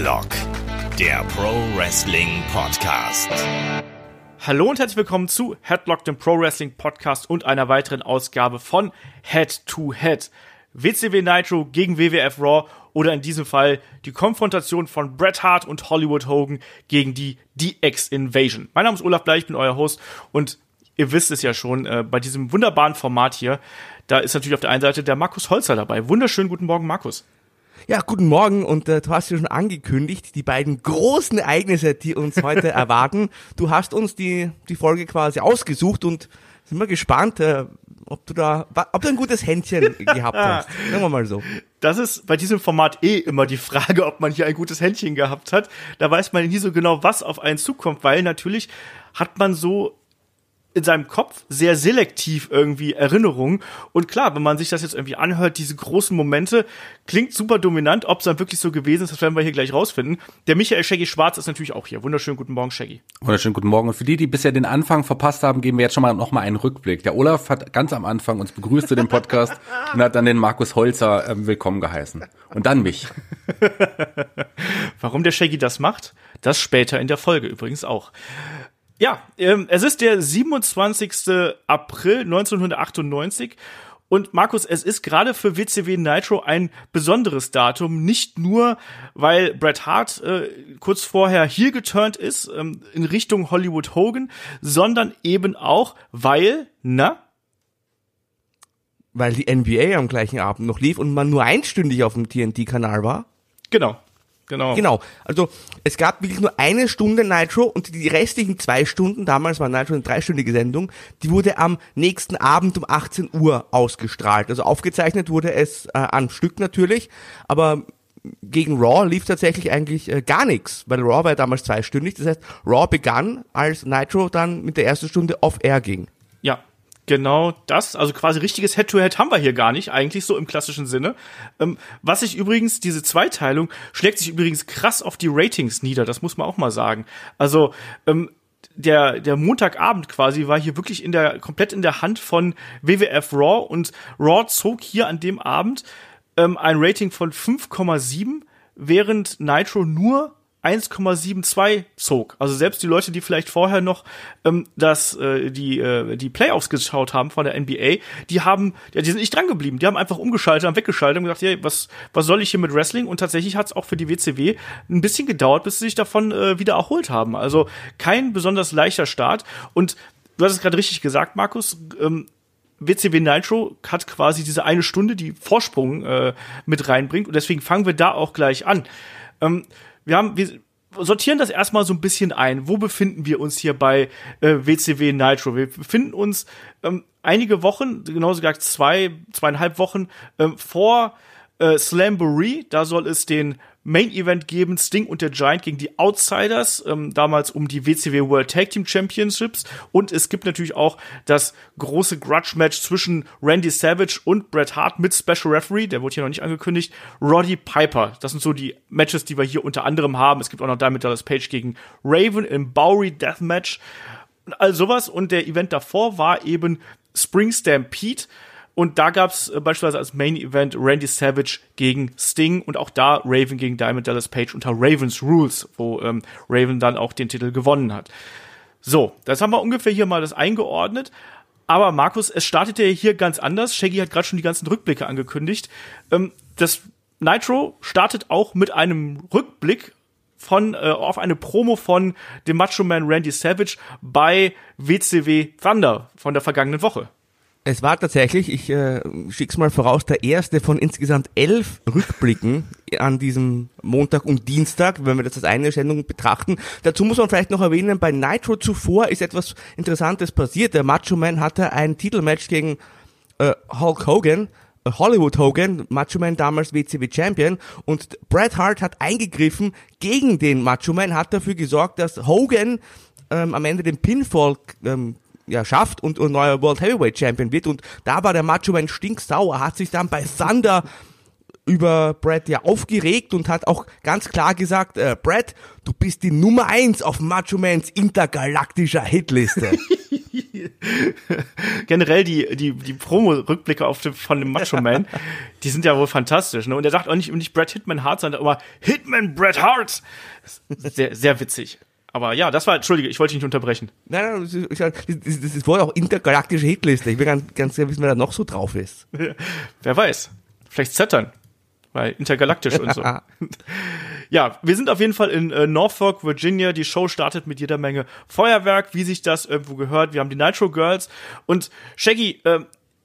Headlock, der Pro Wrestling Podcast. Hallo und herzlich willkommen zu Headlock, dem Pro Wrestling Podcast und einer weiteren Ausgabe von Head to Head. WCW Nitro gegen WWF Raw oder in diesem Fall die Konfrontation von Bret Hart und Hollywood Hogan gegen die DX Invasion. Mein Name ist Olaf Bleich, ich bin euer Host und ihr wisst es ja schon, äh, bei diesem wunderbaren Format hier, da ist natürlich auf der einen Seite der Markus Holzer dabei. Wunderschönen guten Morgen, Markus. Ja, guten Morgen und äh, du hast ja schon angekündigt, die beiden großen Ereignisse, die uns heute erwarten. Du hast uns die, die Folge quasi ausgesucht und sind wir gespannt, äh, ob du da, ob du ein gutes Händchen gehabt hast. Sagen wir mal so. Das ist bei diesem Format eh immer die Frage, ob man hier ein gutes Händchen gehabt hat. Da weiß man nie so genau, was auf einen zukommt, weil natürlich hat man so in seinem Kopf sehr selektiv irgendwie Erinnerungen. Und klar, wenn man sich das jetzt irgendwie anhört, diese großen Momente, klingt super dominant. Ob es dann wirklich so gewesen ist, das werden wir hier gleich rausfinden. Der Michael Shaggy Schwarz ist natürlich auch hier. Wunderschönen guten Morgen, Shaggy. Wunderschönen guten Morgen. Und für die, die bisher den Anfang verpasst haben, geben wir jetzt schon mal noch mal einen Rückblick. Der Olaf hat ganz am Anfang uns begrüßt zu dem Podcast und hat dann den Markus Holzer äh, willkommen geheißen. Und dann mich. Warum der Shaggy das macht, das später in der Folge übrigens auch. Ja, ähm, es ist der 27. April 1998 und Markus, es ist gerade für WCW Nitro ein besonderes Datum, nicht nur, weil Bret Hart äh, kurz vorher hier geturnt ist ähm, in Richtung Hollywood Hogan, sondern eben auch, weil, na? Weil die NBA am gleichen Abend noch lief und man nur einstündig auf dem TNT-Kanal war. Genau. Genau. Genau. Also es gab wirklich nur eine Stunde Nitro und die restlichen zwei Stunden, damals war Nitro eine dreistündige Sendung, die wurde am nächsten Abend um 18 Uhr ausgestrahlt. Also aufgezeichnet wurde es äh, an Stück natürlich, aber gegen Raw lief tatsächlich eigentlich äh, gar nichts, weil Raw war ja damals zweistündig. Das heißt, Raw begann, als Nitro dann mit der ersten Stunde off-air ging. Genau das, also quasi richtiges Head-to-Head -Head haben wir hier gar nicht, eigentlich so im klassischen Sinne. Ähm, was sich übrigens, diese Zweiteilung schlägt sich übrigens krass auf die Ratings nieder, das muss man auch mal sagen. Also, ähm, der, der Montagabend quasi war hier wirklich in der, komplett in der Hand von WWF Raw und Raw zog hier an dem Abend ähm, ein Rating von 5,7, während Nitro nur 1,72 zog. Also selbst die Leute, die vielleicht vorher noch ähm, das, äh, die, äh, die Playoffs geschaut haben von der NBA, die haben, ja, die sind nicht dran geblieben. Die haben einfach umgeschaltet, haben weggeschaltet und gesagt, hey, was, was soll ich hier mit Wrestling? Und tatsächlich hat es auch für die WCW ein bisschen gedauert, bis sie sich davon äh, wieder erholt haben. Also kein besonders leichter Start. Und du hast es gerade richtig gesagt, Markus. Ähm, WCW Nitro hat quasi diese eine Stunde, die Vorsprung äh, mit reinbringt. Und deswegen fangen wir da auch gleich an. Ähm, wir haben, wir sortieren das erstmal so ein bisschen ein. Wo befinden wir uns hier bei äh, WCW Nitro? Wir befinden uns ähm, einige Wochen, genauso gesagt zwei, zweieinhalb Wochen ähm, vor äh, Slamboree. Da soll es den Main Event geben, Sting und der Giant gegen die Outsiders, ähm, damals um die WCW World Tag Team Championships. Und es gibt natürlich auch das große Grudge-Match zwischen Randy Savage und Bret Hart mit Special Referee, der wurde hier noch nicht angekündigt, Roddy Piper. Das sind so die Matches, die wir hier unter anderem haben. Es gibt auch noch damit Dallas Page gegen Raven im Bowery Deathmatch. All sowas. Und der Event davor war eben Spring Stampede und da gab's äh, beispielsweise als Main Event Randy Savage gegen Sting und auch da Raven gegen Diamond Dallas Page unter Ravens Rules, wo ähm, Raven dann auch den Titel gewonnen hat. So, das haben wir ungefähr hier mal das eingeordnet. Aber Markus, es startete hier ganz anders. Shaggy hat gerade schon die ganzen Rückblicke angekündigt. Ähm, das Nitro startet auch mit einem Rückblick von äh, auf eine Promo von dem Macho Man Randy Savage bei WCW Thunder von der vergangenen Woche. Es war tatsächlich, ich äh, schick's mal voraus, der erste von insgesamt elf Rückblicken an diesem Montag und Dienstag, wenn wir das als eine Sendung betrachten. Dazu muss man vielleicht noch erwähnen, bei Nitro zuvor ist etwas Interessantes passiert. Der Macho Man hatte ein Titelmatch gegen äh, Hulk Hogan, äh, Hollywood Hogan, Macho Man damals WCW Champion und Bret Hart hat eingegriffen gegen den Macho Man, hat dafür gesorgt, dass Hogan ähm, am Ende den Pinfall ähm, ja, schafft und, und neuer World Heavyweight Champion wird. Und da war der Macho Man stinksauer, hat sich dann bei Thunder über Brad ja aufgeregt und hat auch ganz klar gesagt, äh, Brad, du bist die Nummer eins auf Macho Mans intergalaktischer Hitliste. generell die, die, die Promo-Rückblicke auf dem, von dem Macho Man, die sind ja wohl fantastisch. Ne? Und er sagt auch nicht, nicht Brad Hitman Hart, sondern immer Hitman Bret Hart. Sehr, sehr witzig. Aber ja, das war, entschuldige, ich wollte dich nicht unterbrechen. Nein, nein, das ist, das ist, das ist wohl auch intergalaktische Hitliste. Ich will ganz, ganz gerne wissen, wer da noch so drauf ist. Wer weiß. Vielleicht Saturn. Weil intergalaktisch und so. ja, wir sind auf jeden Fall in äh, Norfolk, Virginia. Die Show startet mit jeder Menge Feuerwerk, wie sich das irgendwo gehört. Wir haben die Nitro Girls. Und Shaggy, äh,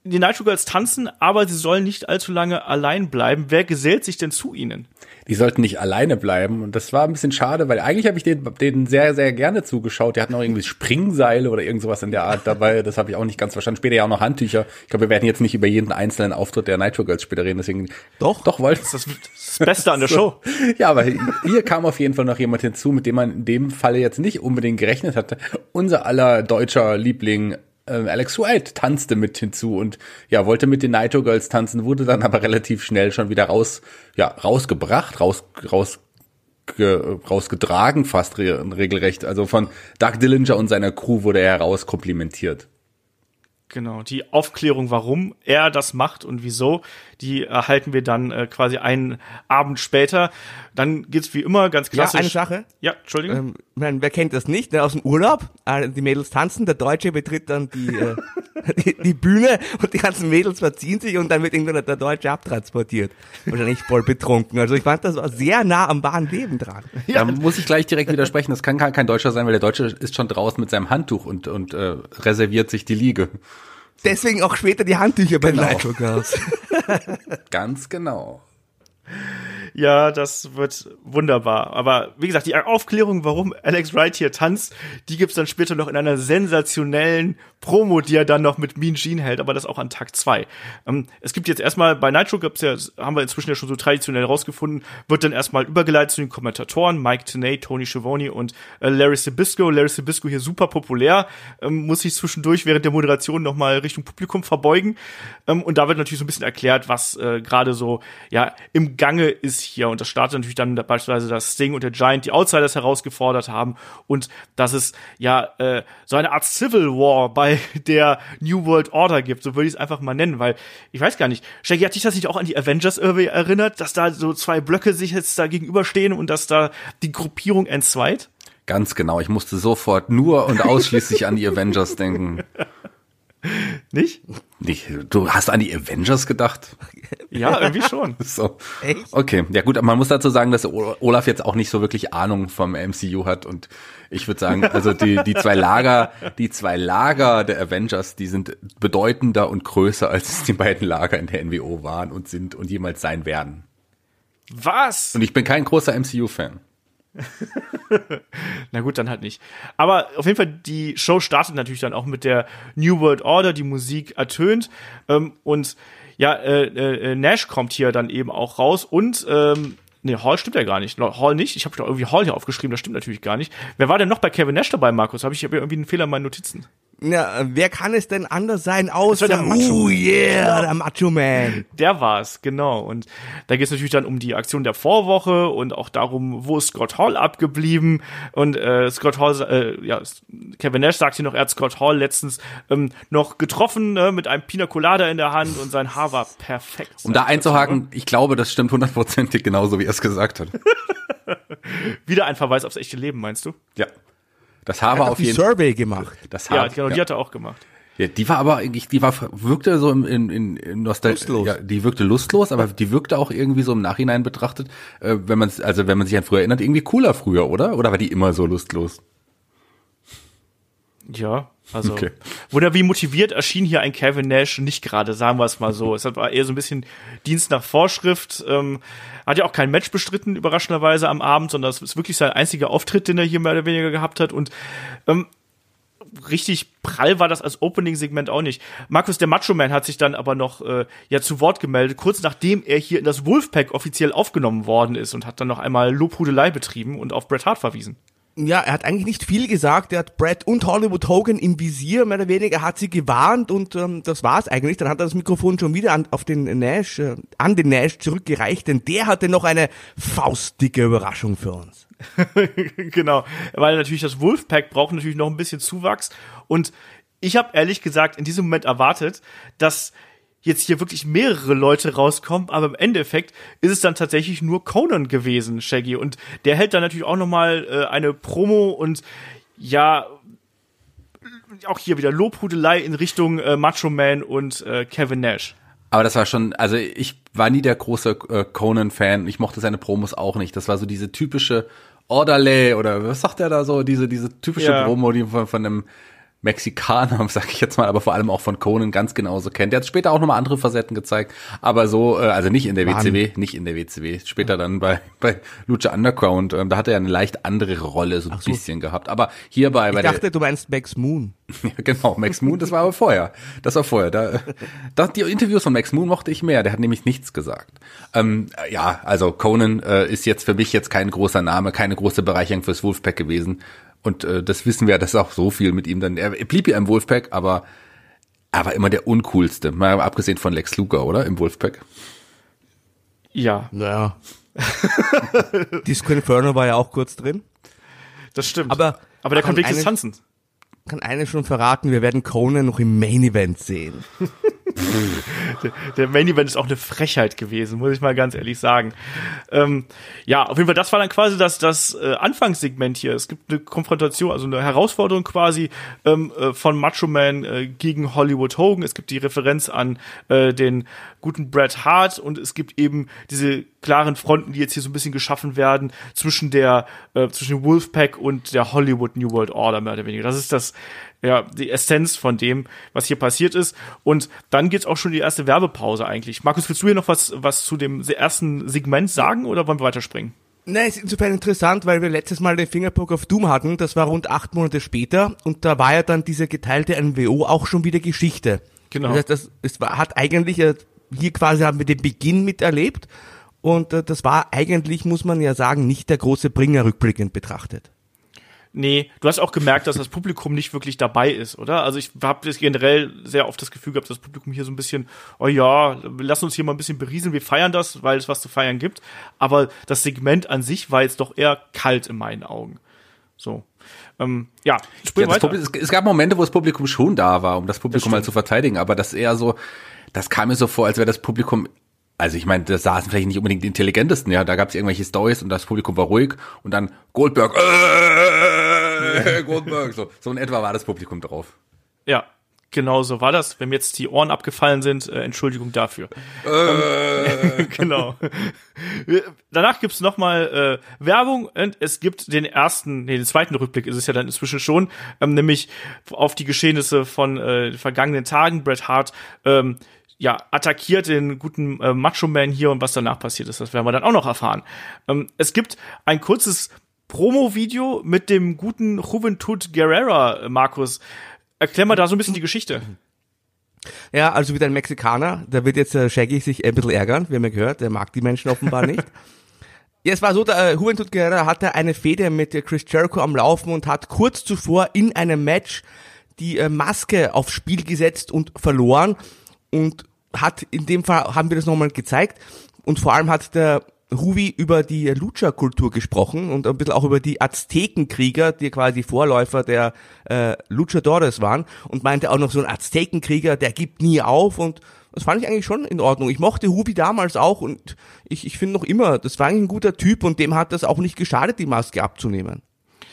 die Nitro Girls tanzen, aber sie sollen nicht allzu lange allein bleiben. Wer gesellt sich denn zu ihnen? Die sollten nicht alleine bleiben. Und das war ein bisschen schade, weil eigentlich habe ich denen, denen sehr, sehr gerne zugeschaut. Die hatten auch irgendwie Springseile oder irgend sowas in der Art dabei. Das habe ich auch nicht ganz verstanden. Später ja auch noch Handtücher. Ich glaube, wir werden jetzt nicht über jeden einzelnen Auftritt der Nitro Girls später reden. Deswegen Doch. doch wollte Das ist das Beste an der Show. Ja, aber hier kam auf jeden Fall noch jemand hinzu, mit dem man in dem Falle jetzt nicht unbedingt gerechnet hatte. Unser aller deutscher Liebling Alex White tanzte mit hinzu und ja, wollte mit den Nitro Girls tanzen, wurde dann aber relativ schnell schon wieder raus, ja, rausgebracht, raus, raus, ge, rausgetragen fast re, regelrecht. Also von Doug Dillinger und seiner Crew wurde er herauskomplimentiert. Genau, die Aufklärung, warum er das macht und wieso, die erhalten wir dann äh, quasi einen Abend später. Dann geht's wie immer ganz Ja, klassisch. eine Sache. Ja, Entschuldigung. Ähm, ich mein, wer kennt das nicht? Ne? Aus dem Urlaub, äh, die Mädels tanzen, der Deutsche betritt dann die, äh, die, die Bühne und die ganzen Mädels verziehen sich und dann wird irgendwann der Deutsche abtransportiert. Wahrscheinlich voll betrunken. Also ich fand, das war sehr nah am wahren Leben dran. Da muss ich gleich direkt widersprechen. Das kann kein, kein Deutscher sein, weil der Deutsche ist schon draußen mit seinem Handtuch und, und äh, reserviert sich die Liege. Deswegen auch später die Handtücher bei den Genau. Girls. Ganz genau. Ja, das wird wunderbar. Aber wie gesagt, die Aufklärung, warum Alex Wright hier tanzt, die gibt's dann später noch in einer sensationellen Promo, die er dann noch mit Mean Gene hält, aber das auch an Tag zwei. Ähm, es gibt jetzt erstmal, bei Nitro gibt's ja, haben wir inzwischen ja schon so traditionell rausgefunden, wird dann erstmal übergeleitet zu den Kommentatoren, Mike Tenay, Tony Schiavone und äh, Larry Sabisco. Larry Sabisco hier super populär, ähm, muss sich zwischendurch während der Moderation nochmal Richtung Publikum verbeugen. Ähm, und da wird natürlich so ein bisschen erklärt, was äh, gerade so, ja, im Gange ist hier. Und das startet natürlich dann beispielsweise, dass Sting und der Giant die Outsiders herausgefordert haben und dass es ja äh, so eine Art Civil War bei der New World Order gibt. So würde ich es einfach mal nennen, weil ich weiß gar nicht, Shaggy, hat dich das nicht auch an die Avengers irgendwie erinnert, dass da so zwei Blöcke sich jetzt da gegenüberstehen und dass da die Gruppierung entzweit? Ganz genau. Ich musste sofort nur und ausschließlich an die Avengers denken. Nicht? Nicht, du hast an die Avengers gedacht? Ja, irgendwie schon. So. Echt? Okay, ja gut, aber man muss dazu sagen, dass Olaf jetzt auch nicht so wirklich Ahnung vom MCU hat und ich würde sagen, also die, die zwei Lager, die zwei Lager der Avengers, die sind bedeutender und größer als es die beiden Lager in der NWO waren und sind und jemals sein werden. Was? Und ich bin kein großer MCU-Fan. Na gut, dann halt nicht. Aber auf jeden Fall, die Show startet natürlich dann auch mit der New World Order, die Musik ertönt ähm, und ja, äh, äh, Nash kommt hier dann eben auch raus und ähm, Nee, Hall stimmt ja gar nicht. Hall nicht. Ich habe doch irgendwie Hall hier aufgeschrieben, das stimmt natürlich gar nicht. Wer war denn noch bei Kevin Nash dabei, Markus? Habe ich hab ja irgendwie einen Fehler in meinen Notizen. Ja, äh, wer kann es denn anders sein außer der Macho Oh yeah, der Macho Man. Der war's, genau. Und da geht es natürlich dann um die Aktion der Vorwoche und auch darum, wo ist Scott Hall abgeblieben. Und äh, Scott Hall, äh, ja, Kevin Nash sagt hier noch, er hat Scott Hall letztens ähm, noch getroffen äh, mit einem Pina Colada in der Hand und sein Haar war perfekt. Um da einzuhaken, ich glaube, das stimmt hundertprozentig genauso, wie er es gesagt hat. Wieder ein Verweis aufs echte Leben, meinst du? Ja. Das Haar war Hat auf die jeden Fall. Survey gemacht. Das Haar, Ja, genau, die hat er auch gemacht. Ja, die war aber eigentlich, die war wirkte so im, in, in, in Lustlos. Ja, die wirkte lustlos, aber die wirkte auch irgendwie so im Nachhinein betrachtet, äh, wenn man also wenn man sich an früher erinnert, irgendwie cooler früher, oder? Oder war die immer so lustlos? Ja, also Okay. Wunder, wie motiviert erschien hier ein Kevin Nash nicht gerade, sagen wir es mal so. Es war eher so ein bisschen Dienst nach Vorschrift. Ähm, hat ja auch kein Match bestritten, überraschenderweise am Abend, sondern es ist wirklich sein einziger Auftritt, den er hier mehr oder weniger gehabt hat. Und ähm, richtig prall war das als Opening-Segment auch nicht. Markus, der Macho Man, hat sich dann aber noch äh, ja zu Wort gemeldet, kurz nachdem er hier in das Wolfpack offiziell aufgenommen worden ist und hat dann noch einmal Lobhudelei betrieben und auf Bret Hart verwiesen. Ja, er hat eigentlich nicht viel gesagt. Er hat Brad und Hollywood Hogan im Visier, mehr oder weniger, hat sie gewarnt und ähm, das war's eigentlich. Dann hat er das Mikrofon schon wieder an, auf den Nash, äh, an den Nash zurückgereicht, denn der hatte noch eine faustdicke Überraschung für uns. genau, weil natürlich das Wolfpack braucht natürlich noch ein bisschen Zuwachs und ich habe ehrlich gesagt in diesem Moment erwartet, dass jetzt hier wirklich mehrere Leute rauskommen, aber im Endeffekt ist es dann tatsächlich nur Conan gewesen, Shaggy. Und der hält dann natürlich auch nochmal äh, eine Promo und ja, auch hier wieder Lobhudelei in Richtung äh, Macho Man und äh, Kevin Nash. Aber das war schon, also ich war nie der große äh, Conan-Fan. Ich mochte seine Promos auch nicht. Das war so diese typische Orderly oder was sagt er da so? Diese, diese typische Ja. Promo, die von, von einem Mexikaner, sag ich jetzt mal, aber vor allem auch von Conan ganz genauso kennt. Der hat später auch nochmal andere Facetten gezeigt, aber so, äh, also nicht in der Mann. WCW, nicht in der WCW, später dann bei, bei Lucha Underground, ähm, da hat er ja eine leicht andere Rolle so ein so. bisschen gehabt. Aber hier bei, bei Ich dachte, du meinst Max Moon. ja, genau, Max Moon, das war aber vorher. Das war vorher. Da, da, die Interviews von Max Moon mochte ich mehr. Der hat nämlich nichts gesagt. Ähm, ja, also Conan äh, ist jetzt für mich jetzt kein großer Name, keine große Bereicherung fürs Wolfpack gewesen. Und äh, das wissen wir, das ist auch so viel mit ihm dann. Er blieb ja im Wolfpack, aber aber immer der uncoolste. Mal abgesehen von Lex Luger, oder? Im Wolfpack. Ja, Naja. Disco Inferno war ja auch kurz drin. das stimmt. Aber- aber der wenigstens eine- tanzen. Kann eine schon verraten, wir werden Conan noch im Main Event sehen. Der Main Event ist auch eine Frechheit gewesen, muss ich mal ganz ehrlich sagen. Ähm, ja, auf jeden Fall, das war dann quasi das, das äh, Anfangssegment hier. Es gibt eine Konfrontation, also eine Herausforderung quasi ähm, äh, von Macho Man äh, gegen Hollywood Hogan. Es gibt die Referenz an äh, den guten Bret Hart und es gibt eben diese klaren Fronten, die jetzt hier so ein bisschen geschaffen werden zwischen der äh, zwischen Wolfpack und der Hollywood New World Order mehr oder weniger. Das ist das ja die Essenz von dem, was hier passiert ist. Und dann geht's auch schon die erste Werbepause eigentlich. Markus, willst du hier noch was was zu dem ersten Segment sagen oder wollen wir weiterspringen? Nein, ist insofern interessant, weil wir letztes Mal den Fingerpoke of Doom hatten, das war rund acht Monate später und da war ja dann diese geteilte NWO auch schon wieder Geschichte. Genau. Das heißt, das, es war, hat eigentlich, äh, hier quasi haben wir den Beginn miterlebt und äh, das war eigentlich, muss man ja sagen, nicht der große Bringer rückblickend betrachtet. Nee, du hast auch gemerkt, dass das Publikum nicht wirklich dabei ist, oder? Also ich habe generell sehr oft das Gefühl gehabt, dass das Publikum hier so ein bisschen, oh ja, lass uns hier mal ein bisschen berieseln, wir feiern das, weil es was zu feiern gibt. Aber das Segment an sich war jetzt doch eher kalt in meinen Augen. So. Ähm, ja, Ja, es, es gab Momente, wo das Publikum schon da war, um das Publikum mal zu verteidigen, aber das eher so, das kam mir so vor, als wäre das Publikum, also ich meine, da saßen vielleicht nicht unbedingt die intelligentesten, ja, da gab es irgendwelche Stories und das Publikum war ruhig und dann Goldberg, äh, Goldberg, so, so in etwa war das Publikum drauf. Ja, genau so war das. Wenn mir jetzt die Ohren abgefallen sind, äh, Entschuldigung dafür. Ähm, genau. Danach gibt's noch mal äh, Werbung und es gibt den ersten, nee, den zweiten Rückblick ist es ja dann inzwischen schon, ähm, nämlich auf die Geschehnisse von äh, vergangenen Tagen. Bret Hart ähm, ja, attackiert den guten äh, Macho Man hier und was danach passiert ist, das werden wir dann auch noch erfahren. Ähm, es gibt ein kurzes Promo-Video mit dem guten Juventud Guerrera, äh, Markus. Erklär mal da so ein bisschen die Geschichte. Ja, also wieder ein Mexikaner, da wird jetzt äh, Shaggy sich ein bisschen ärgern, wir haben ja gehört, der mag die Menschen offenbar nicht. Ja, es war so, der äh, Juventud Guerrera hatte eine Fehde mit äh, Chris Jericho am Laufen und hat kurz zuvor in einem Match die äh, Maske aufs Spiel gesetzt und verloren und hat in dem Fall, haben wir das nochmal gezeigt und vor allem hat der Ruvi über die Lucha-Kultur gesprochen und ein bisschen auch über die Aztekenkrieger, die quasi Vorläufer der äh, Luchadores waren und meinte auch noch so ein Aztekenkrieger, der gibt nie auf und das fand ich eigentlich schon in Ordnung. Ich mochte Ruby damals auch und ich, ich finde noch immer, das war eigentlich ein guter Typ und dem hat das auch nicht geschadet, die Maske abzunehmen.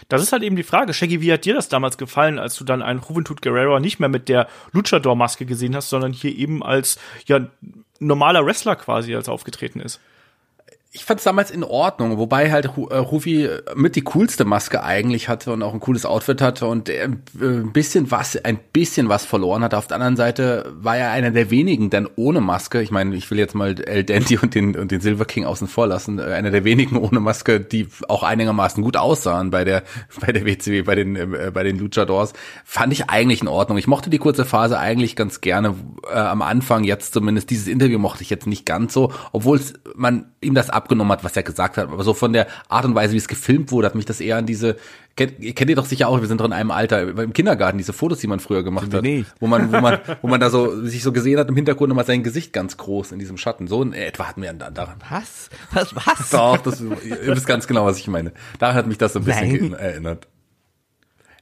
Das ist halt eben die Frage. Shaggy, wie hat dir das damals gefallen, als du dann einen Juventud Guerrero nicht mehr mit der Luchador-Maske gesehen hast, sondern hier eben als ja normaler Wrestler quasi als aufgetreten ist? Ich fand es damals in Ordnung, wobei halt Ru- äh, Rufi mit die coolste Maske eigentlich hatte und auch ein cooles Outfit hatte und äh, ein bisschen was, ein bisschen was verloren hat. Auf der anderen Seite war er einer der wenigen, denn ohne Maske, ich meine, ich will jetzt mal El Dandy und den, und den Silver King außen vor lassen, äh, einer der wenigen ohne Maske, die auch einigermaßen gut aussahen bei der, bei der WCW, bei den, äh, bei den Luchadors, fand ich eigentlich in Ordnung. Ich mochte die kurze Phase eigentlich ganz gerne, äh, am Anfang jetzt zumindest. Dieses Interview mochte ich jetzt nicht ganz so, obwohl man ihm das abgenommen hat, was er gesagt hat. Aber so von der Art und Weise, wie es gefilmt wurde, hat mich das eher an diese, kennt, ihr kennt ihr doch sicher auch, wir sind doch in einem Alter, im Kindergarten, diese Fotos, die man früher gemacht hat. nicht. Wo man, wo man, wo man da so, sich so gesehen hat, im Hintergrund nochmal sein Gesicht ganz groß in diesem Schatten. So in etwa hatten wir dann daran. Was? Was? Was? Doch, das, ihr wisst ganz genau, was ich meine. Daran hat mich das so ein bisschen Nein. erinnert.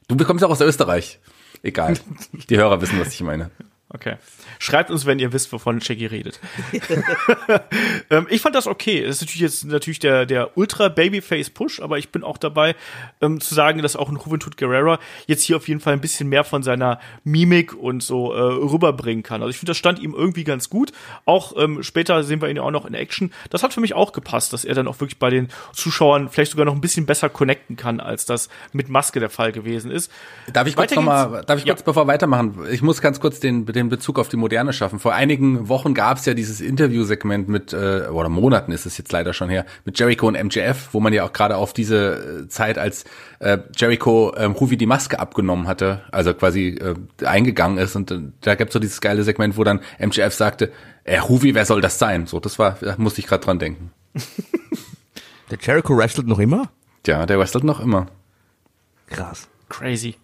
Du bekommst ja auch aus Österreich. Egal. Die Hörer wissen, was ich meine. Okay. Schreibt uns, wenn ihr wisst, wovon Shaggy redet. ähm, ich fand das okay. Das ist natürlich jetzt natürlich der, der ultra Babyface Push, aber ich bin auch dabei, ähm, zu sagen, dass auch ein Juventud Guerrera jetzt hier auf jeden Fall ein bisschen mehr von seiner Mimik und so äh, rüberbringen kann. Also ich finde, das stand ihm irgendwie ganz gut. Auch ähm, später sehen wir ihn ja auch noch in Action. Das hat für mich auch gepasst, dass er dann auch wirklich bei den Zuschauern vielleicht sogar noch ein bisschen besser connecten kann, als das mit Maske der Fall gewesen ist. Darf ich kurz nochmal, darf ich kurz bevor weitermachen? Ich muss ganz kurz den, den Bezug auf die Moderne schaffen. Vor einigen Wochen gab es ja dieses Interviewsegment mit, äh, oder Monaten ist es jetzt leider schon her, mit Jericho und MJF, wo man ja auch gerade auf diese äh, Zeit, als äh, Jericho ähm, Rufi die Maske abgenommen hatte, also quasi äh, eingegangen ist und äh, da gab's so dieses geile Segment, wo dann MJF sagte, äh, Rufi, wer soll das sein? So, das war, da musste ich gerade dran denken. Der Jericho wrestelt noch immer? Ja, der wrestelt noch immer. Krass. Crazy.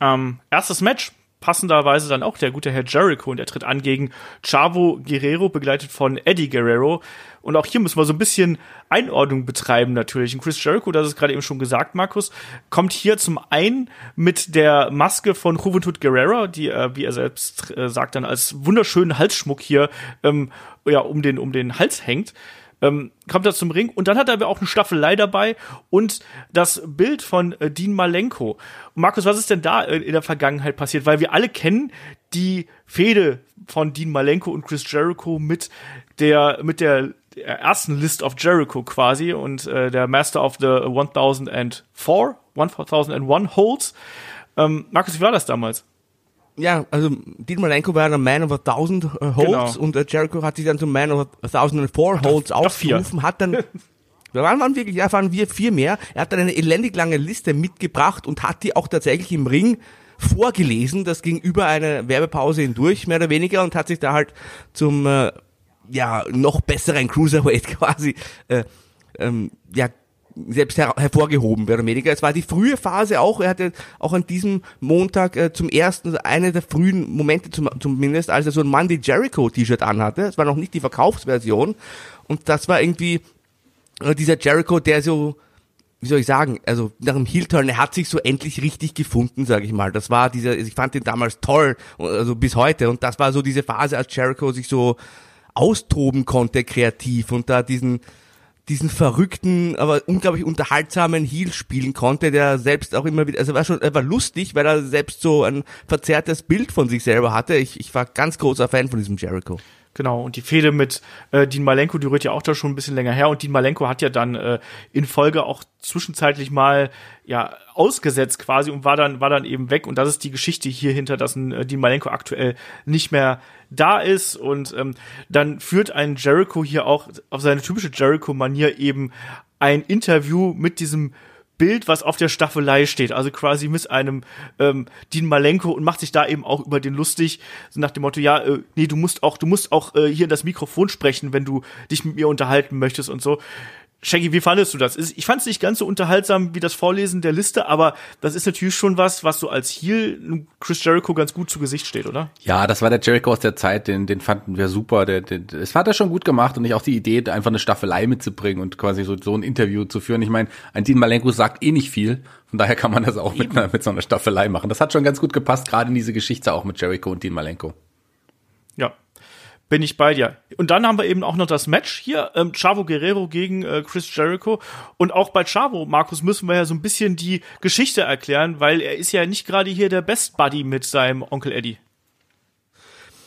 Ähm, erstes Match, passenderweise dann auch der gute Herr Jericho und er tritt an gegen Chavo Guerrero, begleitet von Eddie Guerrero. Und auch hier müssen wir so ein bisschen Einordnung betreiben natürlich. Und Chris Jericho, das ist gerade eben schon gesagt, Markus, kommt hier zum einen mit der Maske von Juventud Guerrero, die, äh, wie er selbst äh, sagt, dann als wunderschönen Halsschmuck hier ähm, ja, um, den, um den Hals hängt ähm, kommt er zum Ring und dann hat er auch eine Staffelei dabei und das Bild von äh, Dean Malenko. Und Markus, was ist denn da äh, in der Vergangenheit passiert? Weil wir alle kennen die Fehde von Dean Malenko und Chris Jericho mit der mit der ersten List of Jericho quasi und äh, der Master of the 1004 1001 Holds. Ähm, Markus, wie war das damals? Ja, also Dietmar Lenko war der Man of a Thousand äh, Holds Genau. und äh, Jericho hat sich dann zum Man of a Thousand and Four Holds doch vier. aufgerufen, hat dann Da waren, waren wirklich, ja, waren wir vier mehr. Er hat dann eine elendig lange Liste mitgebracht und hat die auch tatsächlich im Ring vorgelesen. Das ging über eine Werbepause hindurch, mehr oder weniger, und hat sich da halt zum, äh, ja, noch besseren Cruiserweight quasi, äh, ähm, ja, selbst her hervorgehoben, mehr oder weniger. Es war die frühe Phase auch. Er hatte auch an diesem Montag äh, zum ersten, also eine der frühen Momente zum, zumindest, als er so ein Monday Jericho T-Shirt anhatte. Es war noch nicht die Verkaufsversion. Und das war irgendwie äh, dieser Jericho, der so, wie soll ich sagen, also nach dem Heel-Turn, er hat sich so endlich richtig gefunden, sage ich mal. Das war dieser, ich fand den damals toll, also bis heute. Und das war so diese Phase, als Jericho sich so austoben konnte kreativ und da diesen diesen verrückten, aber unglaublich unterhaltsamen Heel spielen konnte, der selbst auch immer wieder, also war schon, er war lustig, weil er selbst so ein verzerrtes Bild von sich selber hatte. Ich, ich war ganz großer Fan von diesem Jericho. Genau, und die Fehde mit äh, Dean Malenko, die rührt ja auch da schon ein bisschen länger her. Und Dean Malenko hat ja dann äh, in Folge auch zwischenzeitlich mal ja ausgesetzt quasi und war dann war dann eben weg. Und das ist die Geschichte hier hinter, dass ein äh, Dean Malenko aktuell nicht mehr da ist. Und ähm, dann führt ein Jericho hier auch auf seine typische Jericho-Manier eben ein Interview mit diesem Bild, was auf der Staffelei steht, also quasi mit einem ähm, Dean Malenko und macht sich da eben auch über den lustig, so nach dem Motto, ja, äh, nee, du musst auch, du musst auch äh, hier in das Mikrofon sprechen, wenn du dich mit mir unterhalten möchtest und so. Shaggy, wie fandest du das? Ich fand es nicht ganz so unterhaltsam wie das Vorlesen der Liste, aber das ist natürlich schon was, was so als Heel Chris Jericho ganz gut zu Gesicht steht, oder? Ja, das war der Jericho aus der Zeit, den, den fanden wir super. Der, der, es hat er schon gut gemacht und ich auch die Idee, einfach eine Staffelei mitzubringen und quasi so, so ein Interview zu führen. Ich meine, ein Dean Malenko sagt eh nicht viel, von daher kann man das auch mit, einer, mit so einer Staffelei machen. Das hat schon ganz gut gepasst, gerade in diese Geschichte auch mit Jericho und Dean Malenko. Ja, bin ich bei dir. Und dann haben wir eben auch noch das Match hier, ähm, Chavo Guerrero gegen äh, Chris Jericho. Und auch bei Chavo, Markus, müssen wir ja so ein bisschen die Geschichte erklären, weil er ist ja nicht gerade hier der Best Buddy mit seinem Onkel Eddie.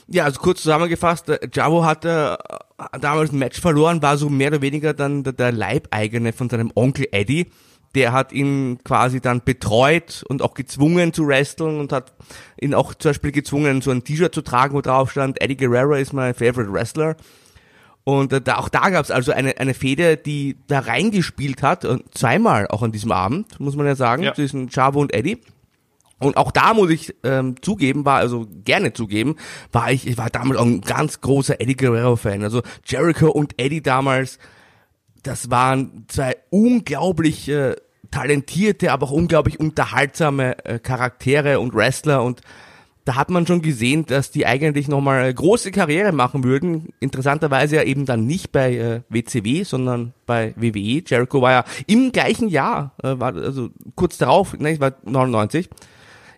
Ja, also kurz zusammengefasst, äh, Javo hatte äh, damals ein Match verloren, war so mehr oder weniger dann der, der Leibeigene von seinem Onkel Eddie. Der hat ihn quasi dann betreut und auch gezwungen zu wresteln und hat ihn auch zum Beispiel gezwungen, so ein T-Shirt zu tragen, wo drauf stand, Eddie Guerrero is my favorite wrestler. Und äh, da, auch da gab's also eine, eine Fehde, die da reingespielt hat, und zweimal auch an diesem Abend, muss man ja sagen, Ja. zwischen Chavo und Eddie. Und auch da muss ich ähm, zugeben, war also gerne zugeben, war ich, ich war damals auch ein ganz großer Eddie Guerrero Fan. Also Jericho und Eddie damals, das waren zwei unglaublich äh, talentierte, aber auch unglaublich unterhaltsame äh, Charaktere und Wrestler und da hat man schon gesehen, dass die eigentlich nochmal eine große Karriere machen würden. Interessanterweise ja eben dann nicht bei äh, WCW, sondern bei WWE. Jericho war ja im gleichen Jahr, äh, war also kurz darauf, ne, ich war 99,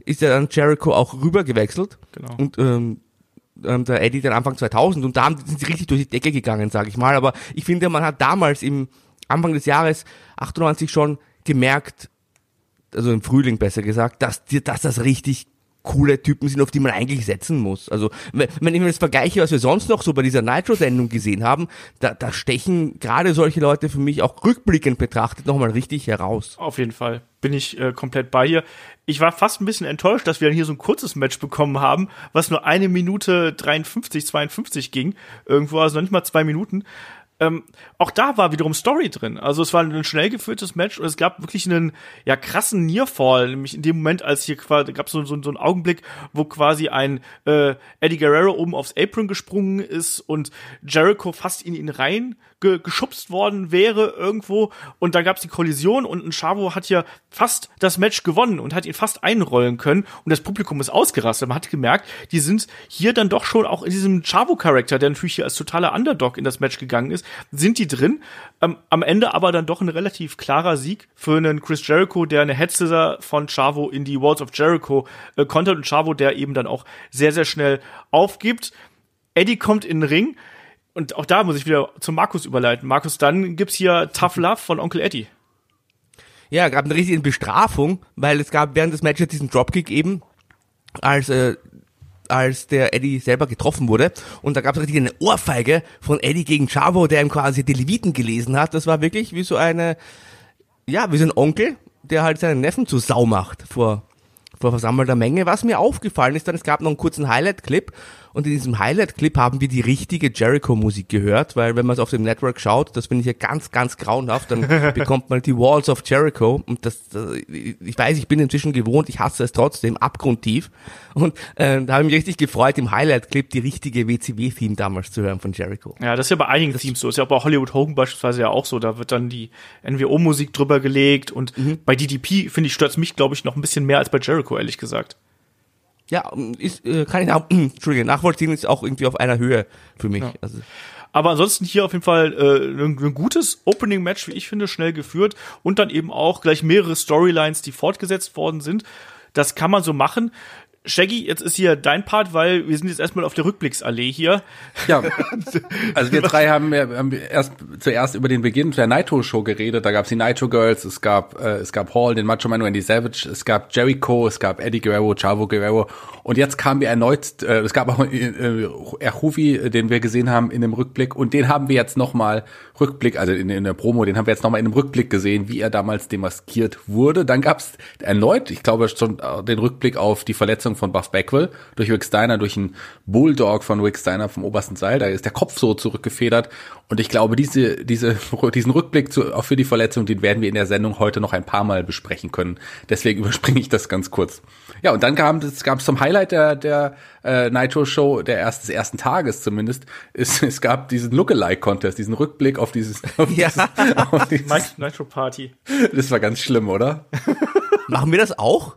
ist ja dann Jericho auch rüber gewechselt. Genau. Und ähm, ähm, der Eddie dann Anfang 2000 und da sind sie richtig durch die Decke gegangen, sage ich mal. Aber ich finde, man hat damals im Anfang des Jahres 98 schon gemerkt, also im Frühling besser gesagt, dass, dass das richtig coole Typen sind, auf die man eigentlich setzen muss. Also wenn ich mir das vergleiche, was wir sonst noch so bei dieser Nitro-Sendung gesehen haben, da, da stechen gerade solche Leute für mich auch rückblickend betrachtet nochmal richtig heraus. Auf jeden Fall bin ich äh, komplett bei ihr. Ich war fast ein bisschen enttäuscht, dass wir dann hier so ein kurzes Match bekommen haben, was nur eine Minute 53, 52 ging. Irgendwo, also noch nicht mal zwei Minuten. Ähm, auch da war wiederum Story drin. Also es war ein schnell geführtes Match und es gab wirklich einen ja krassen Nearfall, nämlich in dem Moment, als hier quasi gab so, so, so einen Augenblick, wo quasi ein äh, Eddie Guerrero oben aufs Apron gesprungen ist und Jericho fast in ihn rein ge geschubst worden wäre irgendwo und da gab es die Kollision und ein Chavo hat ja fast das Match gewonnen und hat ihn fast einrollen können und das Publikum ist ausgerastet. Man hat gemerkt, die sind hier dann doch schon auch in diesem Chavo-Charakter, der natürlich hier als totaler Underdog in das Match gegangen ist, sind die drin. Ähm, am Ende aber dann doch ein relativ klarer Sieg für einen Chris Jericho, der eine Head Scissor von Chavo in die Walls of Jericho äh, kontert und Chavo, der eben dann auch sehr, sehr schnell aufgibt. Eddie kommt in den Ring und auch da muss ich wieder zu Markus überleiten. Markus, dann gibt's hier Tough Love von Onkel Eddie. Ja, gab eine richtige Bestrafung, weil es gab während des Matches diesen Dropkick eben, als äh, als der Eddie selber getroffen wurde. Und da gab es richtig eine Ohrfeige von Eddie gegen Chavo, der ihm quasi die Leviten gelesen hat. Das war wirklich wie so eine, ja, wie so ein Onkel, der halt seinen Neffen zu Sau macht vor, vor versammelter Menge. Was mir aufgefallen ist, dann es gab noch einen kurzen Highlight-Clip und in diesem Highlight-Clip haben wir die richtige Jericho-Musik gehört, weil wenn man es auf dem Network schaut, das finde ich ja ganz, ganz grauenhaft, dann bekommt man die Walls of Jericho und das, das ich weiß, ich bin inzwischen gewohnt, ich hasse es trotzdem, abgrundtief und äh, da habe ich mich richtig gefreut, im Highlight-Clip die richtige WCW-Theme damals zu hören von Jericho. Ja, das ist ja bei einigen Teams so. Ist ja auch bei Hollywood Hogan beispielsweise ja auch so. Da wird dann die NWO-Musik drüber gelegt und bei DDP, finde ich, stört's mich, glaube ich, noch ein bisschen mehr als bei Jericho, ehrlich gesagt. Ja, ist, äh, kann ich nach, Entschuldige, nachvollziehen ist auch irgendwie auf einer Höhe für mich. Ja. Also, Aber ansonsten hier auf jeden Fall äh, ein, ein gutes Opening-Match, wie ich finde, schnell geführt und dann eben auch gleich mehrere Storylines, die fortgesetzt worden sind. Das kann man so machen. Shaggy, jetzt ist hier dein Part, weil wir sind jetzt erstmal auf der Rückblicksallee hier. Ja, also wir drei haben, haben erst zuerst über den Beginn der Nitro Show geredet. Da gab es die Nitro Girls, es gab äh, es gab Hall, den Macho Man Randy Savage, es gab Jericho, es gab Eddie Guerrero, Chavo Guerrero und jetzt kamen wir erneut, äh, es gab auch äh, äh, Erhuvi, den wir gesehen haben in dem Rückblick und den haben wir jetzt nochmal Rückblick, also in, in der Promo, den haben wir jetzt nochmal in einem Rückblick gesehen, wie er damals demaskiert wurde. Dann gab es erneut, ich glaube schon äh, den Rückblick auf die Verletzung von Buff Bagwell durch Rick Steiner, durch einen Bulldog von Rick Steiner vom obersten Seil. Da ist der Kopf so zurückgefedert. Und ich glaube, diese, diese, diesen Rückblick zu, auch für die Verletzung, den werden wir in der Sendung heute noch ein paar Mal besprechen können. Deswegen überspringe ich das ganz kurz. Ja, und dann kam es gab es zum Highlight der, der äh, Nitro Show, der erst, des ersten Tages zumindest, es, es gab diesen Lookalike-Contest, diesen Rückblick auf dieses, auf Ja. dieses, auf dieses Nitro Party. das war ganz schlimm, oder? machen wir das auch?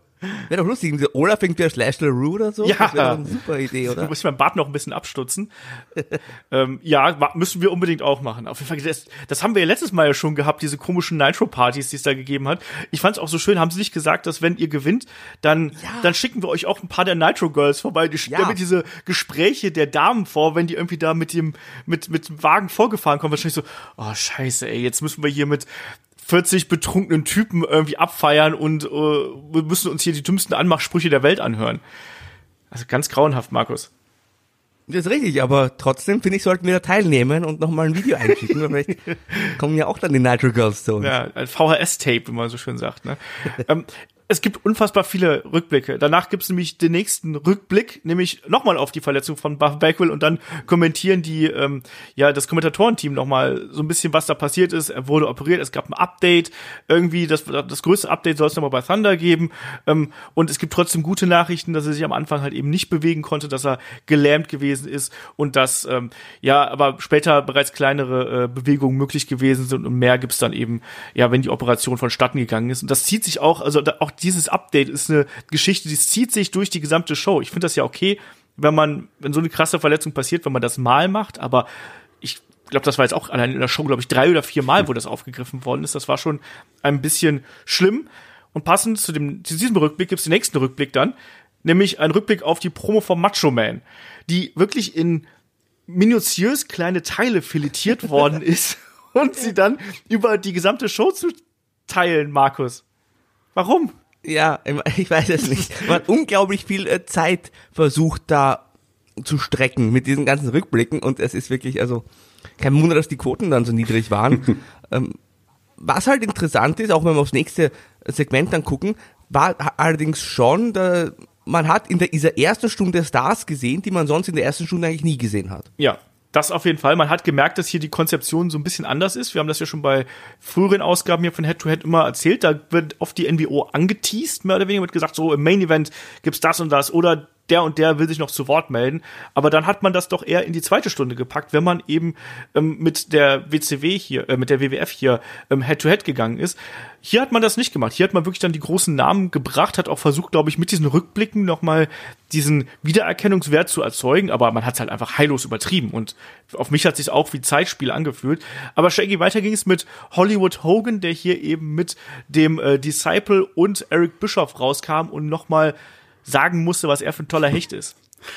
Wäre doch lustig. Olaf fängt wieder Slash LaRue oder so. Ja. Das wäre eine super Idee, Da oder? muss ich mein Bart noch ein bisschen abstutzen. ähm, ja, müssen wir unbedingt auch machen. Auf jeden Fall, das, das haben wir ja letztes Mal ja schon gehabt, diese komischen Nitro-Partys, die es da gegeben hat. Ich fand es auch so schön, haben sie nicht gesagt, dass wenn ihr gewinnt, dann, dann schicken wir euch auch ein paar der Nitro-Girls vorbei. Die Ja. mir diese Gespräche der Damen vor, wenn die irgendwie da mit dem, mit, mit dem Wagen vorgefahren kommen. Wahrscheinlich so, oh scheiße, ey, jetzt müssen wir hier mit 40 betrunkenen Typen irgendwie abfeiern und äh, wir müssen uns hier die dümmsten Anmachsprüche der Welt anhören. Also ganz grauenhaft, Markus. Das ist richtig, aber trotzdem finde ich, sollten wir da teilnehmen und nochmal ein Video einschicken. vielleicht kommen ja auch dann die Nitro Girls zu uns. Ja, ein VHS-Tape, wie man so schön sagt. Ne? ähm, es gibt unfassbar viele Rückblicke. Danach gibt es nämlich den nächsten Rückblick, nämlich nochmal auf die Verletzung von Buff Bagwell und dann kommentieren die, ähm, ja, das Kommentatorenteam nochmal so ein bisschen, was da passiert ist. Er wurde operiert, es gab ein Update, irgendwie, das, das größte Update soll es nochmal bei Thunder geben. Ähm, und es gibt trotzdem gute Nachrichten, dass er sich am Anfang halt eben nicht bewegen konnte, dass er gelähmt gewesen ist und dass, ähm, ja, aber später bereits kleinere äh, Bewegungen möglich gewesen sind und mehr gibt's dann eben, ja, wenn die Operation vonstatten gegangen ist. Und das zieht sich auch, also da, auch dieses Update ist eine Geschichte, die zieht sich durch die gesamte Show. Ich finde das ja okay, wenn man, wenn so eine krasse Verletzung passiert, wenn man das mal macht, aber ich glaube, das war jetzt auch allein in der Show, glaube ich, drei oder vier Mal, wo das aufgegriffen worden ist. Das war schon ein bisschen schlimm. Und passend zu, dem, zu diesem Rückblick gibt's den nächsten Rückblick dann, nämlich ein Rückblick auf die Promo vom Macho Man, die wirklich in minutiös kleine Teile filetiert worden ist und sie dann über die gesamte Show zu teilen, Markus. Warum? Ja, ich weiß es nicht. Man hat unglaublich viel äh, Zeit versucht da zu strecken mit diesen ganzen Rückblicken und es ist wirklich, also kein Wunder, dass die Quoten dann so niedrig waren. ähm, was halt interessant ist, auch wenn wir aufs nächste Segment dann gucken, war allerdings schon, man hat in der, dieser ersten Stunde Stars gesehen, die man sonst in der ersten Stunde eigentlich nie gesehen hat. Ja, das auf jeden Fall. Man hat gemerkt, dass hier die Konzeption so ein bisschen anders ist. Wir haben das ja schon bei früheren Ausgaben hier von Head to Head immer erzählt. Da wird oft die NWO angeteased, mehr oder weniger wird gesagt, so im Main Event gibt's das und das oder der und der will sich noch zu Wort melden. Aber dann hat man das doch eher in die zweite Stunde gepackt, wenn man eben ähm, mit der WCW hier, äh, mit der WWF hier ähm, Head-to-Head -head gegangen ist. Hier hat man das nicht gemacht. Hier hat man wirklich dann die großen Namen gebracht, hat auch versucht, glaube ich, mit diesen Rückblicken nochmal diesen Wiedererkennungswert zu erzeugen, aber man hat es halt einfach heillos übertrieben und auf mich hat sich auch wie Zeitspiel angefühlt. Aber Shaggy, weiter ging es mit Hollywood Hogan, der hier eben mit dem äh, Disciple und Eric Bischoff rauskam und nochmal sagen musste, was er für ein toller Hecht ist.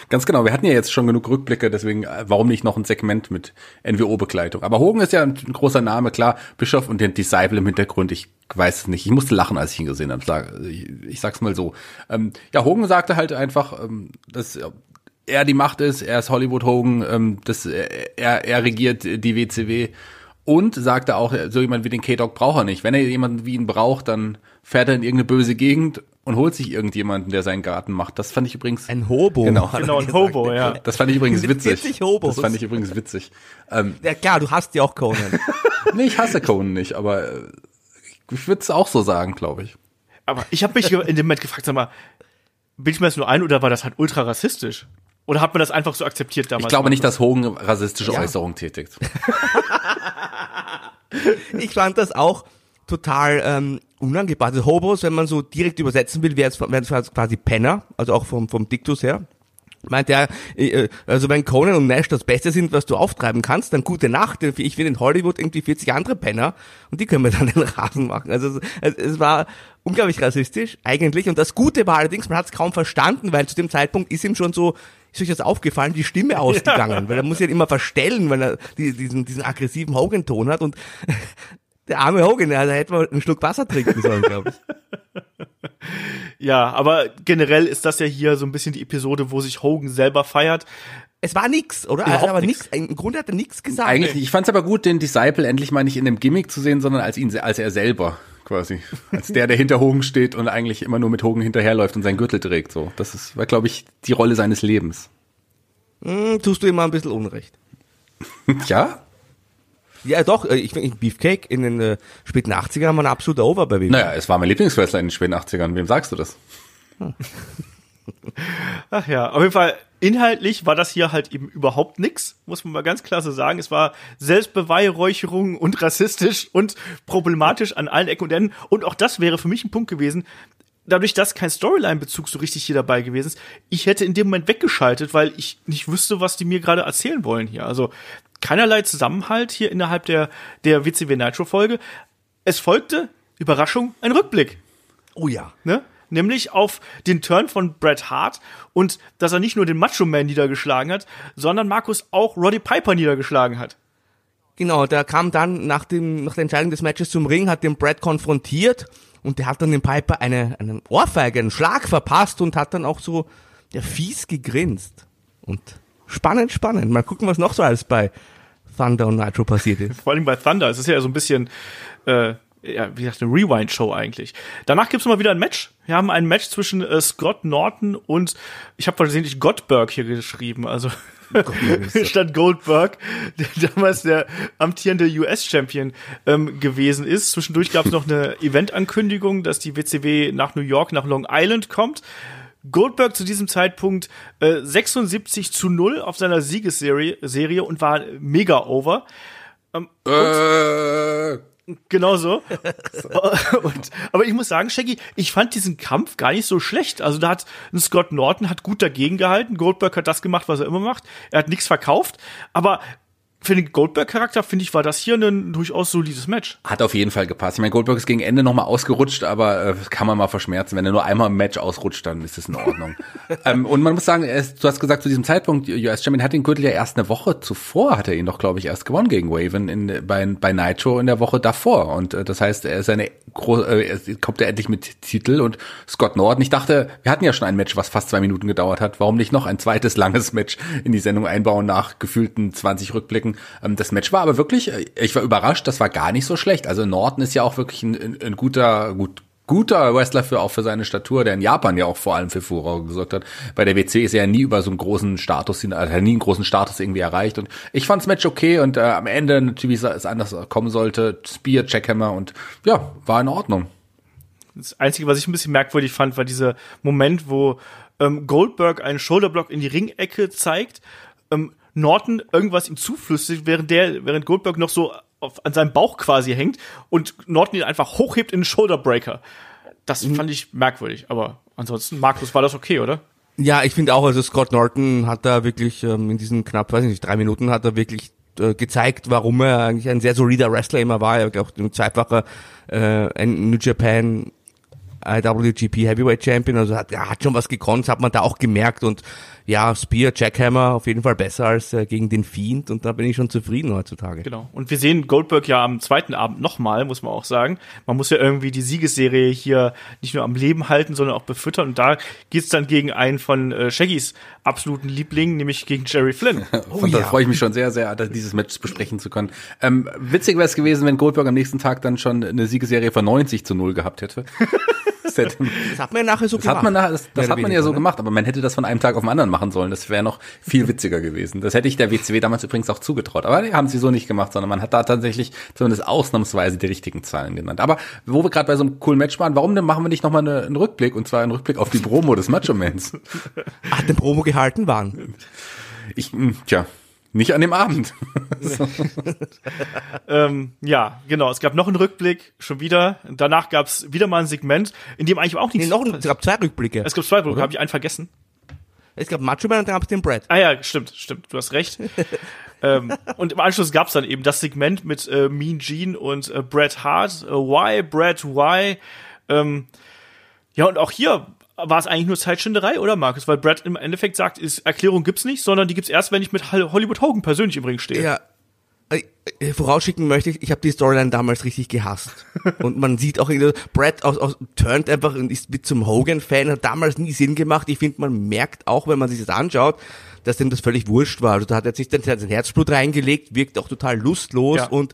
Ganz genau, wir hatten ja jetzt schon genug Rückblicke, deswegen äh, warum nicht noch ein Segment mit NWO-Begleitung. Aber Hogan ist ja ein, großer Name, klar, Bischof und den Disciple im Hintergrund, ich weiß es nicht. Ich musste lachen, als ich ihn gesehen habe. Ich sag's mal so. Ähm, ja, Hogan sagte halt einfach, ähm, dass er die Macht ist, er ist Hollywood Hogan, ähm, das, er, er regiert die WCW und sagte auch, so jemand wie den K-Dog braucht er nicht. Wenn er jemanden wie ihn braucht, dann fährt er in irgendeine böse Gegend und holt sich irgendjemanden, der seinen Garten macht. Das fand ich übrigens. Ein Hobo. Genau, genau ein Hobo, ja. Das fand ich übrigens witzig. Hobos. Das fand ich übrigens witzig. Ähm, ja klar, du hast ja auch Conan. nee, ich hasse Conan nicht, aber äh, ich würde es auch so sagen, glaube ich. Aber ich habe mich in dem Moment gefragt, sag mal, bilde ich mir das nur ein oder war das halt ultra rassistisch? Oder hat man das einfach so akzeptiert damals? Ich glaube nicht, dass Hogan rassistische ja. Äußerungen tätigt. ich fand das auch total ähm, unangebracht. Also Hobos, wenn man so direkt übersetzen will, wären es quasi Penner, also auch vom, vom Diktus her. Meint er, äh, also wenn Conan und Nash das Beste sind, was du auftreiben kannst, dann gute Nacht. Ich finde in Hollywood irgendwie 40 andere Penner und die können wir dann den Rasen machen. Also es, es war unglaublich rassistisch eigentlich. Und das Gute war allerdings, man hat es kaum verstanden, weil zu dem Zeitpunkt ist ihm schon so, ist euch das aufgefallen, die Stimme ausgegangen, ja. weil er muss ja immer verstellen, weil er diesen, diesen aggressiven Hogan-Ton hat und der arme Hogan, da hätte man einen Schluck Wasser trinken sollen, glaube ich. ja, aber generell ist das ja hier so ein bisschen die Episode, wo sich Hogan selber feiert. Es war nix, oder? Überhaupt er hat aber nix. Im Grunde hat er nichts gesagt. Eigentlich, ich fand es aber gut, den Disciple endlich mal nicht in einem Gimmick zu sehen, sondern als ihn, als er selber quasi, als der, der hinter Hogan steht und eigentlich immer nur mit Hogan hinterherläuft und seinen Gürtel trägt. So, das ist, war, glaube ich, die Rolle seines Lebens. Hm, tust du ihm mal ein bisschen Unrecht. ja, ja, doch, äh, ich finde Beefcake in den äh, späten 80ern war ein absoluter Over bei WWE. Naja, es war mein Lieblingswrestler in den späten 80ern. Wem sagst du das? Hm. Ach ja, auf jeden Fall inhaltlich war das hier halt eben überhaupt nix, muss man mal ganz klar so sagen. Es war Selbstbeweihräucherung und rassistisch und problematisch an allen Ecken und Enden. Und auch das wäre für mich ein Punkt gewesen, dadurch, dass kein Storyline-Bezug so richtig hier dabei gewesen ist, ich hätte in dem Moment weggeschaltet, weil ich nicht wüsste, was die mir gerade erzählen wollen hier. Also keinerlei Zusammenhalt hier innerhalb der, der WCW Nitro-Folge. Es folgte, Überraschung, ein Rückblick. Oh ja. Ne? Nämlich auf den Turn von Bret Hart und dass er nicht nur den Macho Man niedergeschlagen hat, sondern Markus auch Roddy Piper niedergeschlagen hat. Genau, der kam dann nach, dem, nach der Entscheidung des Matches zum Ring, hat den Bret konfrontiert und der hat dann dem Piper eine, einen Ohrfeige, einen Schlag verpasst und hat dann auch so der fies gegrinst. Und spannend, spannend. Mal gucken, was noch so alles bei Thunder und Nitro passiert ist. Vor allem bei Thunder. Es ist ja so ein bisschen, äh, ja, wie gesagt, eine Rewind-Show eigentlich. Danach gibt's mal wieder ein Match. Wir haben ein Match zwischen äh, Scott Norton und ich habe versehentlich Gottberg hier geschrieben, also statt Goldberg, der damals der amtierende US-Champion ähm, gewesen ist. Zwischendurch gab's noch eine Event-Ankündigung, dass die WCW nach New York, nach Long Island kommt. Goldberg zu diesem Zeitpunkt äh, 76 zu 0 auf seiner Siegesserie Serie und war mega over. Ähm, äh. Genau so. und, aber ich muss sagen, Shaggy, ich fand diesen Kampf gar nicht so schlecht. Also da hat Scott Norton hat gut dagegen gehalten. Goldberg hat das gemacht, was er immer macht. Er hat nichts verkauft. Aber für den Goldberg-Charakter, finde ich, war das hier ein durchaus solides Match. Hat auf jeden Fall gepasst. Ich meine, Goldberg ist gegen Ende nochmal ausgerutscht, aber äh, kann man mal verschmerzen. Wenn er nur einmal im Match ausrutscht, dann ist es in Ordnung. ähm, und man muss sagen, ist, du hast gesagt, zu diesem Zeitpunkt, US Champion hat den Gürtel ja erst eine Woche zuvor, hat er ihn doch, glaube ich, erst gewonnen gegen Waven in, bei, bei Nitro in der Woche davor. Und äh, das heißt, er ist eine äh, kommt er endlich mit Titel und Scott Norton. Ich dachte, wir hatten ja schon ein Match, was fast zwei Minuten gedauert hat. Warum nicht noch ein zweites langes Match in die Sendung einbauen nach gefühlten 20 Rückblicken? Ähm, das Match war aber wirklich, äh, ich war überrascht, das war gar nicht so schlecht. Also Norton ist ja auch wirklich ein, ein, guter, gut, guter Wrestler für auch für seine Statur, der in Japan ja auch vor allem für Furore gesorgt hat. Bei der WC ist er ja nie über so einen großen Status, also hat nie einen großen Status irgendwie erreicht. Und ich fand's Match okay und äh, am Ende natürlich, wie es anders kommen sollte, Spear, Jackhammer und ja, war in Ordnung. Das Einzige, was ich ein bisschen merkwürdig fand, war dieser Moment, wo ähm, Goldberg einen Shoulderblock in die Ringecke zeigt. Ähm, Norton irgendwas ihm zuflüstert, während der, während Goldberg noch so auf, an seinem Bauch quasi hängt und Norton ihn einfach hochhebt in den Shoulderbreaker. Das mhm. fand ich merkwürdig, aber ansonsten, Markus, war das okay, oder? Ja, ich finde auch, also Scott Norton hat da wirklich ähm, in diesen knapp, weiß ich nicht, drei Minuten hat er wirklich äh, gezeigt, warum er eigentlich ein sehr solider Wrestler immer war. Er war auch ein zweifacher äh, New Japan IWGP Heavyweight Champion, also hat, er hat schon was gekonnt, hat man da auch gemerkt und ja, Spear, Jackhammer auf jeden Fall besser als äh, gegen den Fiend und da bin ich schon zufrieden heutzutage. Genau. Und wir sehen Goldberg ja am zweiten Abend nochmal, muss man auch sagen. Man muss ja irgendwie die Siegesserie hier nicht nur am Leben halten, sondern auch befüttern und da geht's dann gegen einen von äh, Shaggys absoluten Lieblingen, nämlich gegen Jerry Flynn. oh, und da ja. freue ich mich schon sehr, sehr, dieses Match besprechen zu können. Ähm, witzig wäre es gewesen, wenn Goldberg am nächsten Tag dann schon eine Siegesserie von 90 zu 0 gehabt hätte. das, das hat man ja nachher so das gemacht. Hat man nachher, das, das hat man ja so ne? gemacht, aber man hätte das von einem Tag auf den anderen machen sollen. Das wäre noch viel witziger gewesen. Das hätte ich der WCW damals übrigens auch zugetraut. Aber die haben sie so nicht gemacht, sondern man hat da tatsächlich zumindest ausnahmsweise die richtigen Zahlen genannt. Aber wo wir gerade bei so einem coolen Match waren, warum denn machen wir nicht nochmal eine, einen Rückblick? Und zwar einen Rückblick auf die Promo des Macho-Mans. Hat den Promo gehalten waren? Ich, hm, tja, nicht an dem Abend. ähm, ja, genau. Es gab noch einen Rückblick, schon wieder. Danach gab es wieder mal ein Segment, in dem eigentlich auch nichts. Nee, noch ein, es gab zwei Rückblicke. Es gab zwei Rückblicke, habe ich einen vergessen. Es gab Macho Man und dann gab es den Brad. Ah ja, stimmt, stimmt. Du hast recht. ähm, und im Anschluss gab es dann eben das Segment mit äh, Mean Gene und äh, Bret Hart. Äh, why, Bret, why? Ähm, ja, und auch hier war es eigentlich nur Zeitschinderei, oder Markus? Weil Brad im Endeffekt sagt, ist, Erklärung gibt's nicht, sondern die gibt's erst, wenn ich mit Hollywood Hogan persönlich im Ring stehe. Ja. Äh, äh, vorausschicken möchte ich, ich habe die Storyline damals richtig gehasst. und man sieht auch, Brad aus, aus, turnt einfach und ist mit zum Hogan-Fan, hat damals nie Sinn gemacht. Ich finde, man merkt auch, wenn man sich das anschaut, dass dem das völlig wurscht war. Also da hat er sich dann sein Herzblut reingelegt, wirkt auch total lustlos ja. und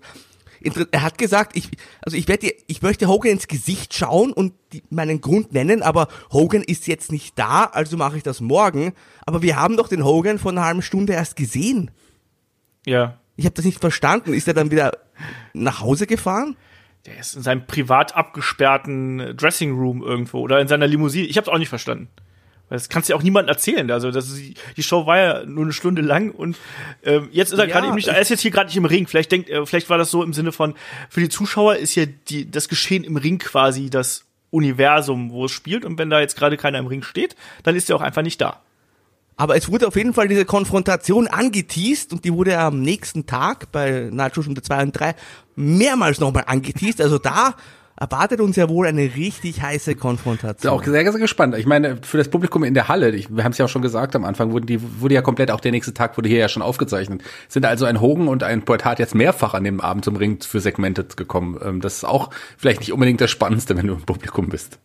er hat gesagt, ich, also ich werde, ich möchte Hogan ins Gesicht schauen und die, meinen Grund nennen, aber Hogan ist jetzt nicht da, also mache ich das morgen. Aber wir haben doch den Hogan vor einer halben Stunde erst gesehen. Ja. Ich habe das nicht verstanden. Ist er dann wieder nach Hause gefahren? Der ist in seinem privat abgesperrten Dressing Room irgendwo oder in seiner Limousine. Ich habe es auch nicht verstanden. Das kannst du ja auch niemandem erzählen. Also das ist, die Show war ja nur eine Stunde lang und ähm, jetzt ist er ja, gerade eben nicht, er ist jetzt hier gerade nicht im Ring. Vielleicht denkt, äh, vielleicht war das so im Sinne von, für die Zuschauer ist ja die, das Geschehen im Ring quasi das Universum, wo es spielt. Und wenn da jetzt gerade keiner im Ring steht, dann ist er auch einfach nicht da. Aber es wurde auf jeden Fall diese Konfrontation angeteased und die wurde am nächsten Tag bei Nacho Stunde 2 und 3 mehrmals nochmal angeteased. Also da erwartet uns ja wohl eine richtig heiße Konfrontation. Auch sehr, sehr gespannt. Ich meine, für das Publikum in der Halle, ich, wir haben es ja auch schon gesagt am Anfang, wurde, die, wurde ja komplett, auch der nächste Tag wurde hier ja schon aufgezeichnet. Sind also ein Hogan und ein Portat jetzt mehrfach an dem Abend zum Ring für Segmente gekommen. Ähm, das ist auch vielleicht nicht unbedingt das Spannendste, wenn du im Publikum bist.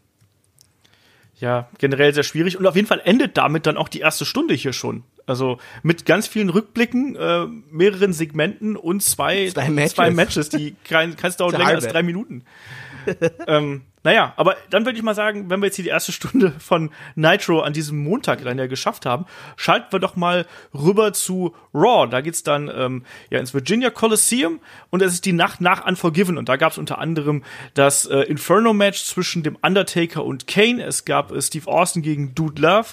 Ja, generell sehr schwierig. Und auf jeden Fall endet damit dann auch die erste Stunde hier schon. Also mit ganz vielen Rückblicken, äh, mehreren Segmenten und zwei, zwei Matches, zwei Matches die kein, keins dauert länger als drei Minuten. ähm, naja, aber dann würde ich mal sagen, wenn wir jetzt hier die erste Stunde von Nitro an diesem Montag dann ja geschafft haben, schalten wir doch mal rüber zu Raw. Da geht's dann ähm, ja ins Virginia Coliseum und es ist die Nacht nach Unforgiven und da gab's unter anderem das äh, Inferno-Match zwischen dem Undertaker und Kane. Es gab äh, Steve Austin gegen Dude Love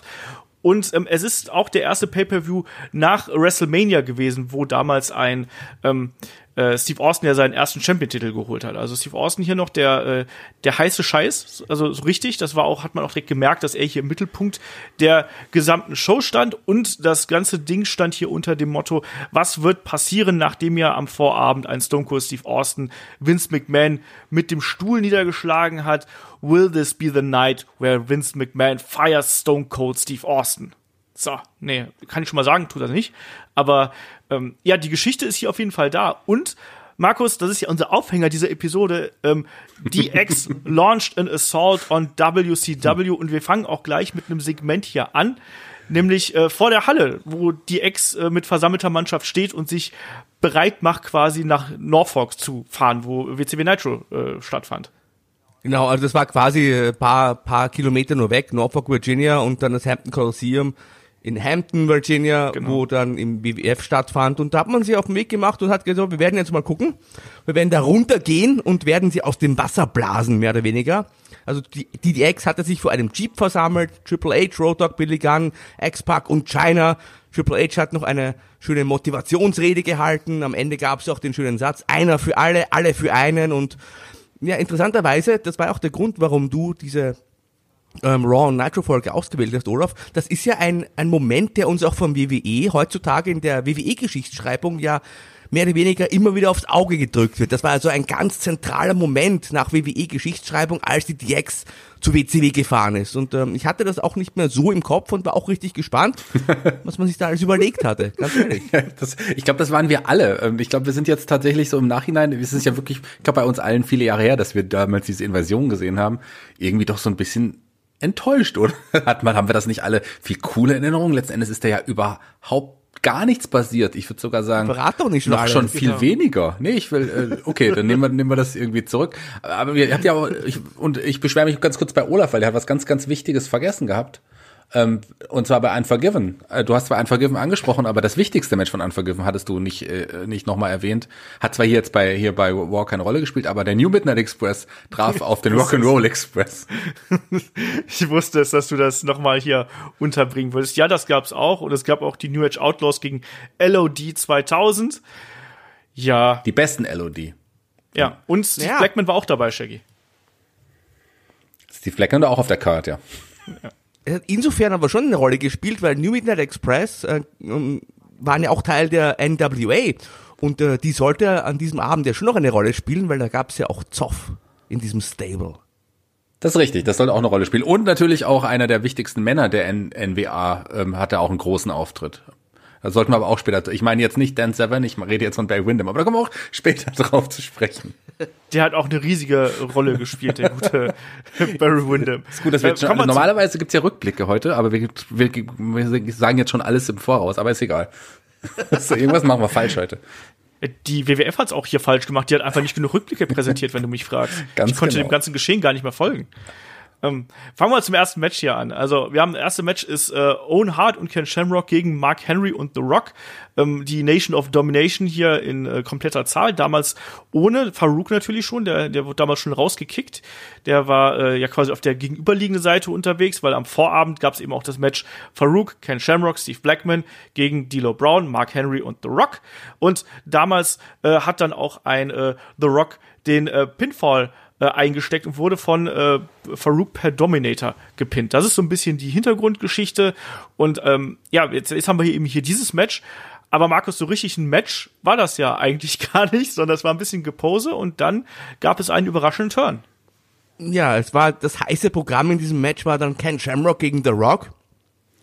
und ähm, es ist auch der erste Pay-per-View nach WrestleMania gewesen, wo damals ein ähm, äh, Steve Austin ja seinen ersten Champion-Titel geholt hat. Also Steve Austin hier noch der äh, der heiße Scheiß, also so richtig. Das war auch hat man auch direkt gemerkt, dass er hier im Mittelpunkt der gesamten Show stand und das ganze Ding stand hier unter dem Motto: Was wird passieren, nachdem ja am Vorabend ein Stone Cold Steve Austin Vince McMahon mit dem Stuhl niedergeschlagen hat? Will this be the night where Vince McMahon fires Stone Cold Steve Austin? So, nee, kann ich schon mal sagen, tut er nicht. Aber ähm, ja, die Geschichte ist hier auf jeden Fall da. Und Markus, das ist ja unser Aufhänger dieser Episode. Ähm, DX launched an assault on WCW und wir fangen auch gleich mit einem Segment hier an, nämlich äh, vor der Halle, wo DX äh, mit versammelter Mannschaft steht und sich bereit macht, quasi nach Norfolk zu fahren, wo WCW Nitro äh, stattfand. Genau, also das war quasi ein paar, paar Kilometer nur weg, Norfolk, Virginia und dann das Hampton Coliseum in Hampton, Virginia, Genau. wo dann im WWF stattfand. Und da hat man sich auf den Weg gemacht und hat gesagt, wir werden jetzt mal gucken. Wir werden da runtergehen und werden sie aus dem Wasser blasen, mehr oder weniger. Also die DDX hatte sich vor einem Jeep versammelt, Triple H, Road Dogg, Billy Gunn, X-Pac und China. Triple H hat noch eine schöne Motivationsrede gehalten. Am Ende gab es auch den schönen Satz, einer für alle, alle für einen. Und ja, interessanterweise, das war auch der Grund, warum du diese ähm, Raw und Nitro Folge ausgewählt hast, Olaf, das ist ja ein, ein Moment, der uns auch vom WWE heutzutage in der WWE-Geschichtsschreibung ja mehr oder weniger immer wieder aufs Auge gedrückt wird. Das war also ein ganz zentraler Moment nach WWE-Geschichtsschreibung, als die DX zu WCW gefahren ist. Und ähm, ich hatte das auch nicht mehr so im Kopf und war auch richtig gespannt, was man sich da alles überlegt hatte. Ganz ehrlich. Das, ich glaube, das waren wir alle. Ähm, Ich glaube, wir sind jetzt tatsächlich so im Nachhinein, es ist ja wirklich, ich glaube, bei uns allen viele Jahre her, dass wir damals diese Invasion gesehen haben, irgendwie doch so ein bisschen enttäuscht, oder? Hat man, haben wir das nicht alle viel coole Erinnerungen? Letzten Endes ist da ja überhaupt gar nichts passiert. Ich würde sogar sagen, Verrat doch nicht schon noch alles. schon viel Genau. weniger. Nee, ich will, äh, okay, dann nehmen wir, nehmen wir das irgendwie zurück. Aber wir habt ja auch, ich, und ich beschwere mich ganz kurz bei Olaf, weil der hat was ganz, ganz Wichtiges vergessen gehabt. Ähm, und zwar bei Unforgiven. Äh, Du hast zwar Unforgiven angesprochen, aber das wichtigste Match von Unforgiven hattest du nicht, äh, nicht nochmal erwähnt. Hat zwar hier jetzt bei, hier bei War keine Rolle gespielt, aber der New Midnight Express traf auf den Rock'n'Roll Express. Ich wusste es, dass du das nochmal hier unterbringen würdest. Ja, das gab's auch. Und es gab auch die New Age Outlaws gegen LOD 2000. Ja, Die besten LOD. ja. Und Steve Ja. Blackman war auch dabei, Shaggy. Steve Blackman da auch auf der Card, ja. Hat insofern aber schon eine Rolle gespielt, weil New Midnight Express äh, ähm, waren ja auch Teil der NWA und äh, die sollte an diesem Abend ja schon noch eine Rolle spielen, weil da gab es ja auch Zoff in diesem Stable. Das ist richtig, das sollte auch eine Rolle spielen. Und natürlich auch einer der wichtigsten Männer der N NWA ähm, hatte auch einen großen Auftritt. Da sollten wir aber auch später, ich meine jetzt nicht Dan Severn, ich rede jetzt von Barry Windham, aber da kommen wir auch später drauf zu sprechen. Der hat auch eine riesige Rolle gespielt, der gute Barry Windham. Ist gut, dass wir Äh, schon, normalerweise gibt's ja Rückblicke heute, aber wir, wir, wir sagen jetzt schon alles im Voraus, aber ist egal. so, irgendwas machen wir falsch heute. Die WWF hat's auch hier falsch gemacht. Die hat einfach nicht genug Rückblicke präsentiert, wenn du mich fragst. Ganz ich konnte genau. dem ganzen Geschehen gar nicht mehr folgen. Ähm, fangen wir zum ersten Match hier an. Also, wir haben das erste Match ist äh, Owen Hart und Ken Shamrock gegen Mark Henry und The Rock. Ähm, die Nation of Domination hier in äh, kompletter Zahl. Damals ohne Farouk natürlich schon. Der, der wurde damals schon rausgekickt. Der war äh, ja quasi auf der gegenüberliegenden Seite unterwegs, weil am Vorabend gab es eben auch das Match Farouk, Ken Shamrock, Steve Blackman gegen D'Lo Brown, Mark Henry und The Rock. Und damals äh, hat dann auch ein äh, The Rock den äh, Pinfall äh, eingesteckt und wurde von äh, Farouk per Dominator gepinnt. Das ist so ein bisschen die Hintergrundgeschichte. Und ähm, ja, jetzt, jetzt haben wir hier eben hier dieses Match. Aber Markus, so richtig ein Match war das ja eigentlich gar nicht, sondern es war ein bisschen Gepose und dann gab es einen überraschenden Turn. Ja, es war das heiße Programm in diesem Match war dann Ken Shamrock gegen The Rock.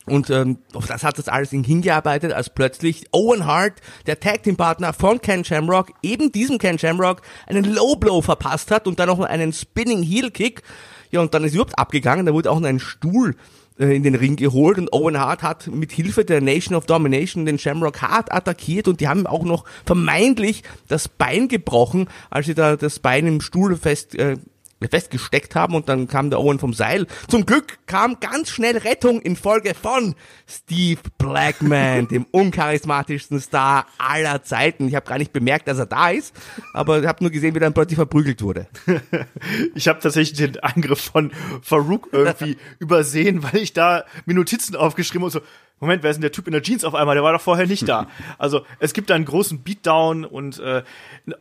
Und ähm, auf das hat das alles hingearbeitet, als plötzlich Owen Hart, der Tag Team Partner von Ken Shamrock, eben diesem Ken Shamrock, einen Low Blow verpasst hat und dann noch einen Spinning Heel Kick. Ja, und dann ist überhaupt abgegangen. Da wurde auch noch ein Stuhl äh, in den Ring geholt und Owen Hart hat mit Hilfe der Nation of Domination den Shamrock hart attackiert und die haben auch noch vermeintlich das Bein gebrochen, als sie da das Bein im Stuhl fest äh, festgesteckt haben und dann kam der Owen vom Seil. Zum Glück kam ganz schnell Rettung in Folge von Steve Blackman, dem uncharismatischsten Star aller Zeiten. Ich habe gar nicht bemerkt, dass er da ist, aber ich habe nur gesehen, wie er dann plötzlich verprügelt wurde. Ich habe tatsächlich den Angriff von Farouk irgendwie übersehen, weil ich da mir Notizen aufgeschrieben und so, Moment, wer ist denn der Typ in der Jeans auf einmal? Der war doch vorher nicht da. Also es gibt da einen großen Beatdown und äh,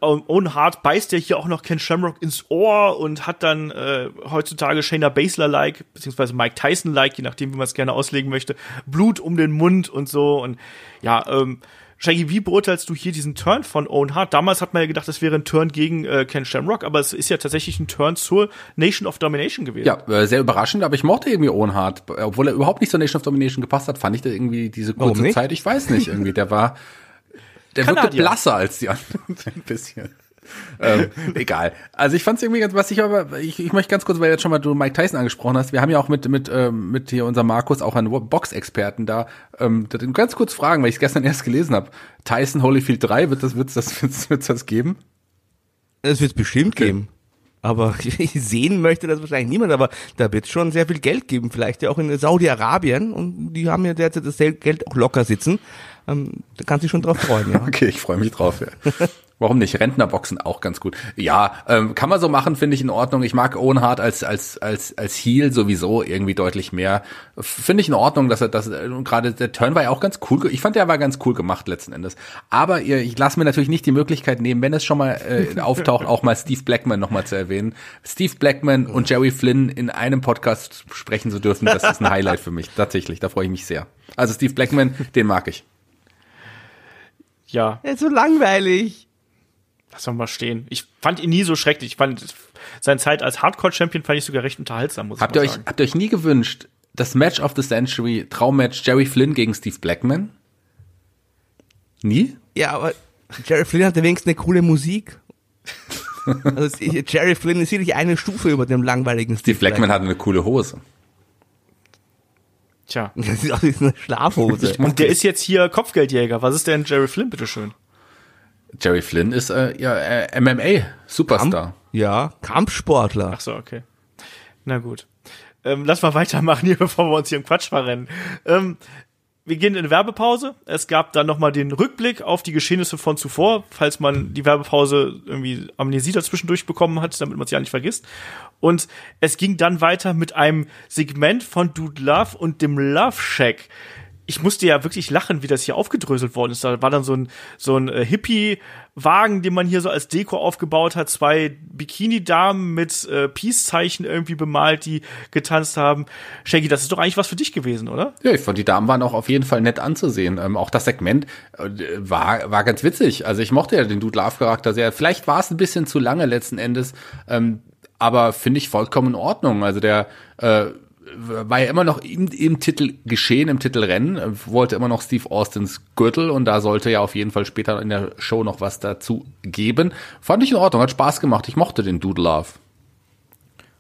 Owen Hart beißt ja hier auch noch Ken Shamrock ins Ohr und hat dann äh, heutzutage Shayna Baszler-like, beziehungsweise Mike Tyson-like, je nachdem, wie man es gerne auslegen möchte, Blut um den Mund und so und ja, ähm, Shaggy, wie beurteilst du hier diesen Turn von Owen Hart? Damals hat man ja gedacht, das wäre ein Turn gegen äh, Ken Shamrock, aber es ist ja tatsächlich ein Turn zur Nation of Domination gewesen. Ja, äh, sehr überraschend, aber ich mochte irgendwie Owen Hart. Obwohl er überhaupt nicht zur Nation of Domination gepasst hat, fand ich da irgendwie diese kurze Zeit, ich weiß nicht, irgendwie, der war, der Kanadier. wirkte blasser als die anderen, ein bisschen ähm, egal. Also ich fand es irgendwie ganz, was ich aber, ich, ich möchte ganz kurz, weil jetzt schon mal du Mike Tyson angesprochen hast, wir haben ja auch mit, mit, ähm, mit hier unser Markus auch einen Box-Experten da, ähm, ganz kurz fragen, weil ich es gestern erst gelesen habe. Tyson Holyfield 3, wird das, wird's das, wird's, wird's das geben? Das wird es bestimmt okay. geben. Aber sehen möchte das wahrscheinlich niemand, aber da wird es schon sehr viel Geld geben, vielleicht ja auch in Saudi-Arabien und die haben ja derzeit das Geld auch locker sitzen. Ähm, da kannst du dich schon drauf freuen, ja. Okay, ich freue mich drauf, ja. Warum nicht? Rentnerboxen auch ganz gut. Ja, ähm, kann man so machen, finde ich in Ordnung. Ich mag Owen Hart als als als als Heel sowieso irgendwie deutlich mehr. Finde ich in Ordnung, dass er das äh, gerade der Turn war ja auch ganz cool. Ich fand der war ganz cool gemacht letzten Endes. Aber ihr, ich lasse mir natürlich nicht die Möglichkeit nehmen, wenn es schon mal äh, auftaucht, auch mal Steve Blackman nochmal zu erwähnen. Steve Blackman und Jerry Flynn in einem Podcast sprechen zu dürfen, das ist ein Highlight für mich tatsächlich. Da freue ich mich sehr. Also Steve Blackman, den mag ich. Ja. Er ist so langweilig. Lass doch mal stehen. Ich fand ihn nie so schrecklich. Ich fand seine Zeit als Hardcore-Champion fand ich sogar recht unterhaltsam, muss habt ich ihr euch, sagen. Habt ihr euch nie gewünscht, das Match of the Century, Traummatch Jerry Flynn gegen Steve Blackman? Nie? Ja, aber Jerry Flynn hatte wenigstens eine coole Musik. also Jerry Flynn ist wirklich eine Stufe über dem langweiligen Steve, Steve Blackman. Blackman hat eine coole Hose. Tja. Das ist auch eine Schlafhose. Und der ist jetzt hier Kopfgeldjäger. Was ist denn Jerry Flynn, bitteschön? Jerry Flynn ist äh, ja äh, MMA Superstar. Kamp ja, Kampfsportler. Ach so, okay. Na gut. Ähm, lass mal weitermachen hier, bevor wir uns hier im Quatsch verrennen. Ähm, wir gehen in eine Werbepause. Es gab dann nochmal den Rückblick auf die Geschehnisse von zuvor, falls man die Werbepause irgendwie Amnesie dazwischen durchbekommen hat, damit man es ja nicht vergisst. Und es ging dann weiter mit einem Segment von Dude Love und dem Love Shack ich musste ja wirklich lachen, wie das hier aufgedröselt worden ist. Da war dann so ein, so ein äh, Hippie-Wagen, den man hier so als Deko aufgebaut hat, zwei Bikini-Damen mit äh, Peace-Zeichen irgendwie bemalt, die getanzt haben. Shaggy, das ist doch eigentlich was für dich gewesen, oder? Ja, ich fand, die Damen waren auch auf jeden Fall nett anzusehen. Ähm, auch das Segment äh, war, war ganz witzig. Also ich mochte ja den Dude Love-Charakter sehr. Vielleicht war es ein bisschen zu lange letzten Endes, ähm, aber finde ich vollkommen in Ordnung. Also der äh, war ja immer noch im, im Titel geschehen, im Titelrennen, wollte immer noch Steve Austins Gürtel und da sollte ja auf jeden Fall später in der Show noch was dazu geben. Fand ich in Ordnung, hat Spaß gemacht, ich mochte den Dude Love.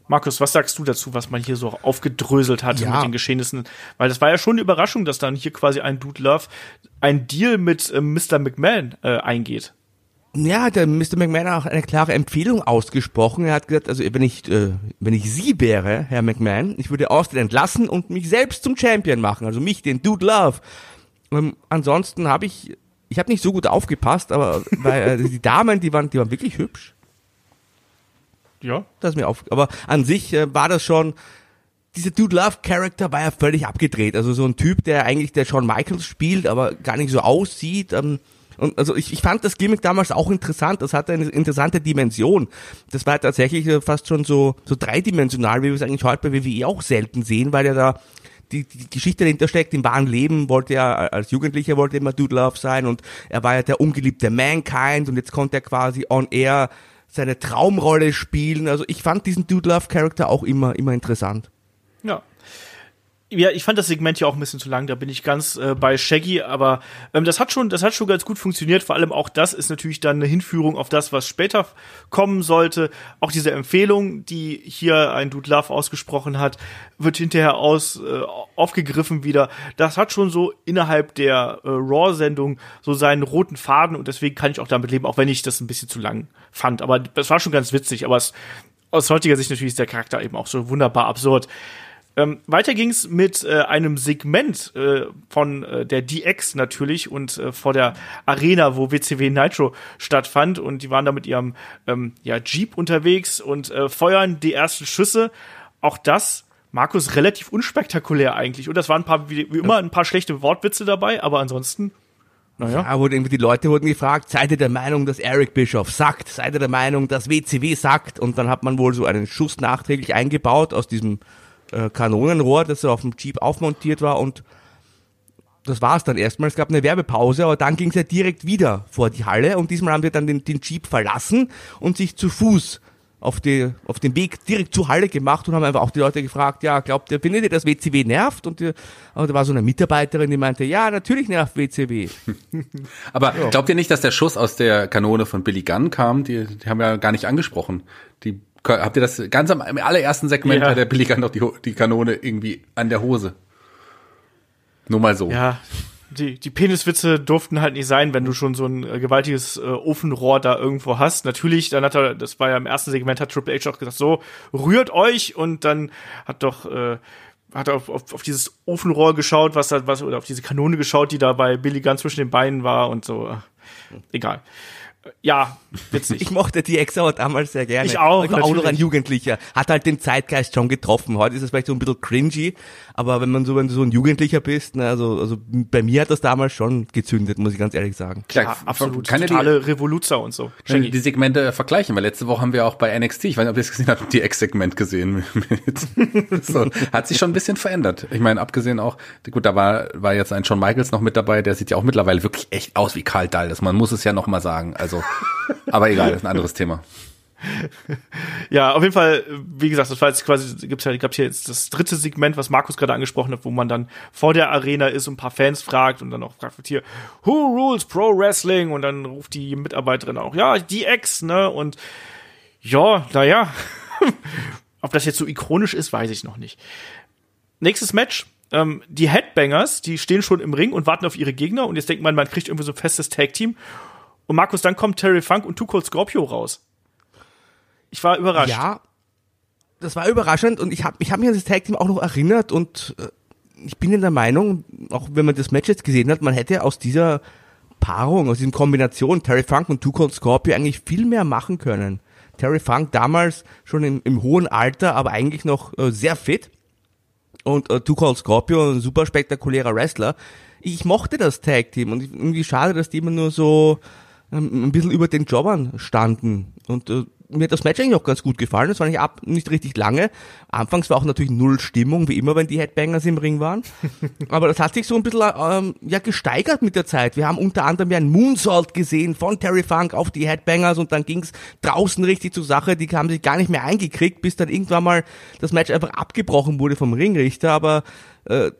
Markus, was sagst du dazu, was man hier so aufgedröselt hat ja. mit den Geschehnissen? Weil das war ja schon eine Überraschung, dass dann hier quasi ein Dude Love ein Deal mit äh, Mr. McMahon äh, eingeht. Ja, der Mr. McMahon hat auch eine klare Empfehlung ausgesprochen. Er hat gesagt, also wenn ich, äh, wenn ich Sie wäre, Herr McMahon, ich würde Austin entlassen und mich selbst zum Champion machen. Also mich, den Dude Love. Ähm, ansonsten habe ich, ich habe nicht so gut aufgepasst, aber weil äh, die Damen, die waren, die waren wirklich hübsch. Ja. Das ist mir auf. Aber an sich äh, war das schon. Dieser Dude Love Character war ja völlig abgedreht. Also so ein Typ, der eigentlich der Shawn Michaels spielt, aber gar nicht so aussieht. Ähm, und also ich, ich fand das Gimmick damals auch interessant. Das hatte eine interessante Dimension. Das war tatsächlich äh, fast schon so, so dreidimensional, wie wir es eigentlich heute bei WWE auch selten sehen, weil ja da die, die Geschichte dahinter steckt. Im wahren Leben wollte er als Jugendlicher wollte immer Dude Love sein und er war ja der ungeliebte Mankind und jetzt konnte er quasi on air seine Traumrolle spielen. Also ich fand diesen Dude Love Charakter auch immer, immer interessant. Ja ja, ich fand das Segment ja auch ein bisschen zu lang, da bin ich ganz äh, bei Shaggy, aber ähm, das hat schon, das hat schon ganz gut funktioniert. Vor allem auch das ist natürlich dann eine Hinführung auf das, was später kommen sollte. Auch diese Empfehlung, die hier ein Dude Love ausgesprochen hat, wird hinterher aus äh, aufgegriffen wieder. Das hat schon so innerhalb der äh, Raw-Sendung so seinen roten Faden und deswegen kann ich auch damit leben, auch wenn ich das ein bisschen zu lang fand. Aber es war schon ganz witzig, aber es, aus heutiger Sicht natürlich ist der Charakter eben auch so wunderbar absurd. Ähm, weiter ging's mit äh, einem Segment äh, von äh, der DX natürlich und äh, vor der Arena, wo WCW Nitro stattfand und die waren da mit ihrem ähm, ja, Jeep unterwegs und äh, feuern die ersten Schüsse. Auch das Markus relativ unspektakulär eigentlich. Und das waren ein paar, wie, wie immer, ein paar schlechte Wortwitze dabei, aber ansonsten, naja. Ja, wurde irgendwie die Leute wurden gefragt, seid ihr der Meinung, dass Eric Bischoff sagt? Seid ihr der Meinung, dass WCW sagt? Und dann hat man wohl so einen Schuss nachträglich eingebaut aus diesem äh, Kanonenrohr, das auf dem Jeep aufmontiert war und das war's dann erstmal. Es gab eine Werbepause, aber dann ging's ja direkt wieder vor die Halle und diesmal haben wir dann den, den Jeep verlassen und sich zu Fuß auf, die, auf den Weg direkt zur Halle gemacht und haben einfach auch die Leute gefragt, ja, glaubt ihr, findet ihr, dass WCW nervt? Und, die, und da war so eine Mitarbeiterin, die meinte, ja, natürlich nervt WCW. Aber glaubt ihr nicht, dass der Schuss aus der Kanone von Billy Gunn kam? Die, die haben ja gar nicht angesprochen. Die, habt ihr das ganz am allerersten Segment Ja. hat der Billy Gunn noch die, die Kanone irgendwie an der Hose? Nur mal so. Ja, die, die Peniswitze durften halt nicht sein, wenn du schon so ein äh, gewaltiges äh, Ofenrohr da irgendwo hast. Natürlich, dann hat er, das war ja im ersten Segment, hat Triple H auch gesagt, so, rührt euch und dann hat doch, äh, hat er auf, auf, auf dieses Ofenrohr geschaut, was da, was, oder auf diese Kanone geschaut, die da bei Billy Gunn zwischen den Beinen war und so. Äh, Egal. Äh, Ja, witzig. Ich mochte die Ex aber damals sehr gerne. Ich auch, Ich war auch noch ein Jugendlicher. Hat halt den Zeitgeist schon getroffen. Heute ist es vielleicht so ein bisschen cringy, aber wenn man so, wenn du so ein Jugendlicher bist, ne, also, also bei mir hat das damals schon gezündet, muss ich ganz ehrlich sagen. Klar, ja, absolut. Kann ja die, Totale Revoluzer und so. Die Segmente vergleichen, weil letzte Woche haben wir auch bei NXT, ich weiß nicht, ob ihr es gesehen habt, die Ex-Segment gesehen. so, hat sich schon ein bisschen verändert. Ich meine, abgesehen auch, gut, da war, war jetzt ein Shawn Michaels noch mit dabei, der sieht ja auch mittlerweile wirklich echt aus wie Karl Dallas. Man muss es ja noch mal sagen. Also, aber egal, das ist ein anderes Thema. Ja, auf jeden Fall, wie gesagt, das war jetzt quasi, gibt's ja, gab's hier jetzt das dritte Segment, was Markus gerade angesprochen hat, wo man dann vor der Arena ist und ein paar Fans fragt und dann auch fragt hier, who rules Pro Wrestling? Und dann ruft die Mitarbeiterin auch, ja, die Ex, ne? Und ja, naja, ob das jetzt so ikonisch ist, weiß ich noch nicht. Nächstes Match. Ähm, die Headbangers, die stehen schon im Ring und warten auf ihre Gegner und jetzt denkt man, man kriegt irgendwie so ein festes Tag-Team. Und Markus, dann kommt Terry Funk und Too Cold Scorpio raus. Ich war überrascht. Ja, das war überraschend und ich habe ich hab mich an das Tag Team auch noch erinnert und äh, ich bin in der Meinung, auch wenn man das Match jetzt gesehen hat, man hätte aus dieser Paarung, aus diesem Kombination Terry Funk und Two Cold Scorpio eigentlich viel mehr machen können. Terry Funk damals schon im, im hohen Alter, aber eigentlich noch äh, sehr fit und äh, Two Cold Scorpio, ein super spektakulärer Wrestler. Ich mochte das Tag Team und irgendwie schade, dass die immer nur so ähm, ein bisschen über den Jobbern standen. Und äh, mir hat das Match eigentlich auch ganz gut gefallen. Das war nicht ab, nicht richtig lange. Anfangs war auch natürlich null Stimmung, wie immer, wenn die Headbangers im Ring waren. Aber das hat sich so ein bisschen ähm, ja, gesteigert mit der Zeit. Wir haben unter anderem ja einen Moonsault gesehen von Terry Funk auf die Headbangers und dann ging's draußen richtig zur Sache. Die haben sich gar nicht mehr eingekriegt, bis dann irgendwann mal das Match einfach abgebrochen wurde vom Ringrichter. Aber äh,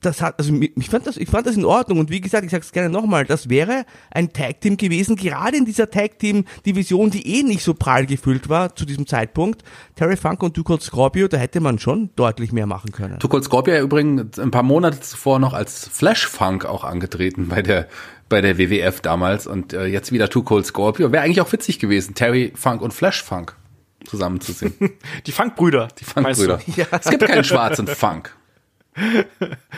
das hat, also ich fand das, ich fand das in Ordnung und wie gesagt, ich sag's gerne nochmal, das wäre ein Tag Team gewesen, gerade in dieser Tag Team Division, die eh nicht so prall gefüllt war zu diesem Zeitpunkt. Terry Funk und Duke Scorpio, da hätte man schon deutlich mehr machen können. Too Cold Scorpio ja übrigens ein paar Monate zuvor noch als Flash Funk auch angetreten bei der bei der WWF damals und äh, jetzt wieder Too Cold Scorpio. Wäre eigentlich auch witzig gewesen, Terry Funk und Flash Funk zusammenzusehen. Die Funkbrüder. Die Funkbrüder. Ja. Es gibt keinen schwarzen Funk.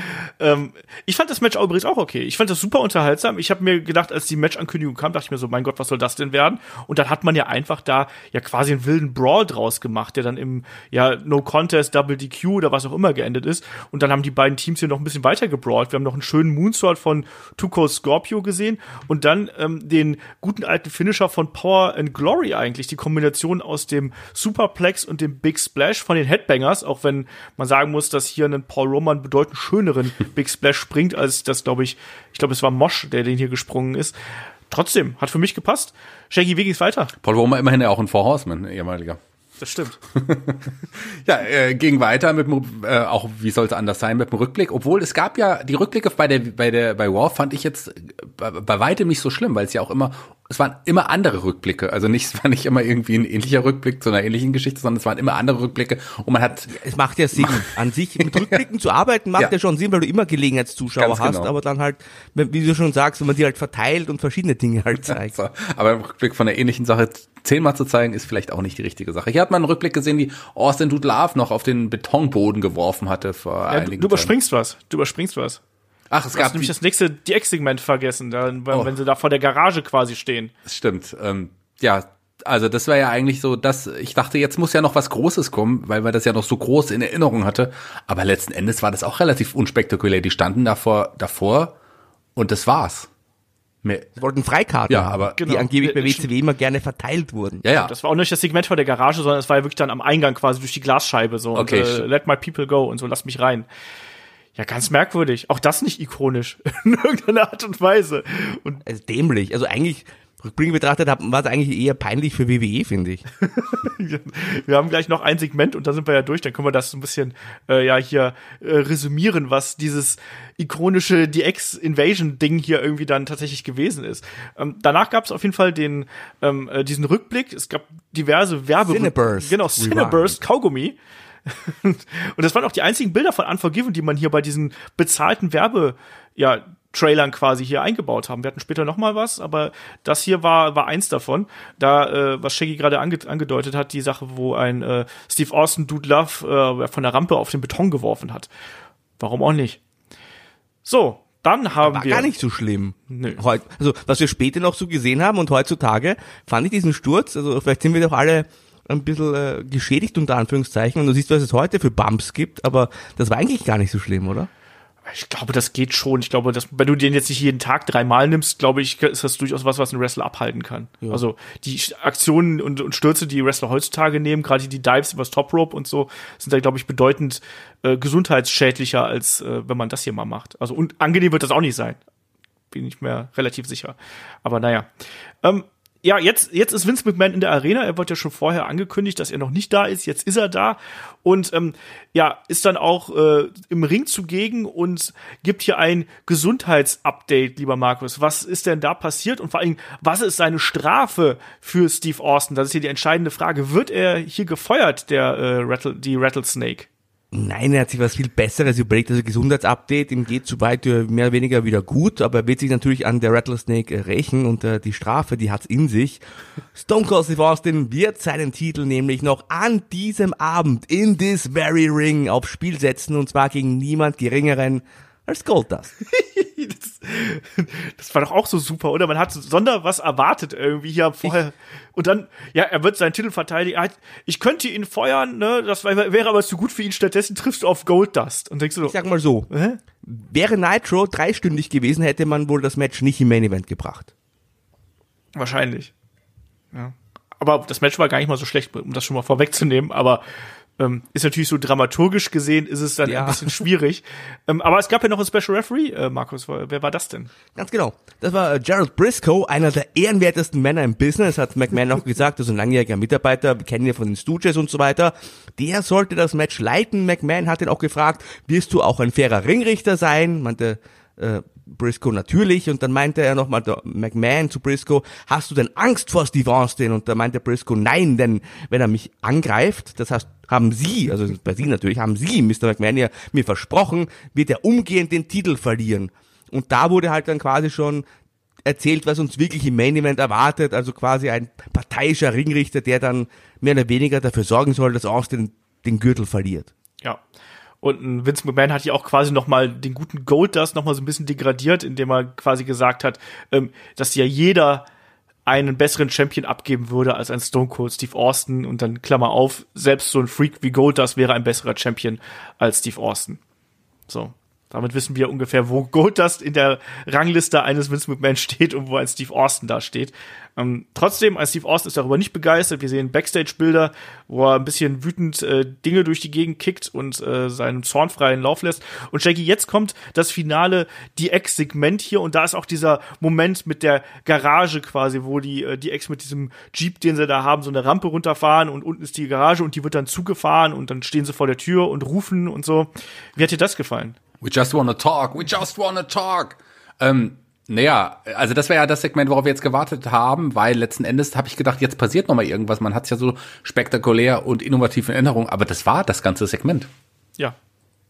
Ähm, ich fand das Match übrigens auch okay. Ich fand das super unterhaltsam. Ich habe mir gedacht, als die Matchankündigung kam, dachte ich mir so, mein Gott, was soll das denn werden? Und dann hat man ja einfach da ja quasi einen wilden Brawl draus gemacht, der dann im ja No Contest, Double DQ oder was auch immer geendet ist. Und dann haben die beiden Teams hier noch ein bisschen weiter gebrawlt. Wir haben noch einen schönen Moonsault von Tuco Scorpio gesehen und dann ähm, den guten alten Finisher von Power and Glory eigentlich, die Kombination aus dem Superplex und dem Big Splash von den Headbangers, auch wenn man sagen muss, dass hier ein Paul Roman bedeutend schöneren Big Splash springt, als das, glaube ich, ich glaube, es war Mosch, der den hier gesprungen ist. Trotzdem, hat für mich gepasst. Shaggy, wie ging's weiter? Paul Romer immerhin ja auch ein Four Horseman, ehemaliger. Das stimmt. Ja, äh, ging weiter mit dem, äh, auch wie soll es anders sein, mit dem Rückblick. Obwohl es gab ja die Rückblicke bei der, bei der, bei War fand ich jetzt bei, bei weitem nicht so schlimm, weil es ja auch immer, es waren immer andere Rückblicke. Also nicht, es war nicht immer irgendwie ein ähnlicher Rückblick zu einer ähnlichen Geschichte, sondern es waren immer andere Rückblicke und man hat Es macht ja Sinn. An sich mit Rückblicken zu arbeiten macht Ja. ja. schon Sinn, weil du immer Gelegenheitszuschauer Ganz hast, genau. aber dann halt, wie du schon sagst, wenn man die halt verteilt und verschiedene Dinge halt zeigt. So, aber im Rückblick von einer ähnlichen Sache zehnmal zu zeigen, ist vielleicht auch nicht die richtige Sache. Hier hat man einen Rückblick gesehen, wie Austin Dude Love noch auf den Betonboden geworfen hatte vor Ja, du, einigen du überspringst was. Du überspringst was. Ach, es Du hast gab nämlich die, das nächste DX-Segment vergessen, da, wenn, Oh. wenn sie da vor der Garage quasi stehen. Stimmt. Ähm, ja, Also das war ja eigentlich so, dass ich dachte, jetzt muss ja noch was Großes kommen, weil man das ja noch so groß in Erinnerung hatte. Aber letzten Endes war das auch relativ unspektakulär. Die standen davor, davor und das war's. Mehr. Sie wollten Freikarten Ja, aber- die Genau. angeblich bei WCW immer gerne verteilt wurden. Ja, ja. Das war auch nicht das Segment vor der Garage, sondern es war ja wirklich dann am Eingang quasi durch die Glasscheibe so. Okay, Und, äh, let my people go und so, lass mich rein. Ja, ganz merkwürdig. Auch das nicht ikonisch. In irgendeiner Art und Weise. Und Also dämlich. Also eigentlich, rückblickend betrachtet, war es eigentlich eher peinlich für WWE, finde ich. wir haben gleich noch ein Segment und dann sind wir ja durch. Dann können wir das so ein bisschen äh, ja hier äh, resümieren, was dieses ikonische DX-Invasion-Ding hier irgendwie dann tatsächlich gewesen ist. Ähm, danach gab es auf jeden Fall den ähm, äh, diesen Rückblick. Es gab diverse Werbe Cineburst genau. Cineburst Kaugummi. und das waren auch die einzigen Bilder von Unforgiven, die man hier bei diesen bezahlten Werbe ja Trailern quasi hier eingebaut haben. Wir hatten später noch mal was, aber das hier war war eins davon. Da äh, was Shaggy gerade ange angedeutet hat, die Sache, wo ein äh, Steve Austin Dude Love äh, von der Rampe auf den Beton geworfen hat. Warum auch nicht? So, dann haben War wir gar nicht so schlimm. Nö. Also was wir später noch so gesehen haben und heutzutage fand ich diesen Sturz, also vielleicht sind wir doch alle ein bisschen äh, geschädigt unter Anführungszeichen und du siehst, was es heute für Bumps gibt, aber das war eigentlich gar nicht so schlimm, oder? Ich glaube, das geht schon. Ich glaube, dass, wenn du den jetzt nicht jeden Tag dreimal nimmst, glaube ich, ist das durchaus was, was ein Wrestler abhalten kann. Also die Aktionen und, und Stürze, die Wrestler heutzutage nehmen, gerade die Dives übers Top Rope und so, sind da, glaube ich, bedeutend äh, gesundheitsschädlicher, als äh, wenn man das hier mal macht. Also und angenehm wird das auch nicht sein. Bin ich mir relativ sicher. Aber naja. Ähm, ja, jetzt, jetzt ist Vince McMahon in der Arena. Er wurde ja schon vorher angekündigt, dass er noch nicht da ist. Jetzt ist er da und ähm, ja, ist dann auch äh, im Ring zugegen und gibt hier ein Gesundheitsupdate, lieber Markus. Was ist denn da passiert und vor allem, was ist seine Strafe für Steve Austin? Das ist hier die entscheidende Frage. Wird er hier gefeuert, der äh, Rattle, die Rattlesnake? Nein, er hat sich was viel Besseres überlegt. Also Gesundheitsupdate, ihm geht soweit äh, mehr oder weniger wieder gut, aber er wird sich natürlich an der Rattlesnake rächen und äh, die Strafe, die hat's in sich. Stone Cold Steve Austin wird seinen Titel nämlich noch an diesem Abend in this very ring aufs Spiel setzen und zwar gegen niemand geringeren als Goldust. das, das war doch auch so super, oder? Man hat sonder was erwartet irgendwie hier vorher. und dann, ja, er wird seinen Titel verteidigen. Er hat, ich könnte ihn feuern, ne? Das wär, wäre aber zu gut für ihn. Stattdessen triffst du auf Goldust. Und denkst du Ich so, sag mal so, hä? wäre Nitro dreistündig gewesen, hätte man wohl das Match nicht im Main Event gebracht. Wahrscheinlich. Ja. Aber das Match war gar nicht mal so schlecht, um das schon mal vorwegzunehmen. Aber ähm, ist natürlich so dramaturgisch gesehen, ist es dann Ja. ein bisschen schwierig. ähm, aber es gab ja noch einen Special Referee, äh, Markus. Wer war das denn? Ganz genau. Das war äh, Gerald Briscoe, einer der ehrenwertesten Männer im Business, hat McMahon auch gesagt, also ein langjähriger Mitarbeiter, wir kennen ihn von den Stooges und so weiter. Der sollte das Match leiten. McMahon hat ihn auch gefragt, wirst du auch ein fairer Ringrichter sein? Meinte äh, Briscoe natürlich und dann meinte er nochmal McMahon zu Briscoe, hast du denn Angst vor Steve Austin? Und da meinte Briscoe, nein, denn wenn er mich angreift, das heißt, haben Sie, also bei Sie natürlich, haben Sie, Mr. McMahon, ja mir versprochen, wird er umgehend den Titel verlieren. Und da wurde halt dann quasi schon erzählt, was uns wirklich im Main Event erwartet, also quasi ein parteiischer Ringrichter, der dann mehr oder weniger dafür sorgen soll, dass Austin den Gürtel verliert. Ja. Und ein Vince McMahon hat ja auch quasi noch mal den guten Goldust noch mal so ein bisschen degradiert, indem er quasi gesagt hat, ähm, dass ja jeder einen besseren Champion abgeben würde als ein Stone Cold Steve Austin und dann Klammer auf, selbst so ein Freak wie Goldust wäre ein besserer Champion als Steve Austin. So. Damit wissen wir ungefähr, wo Goldust in der Rangliste eines Vince McMahon steht und wo ein Steve Austin da steht. Ähm, trotzdem, ein Steve Austin ist darüber nicht begeistert. Wir sehen Backstage-Bilder, wo er ein bisschen wütend äh, Dinge durch die Gegend kickt und äh, seinen Zorn freien Lauf lässt. Und Shaggy, jetzt kommt das finale DX-Segment hier und da ist auch dieser Moment mit der Garage quasi, wo die äh, DX mit diesem Jeep, den sie da haben, so eine Rampe runterfahren und unten ist die Garage und die wird dann zugefahren und dann stehen sie vor der Tür und rufen und so. Wie hat dir das gefallen? We just wanna talk, we just wanna talk. Ähm, naja, also das wäre ja das Segment, worauf wir jetzt gewartet haben, weil letzten Endes habe ich gedacht, jetzt passiert noch mal irgendwas. Man hat es ja so spektakulär und innovativ in Erinnerung, aber das war das ganze Segment. Ja.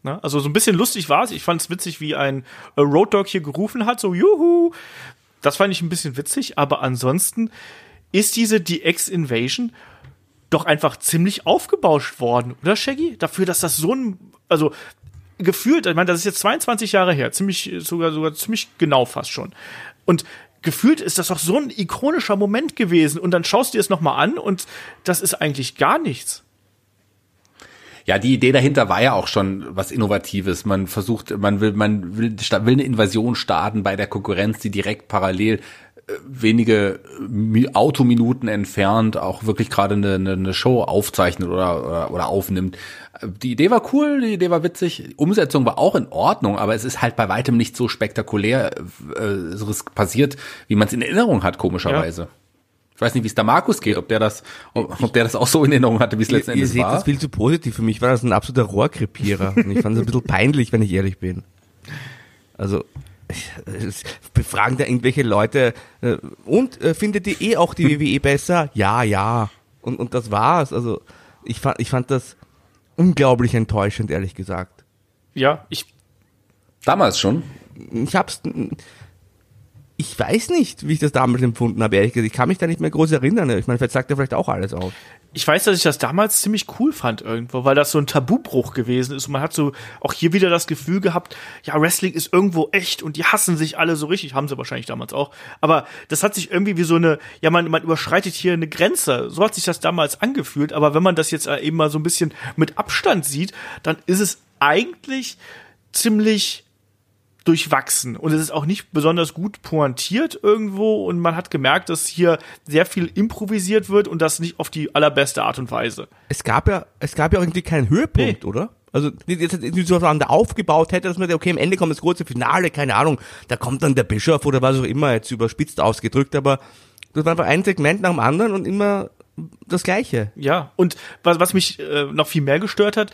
Ne? Also so ein bisschen lustig war es. Ich fand es witzig, wie ein äh, Road Dog hier gerufen hat, so juhu. Das fand ich ein bisschen witzig, aber ansonsten ist diese DX Invasion doch einfach ziemlich aufgebauscht worden, oder Shaggy? Dafür, dass das so ein, also gefühlt, ich meine, das ist jetzt 22 Jahre her, ziemlich, sogar, sogar ziemlich genau fast schon. Und gefühlt ist das doch so ein ikonischer Moment gewesen. Und dann schaust du dir es nochmal an und das ist eigentlich gar nichts. Ja, die Idee dahinter war ja auch schon was Innovatives. Man versucht, man will, man will, will eine Invasion starten bei der Konkurrenz, die direkt parallel wenige Autominuten entfernt auch wirklich gerade eine, eine, eine Show aufzeichnet oder, oder, oder aufnimmt. Die Idee war cool, die Idee war witzig, Umsetzung war auch in Ordnung, aber es ist halt bei weitem nicht so spektakulär äh, so passiert, wie man es in Erinnerung hat, komischerweise. Ja. Ich weiß nicht, wie es da Markus geht, ob der das, ob, ob der das auch so in Erinnerung hatte, wie es letzten Endes ihr seht war. das viel zu positiv. Für mich war das ein absoluter Rohrkrepierer. und ich fand es ein bisschen peinlich, wenn ich ehrlich bin. Also, befragen da irgendwelche Leute, äh, und äh, findet ihr eh auch die WWE besser? Ja, ja. Und, und das war's. Also, ich fand, ich fand das unglaublich enttäuschend, ehrlich gesagt. Ja, ich. Damals schon? Ich hab's, ich weiß nicht, wie ich das damals empfunden habe, ehrlich gesagt. Ich kann mich da nicht mehr groß erinnern. Ich meine, vielleicht sagt er vielleicht auch alles auf. Ich weiß, dass ich das damals ziemlich cool fand irgendwo, weil das so ein Tabubruch gewesen ist. Und man hat so auch hier wieder das Gefühl gehabt, ja, Wrestling ist irgendwo echt und die hassen sich alle so richtig. Haben sie wahrscheinlich damals auch. Aber das hat sich irgendwie wie so eine, ja, man, man überschreitet hier eine Grenze. So hat sich das damals angefühlt. Aber wenn man das jetzt eben mal so ein bisschen mit Abstand sieht, dann ist es eigentlich ziemlich durchwachsen und es ist auch nicht besonders gut pointiert irgendwo und man hat gemerkt, dass hier sehr viel improvisiert wird und das nicht auf die allerbeste Art und Weise. Es gab ja, es gab ja irgendwie keinen Höhepunkt, nee. oder? Also jetzt nicht so aufeinander aufgebaut hätte, dass man okay, am Ende kommt das große Finale, keine Ahnung, da kommt dann der Bischof oder was auch immer, jetzt überspitzt ausgedrückt, aber das war einfach ein Segment nach dem anderen und immer das Gleiche. Ja, und was, was mich äh, noch viel mehr gestört hat,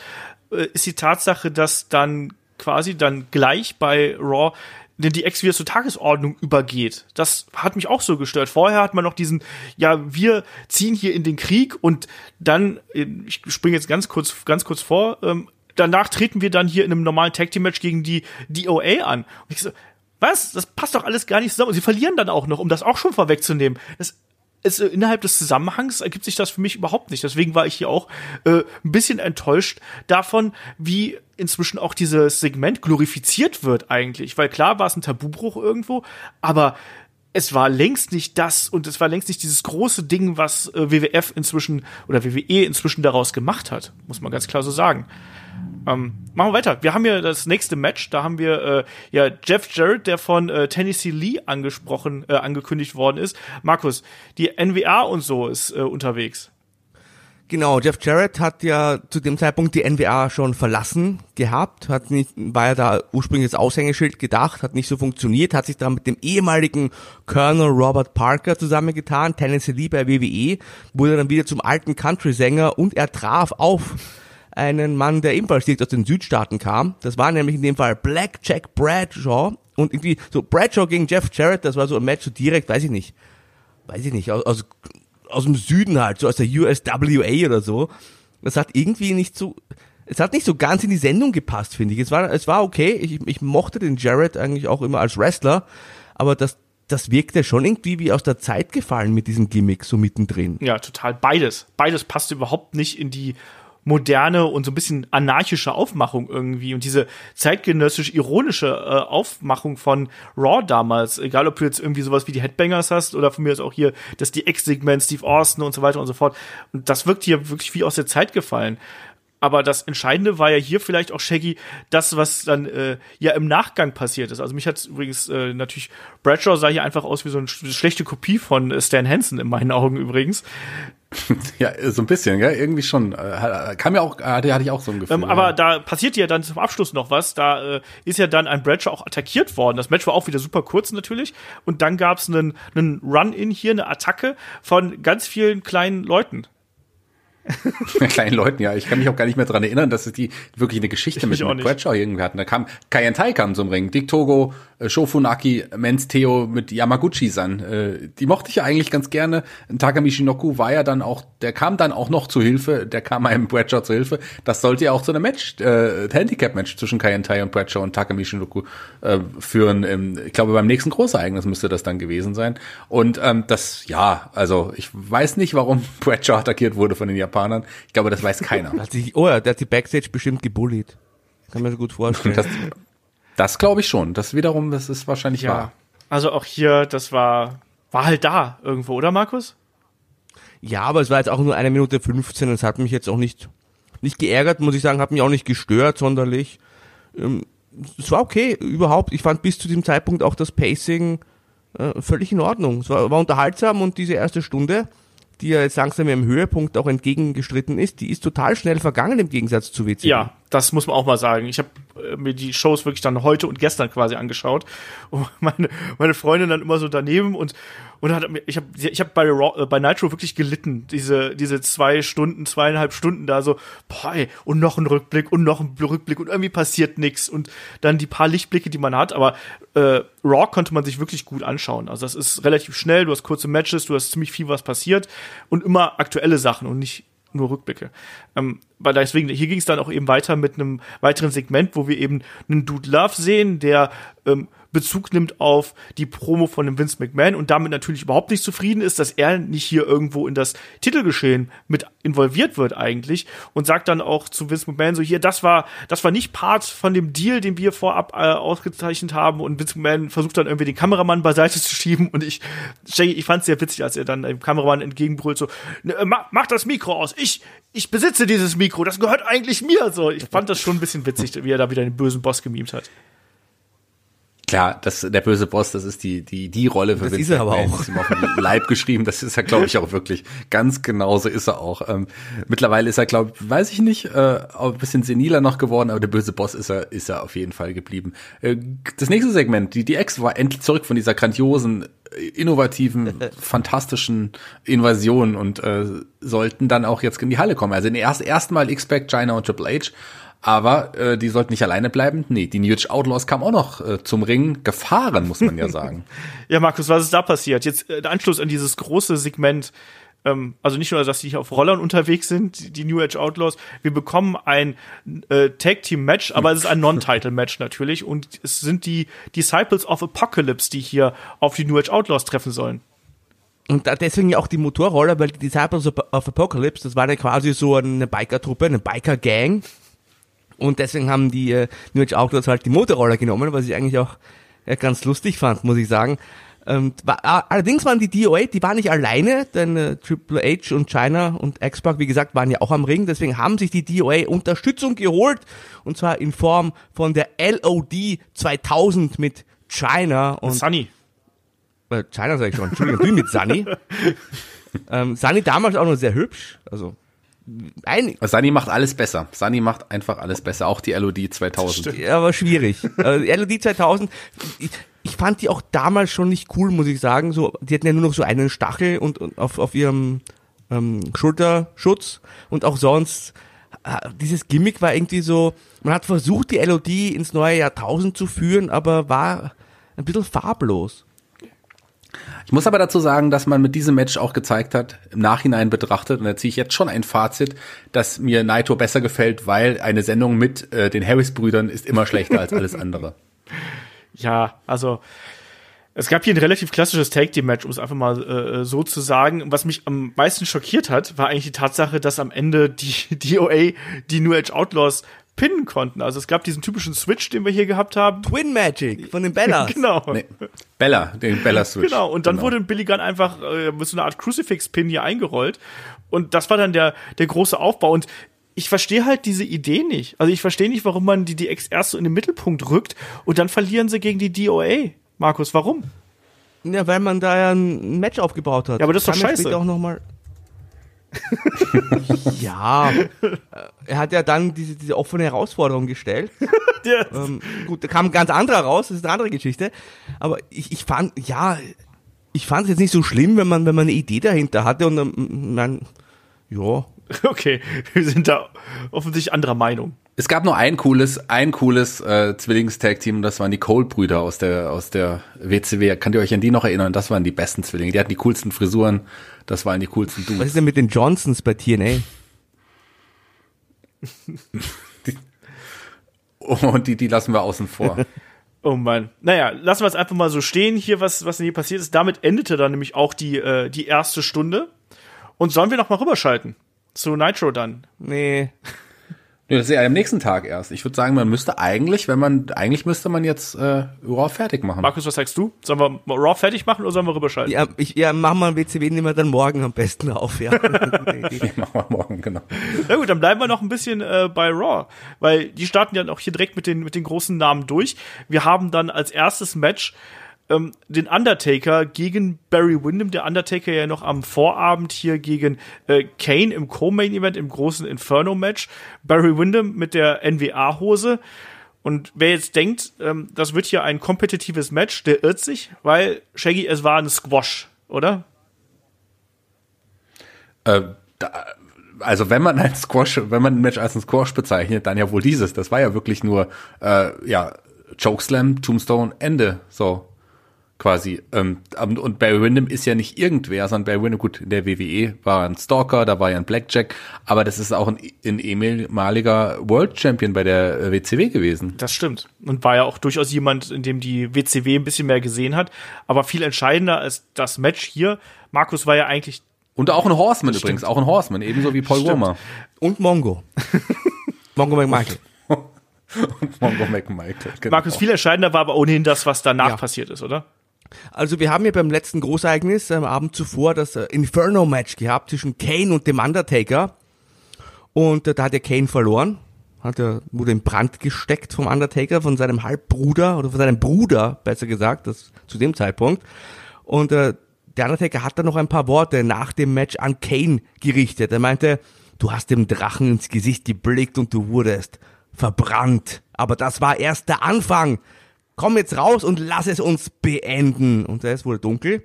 äh, ist die Tatsache, dass dann quasi dann gleich bei Raw denn die Ex wieder zur Tagesordnung übergeht. Das hat mich auch so gestört. Vorher hat man noch diesen, ja, wir ziehen hier in den Krieg und dann, ich springe jetzt ganz kurz, ganz kurz vor, ähm, danach treten wir dann hier in einem normalen Tag Team Match gegen die DOA an. Und ich so, was? Das passt doch alles gar nicht zusammen. Und sie verlieren dann auch noch, um das auch schon vorwegzunehmen. Das es, innerhalb des Zusammenhangs ergibt sich das für mich überhaupt nicht. Deswegen war ich hier auch äh, ein bisschen enttäuscht davon, wie inzwischen auch dieses Segment glorifiziert wird eigentlich. Weil klar war es ein Tabubruch irgendwo, aber es war längst nicht das und es war längst nicht dieses große Ding, was äh, WWF inzwischen oder WWE inzwischen daraus gemacht hat, muss man ganz klar so sagen. Ähm, machen wir weiter. Wir haben ja das nächste Match. Da haben wir äh, ja Jeff Jarrett, der von äh, Tennessee Lee angesprochen, äh, angekündigt worden ist. Markus, die NWA und so ist äh, unterwegs. Genau, Jeff Jarrett hat ja zu dem Zeitpunkt die NWA schon verlassen gehabt, hat nicht, war ja da ursprünglich als Aushängeschild gedacht, hat nicht so funktioniert, hat sich dann mit dem ehemaligen Colonel Robert Parker zusammengetan, Tennessee Lee bei WWE, wurde dann wieder zum alten Country-Sänger und er traf auf einen Mann, der ebenfalls direkt aus den Südstaaten kam. Das war nämlich in dem Fall Black Jack Bradshaw. Und irgendwie so Bradshaw gegen Jeff Jarrett, das war so ein Match so direkt, weiß ich nicht. Weiß ich nicht, aus, aus, aus dem Süden halt, so aus der USWA oder so. Das hat irgendwie nicht so, es hat nicht so ganz in die Sendung gepasst, finde ich. Es war, es war okay. Ich, ich mochte den Jarrett eigentlich auch immer als Wrestler, aber das, das wirkte schon irgendwie wie aus der Zeit gefallen mit diesem Gimmick so mittendrin. Ja, total. Beides. Beides passte überhaupt nicht in die moderne und so ein bisschen anarchische Aufmachung irgendwie und diese zeitgenössisch ironische äh, Aufmachung von Raw damals, egal ob du jetzt irgendwie sowas wie die Headbangers hast oder von mir ist auch hier das die Ex-Segment Steve Austin und so weiter und so fort und das wirkt hier wirklich wie aus der Zeit gefallen. Aber das Entscheidende war ja hier vielleicht auch Shaggy, das, was dann äh, ja im Nachgang passiert ist. Also mich hat übrigens äh, natürlich, Bradshaw sah hier einfach aus wie so eine schlechte Kopie von äh, Stan Hansen in meinen Augen übrigens. Ja, so ein bisschen, gell? irgendwie schon. Äh, kam ja auch, hatte, hatte ich auch so ein Gefühl. Ähm, aber ja. da passiert ja dann zum Abschluss noch was. Da äh, ist ja dann ein Bradshaw auch attackiert worden. Das Match war auch wieder super kurz natürlich. Und dann gab es einen, einen Run-In hier, eine Attacke von ganz vielen kleinen Leuten. kleinen Leuten, ja. Ich kann mich auch gar nicht mehr dran erinnern, dass es die wirklich eine Geschichte mit, mit Bradshaw irgendwie hatten. Da kam Kayentai kam zum Ring, Dick Togo, äh, Shofunaki, Menz Theo mit Yamaguchi-san. Äh, die mochte ich ja eigentlich ganz gerne. Takami Shinoku war ja dann auch, der kam dann auch noch zu Hilfe, der kam einem Bradshaw zu Hilfe. Das sollte ja auch zu einem Match, äh, Handicap-Match zwischen Kayentai und Bradshaw und Takami Shinoku äh, führen. Ähm, ich glaube, beim nächsten Großereignis müsste das dann gewesen sein. Und ähm, das, ja, also ich weiß nicht, warum Bradshaw attackiert wurde von den Japanern. Ich glaube, das weiß keiner. oh ja, der hat die Backstage bestimmt gebullied. Kann man sich gut vorstellen. Das, das glaube ich schon. Das wiederum, das ist wahrscheinlich ja. wahr. Also auch hier, das war, war halt da irgendwo, oder Markus? Ja, aber es war jetzt auch nur eine Minute 15. Das hat mich jetzt auch nicht, nicht geärgert, muss ich sagen, hat mich auch nicht gestört sonderlich. Ähm, es war okay, überhaupt. Ich fand bis zu diesem Zeitpunkt auch das Pacing äh, völlig in Ordnung. Es war, war unterhaltsam und diese erste Stunde, die ja jetzt langsam im Höhepunkt auch entgegengestritten ist, die ist total schnell vergangen im Gegensatz zu WCW. Ja, das muss man auch mal sagen. Ich habe mir die Shows wirklich dann heute und gestern quasi angeschaut. Und meine meine Freundin dann immer so daneben und und hat ich habe ich habe bei Raw, äh, bei Nitro wirklich gelitten. Diese diese zwei Stunden zweieinhalb Stunden da so boah, ey, und noch ein Rückblick und noch ein Rückblick und irgendwie passiert nichts und dann die paar Lichtblicke die man hat. Aber äh, Raw konnte man sich wirklich gut anschauen. Also das ist relativ schnell. Du hast kurze Matches du hast ziemlich viel was passiert. Und immer aktuelle Sachen und nicht nur Rückblicke. Ähm, weil deswegen, hier ging es dann auch eben weiter mit einem weiteren Segment, wo wir eben einen Dude Love sehen, der ähm, Bezug nimmt auf die Promo von dem Vince McMahon und damit natürlich überhaupt nicht zufrieden ist, dass er nicht hier irgendwo in das Titelgeschehen mit involviert wird eigentlich und sagt dann auch zu Vince McMahon so hier, das war, das war nicht Part von dem Deal, den wir vorab äh, ausgezeichnet haben und Vince McMahon versucht dann irgendwie den Kameramann beiseite zu schieben und ich, ich fand es sehr witzig, als er dann dem Kameramann entgegenbrüllt so, ne, mach, mach das Mikro aus, ich, ich besitze dieses Mikro, das gehört eigentlich mir. So, ich fand das schon ein bisschen witzig, wie er da wieder den bösen Boss gemimt hat. Klar, das, der böse Boss, das ist die, die, die Rolle für Das Vince ist er aber McMahon. auch. Ist ihm auf den Leib geschrieben. Das ist er, glaube ich, auch wirklich. Ganz genauso ist er auch. Ähm, mittlerweile ist er, glaube ich, weiß ich nicht, äh, ein bisschen seniler noch geworden, aber der böse Boss ist er, ist er auf jeden Fall geblieben. Äh, das nächste Segment, die, die Ex war endlich zurück von dieser grandiosen, äh, innovativen, fantastischen Invasion und äh, sollten dann auch jetzt in die Halle kommen. Also in erst erstmal Expect China und Triple H. Aber äh, die sollten nicht alleine bleiben. Nee, die New Age Outlaws kamen auch noch äh, zum Ring gefahren, muss man ja sagen. Ja, Markus, was ist da passiert? Jetzt äh, der Anschluss an dieses große Segment. Ähm, also nicht nur, dass die hier auf Rollern unterwegs sind, die New Age Outlaws. Wir bekommen ein äh, Tag Team Match, aber es ist ein Non-Title Match natürlich. Und es sind die Disciples of Apocalypse, die hier auf die New Age Outlaws treffen sollen. Und da deswegen ja auch die Motorroller, weil die Disciples of Apocalypse, das war ja quasi so eine Biker-Truppe, eine Biker-Gang. Und deswegen haben die äh, New Age Outlaws halt die Motorroller genommen, was ich eigentlich auch äh, ganz lustig fand, muss ich sagen. Ähm, war, allerdings waren die DOA, die waren nicht alleine, denn äh, Triple H und China und X-Pac, wie gesagt, waren ja auch am Ring. Deswegen haben sich die DOA Unterstützung geholt. Und zwar in Form von der LOD 2000 mit China und Sunny. äh, China sag ich schon, Entschuldigung, du mit Sunny. ähm, Sunny damals auch noch sehr hübsch, also ein, Sunny macht alles besser. Sunny macht einfach alles besser. Auch die LOD 2000. aber schwierig. äh, die LOD 2000, ich, ich fand die auch damals schon nicht cool, muss ich sagen. So, die hatten ja nur noch so einen Stachel und, und auf, auf ihrem ähm, Schulterschutz und auch sonst äh, dieses Gimmick war irgendwie so, man hat versucht, die LOD ins neue Jahrtausend zu führen, aber war ein bisschen farblos. Ich muss aber dazu sagen, dass man mit diesem Match auch gezeigt hat, im Nachhinein betrachtet, und da ziehe ich jetzt schon ein Fazit, dass mir Naito besser gefällt, weil eine Sendung mit äh, den Harris-Brüdern ist immer schlechter als alles andere. Ja, also es gab hier ein relativ klassisches Tag Team Match, um es einfach mal äh, so zu sagen. Was mich am meisten schockiert hat, war eigentlich die Tatsache, dass am Ende die DOA die New Age Outlaws pinnen konnten. Also es gab diesen typischen Switch, den wir hier gehabt haben. Twin Magic von den Bellas. Genau. Nee, Bella, den Bella-Switch. Genau, und dann Genau. wurde Billy Gunn einfach äh, mit so einer Art Crucifix-Pin hier eingerollt. Und das war dann der, der große Aufbau. Und ich verstehe halt diese Idee nicht. Also ich verstehe nicht, warum man die DX erst so in den Mittelpunkt rückt und dann verlieren sie gegen die DOA. Markus, warum? Ja, weil man da ja ein Match aufgebaut hat. Ja, aber das ist doch scheiße. auch noch mal ja, er hat ja dann diese, diese offene Herausforderung gestellt. Der, Ähm, gut, da kam ein ganz anderer raus, das ist eine andere Geschichte. Aber ich, ich fand, ja, ich fand es jetzt nicht so schlimm, wenn man, wenn man eine Idee dahinter hatte und ähm, man, ja, Okay, wir sind da offensichtlich anderer Meinung. Es gab nur ein cooles, ein cooles äh, Zwillingstag-Team und das waren die Cole-Brüder aus der, aus der WCW. Könnt ihr euch an die noch erinnern? Das waren die besten Zwillinge. Die hatten die coolsten Frisuren. Das waren die coolsten was Dudes. ist denn mit den Johnsons bei TNA? Und die, die lassen wir außen vor. Oh Mann. Naja, lassen wir es einfach mal so stehen hier, was, was denn hier passiert ist. Damit endete dann nämlich auch die, äh, die erste Stunde. Und sollen wir noch mal rüberschalten? Zu Nitro dann. Nee. Nee, das ist ja am nächsten Tag erst. Ich würde sagen, man müsste eigentlich, wenn man, eigentlich müsste man jetzt äh, Raw fertig machen. Markus, was sagst du? Sollen wir Raw fertig machen oder sollen wir rüberschalten? Ja, ich, ja, machen wir WCW nehmen wir dann morgen am besten auf, ja. machen wir morgen, genau. Na gut, dann bleiben wir noch ein bisschen äh, bei Raw, weil die starten ja auch hier direkt mit den, mit den großen Namen durch. Wir haben dann als erstes Match ähm, den Undertaker gegen Barry Windham. Der Undertaker ja noch am Vorabend hier gegen äh, Kane im Co-Main-Event, im großen Inferno-Match. Barry Windham mit der NWA-Hose. Und wer jetzt denkt, ähm, das wird hier ein kompetitives Match, der irrt sich, weil Shaggy, es war ein Squash, oder? Äh, da, also wenn man ein Squash, wenn man ein Match als ein Squash bezeichnet, dann ja wohl dieses. Das war ja wirklich nur äh, ja Chokeslam, Tombstone, Ende. So quasi. Ähm, und Barry Windham ist ja nicht irgendwer, sondern Barry Windham, gut, in der WWE war ein Stalker, da war ja ein Blackjack, aber das ist auch ein, ein ehemaliger World Champion bei der WCW gewesen. Das stimmt. Und war ja auch durchaus jemand, in dem die WCW ein bisschen mehr gesehen hat. Aber viel entscheidender als das Match hier, Markus war ja eigentlich. Und auch ein Horseman übrigens, auch ein Horseman, ebenso wie Paul Romer. Und Mongo. Mongo McMichael. Und Mongo McMichael. Genau. Markus, viel entscheidender war aber ohnehin das, was danach ja. passiert ist, oder? Also wir haben ja beim letzten Großereignis am Abend zuvor das äh, Inferno-Match gehabt zwischen Kane und dem Undertaker. Und äh, da hat der Kane verloren. Hat er, wurde in Brand gesteckt vom Undertaker, von seinem Halbbruder oder von seinem Bruder, besser gesagt, das zu dem Zeitpunkt. Und äh, der Undertaker hat dann noch ein paar Worte nach dem Match an Kane gerichtet. Er meinte, du hast dem Drachen ins Gesicht geblickt und du wurdest verbrannt. Aber das war erst der Anfang komm jetzt raus und lass es uns beenden. Und es wurde dunkel.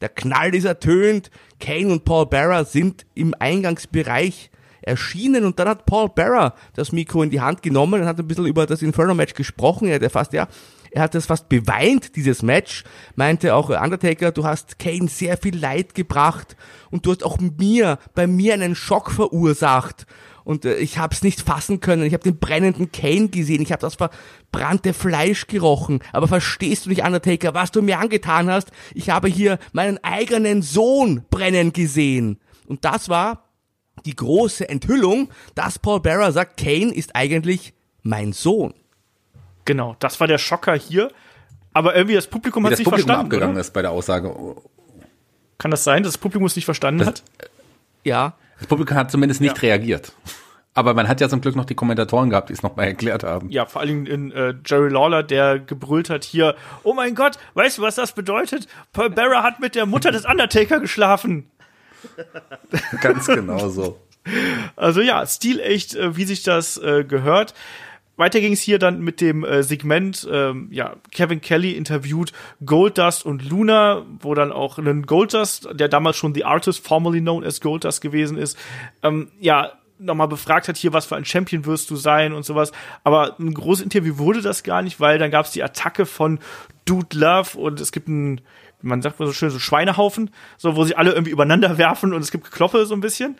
Der Knall ist ertönt. Kane und Paul Barra sind im Eingangsbereich erschienen und dann hat Paul Barra das Mikro in die Hand genommen und hat ein bisschen über das Inferno-Match gesprochen. Er hat fast, ja, er hat das fast beweint, dieses Match. Meinte auch Undertaker, du hast Kane sehr viel Leid gebracht und du hast auch mir, bei mir einen Schock verursacht und äh, ich habe es nicht fassen können. Ich habe den brennenden Kane gesehen, ich habe das verbrannte Fleisch gerochen. Aber verstehst du nicht, Undertaker, was du mir angetan hast? Ich habe hier meinen eigenen Sohn brennen gesehen. Und das war die große Enthüllung, dass Paul Bearer sagt, Kane ist eigentlich mein Sohn. Genau, das war der Schocker hier. Aber irgendwie das Publikum Wie hat es nicht Publikum verstanden. abgegangen oder? ist bei der Aussage. Kann das sein, dass das Publikum es nicht verstanden das, hat? Ja. Das Publikum hat zumindest nicht ja. reagiert. Aber man hat ja zum Glück noch die Kommentatoren gehabt, die es nochmal erklärt haben. Ja, vor allem in äh, Jerry Lawler, der gebrüllt hat hier, oh mein Gott, weißt du, was das bedeutet? Paul Bearer hat mit der Mutter des Undertaker geschlafen. Ganz genau so. Also ja, stilecht, äh, wie sich das äh, gehört. Weiter ging es hier dann mit dem äh, Segment, ähm, ja, Kevin Kelly interviewt Goldust und Luna, wo dann auch ein Goldust, der damals schon The Artist, formerly known as Goldust gewesen ist, ähm, ja, nochmal befragt hat, hier, was für ein Champion wirst du sein und sowas. Aber ein großes Interview wurde das gar nicht, weil dann gab es die Attacke von Dude Love und es gibt ein, man sagt mal so schön, so Schweinehaufen, so, wo sie alle irgendwie übereinander werfen und es gibt Gekloppe so ein bisschen.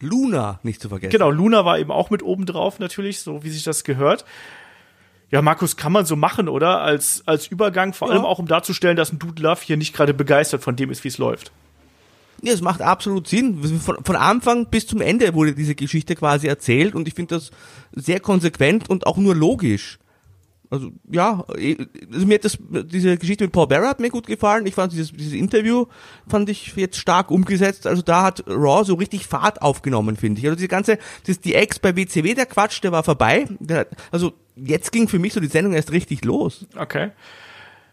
Luna nicht zu vergessen. Genau, Luna war eben auch mit oben drauf natürlich, so wie sich das gehört. Ja, Markus, kann man so machen, oder? Als, als Übergang, vor ja. allem auch um darzustellen, dass ein Dude Love hier nicht gerade begeistert von dem ist, wie es läuft. Ja, es macht absolut Sinn. Von, von Anfang bis zum Ende wurde diese Geschichte quasi erzählt und ich finde das sehr konsequent und auch nur logisch. Also ja, eh, also mir hat das, diese Geschichte mit Paul Bearer hat mir gut gefallen. Ich fand dieses, dieses Interview fand ich jetzt stark umgesetzt. Also da hat Raw so richtig Fahrt aufgenommen, finde ich. Also diese ganze, das, die Ex bei WCW, der Quatsch, der war vorbei. Der, also jetzt ging für mich so die Sendung erst richtig los. Okay.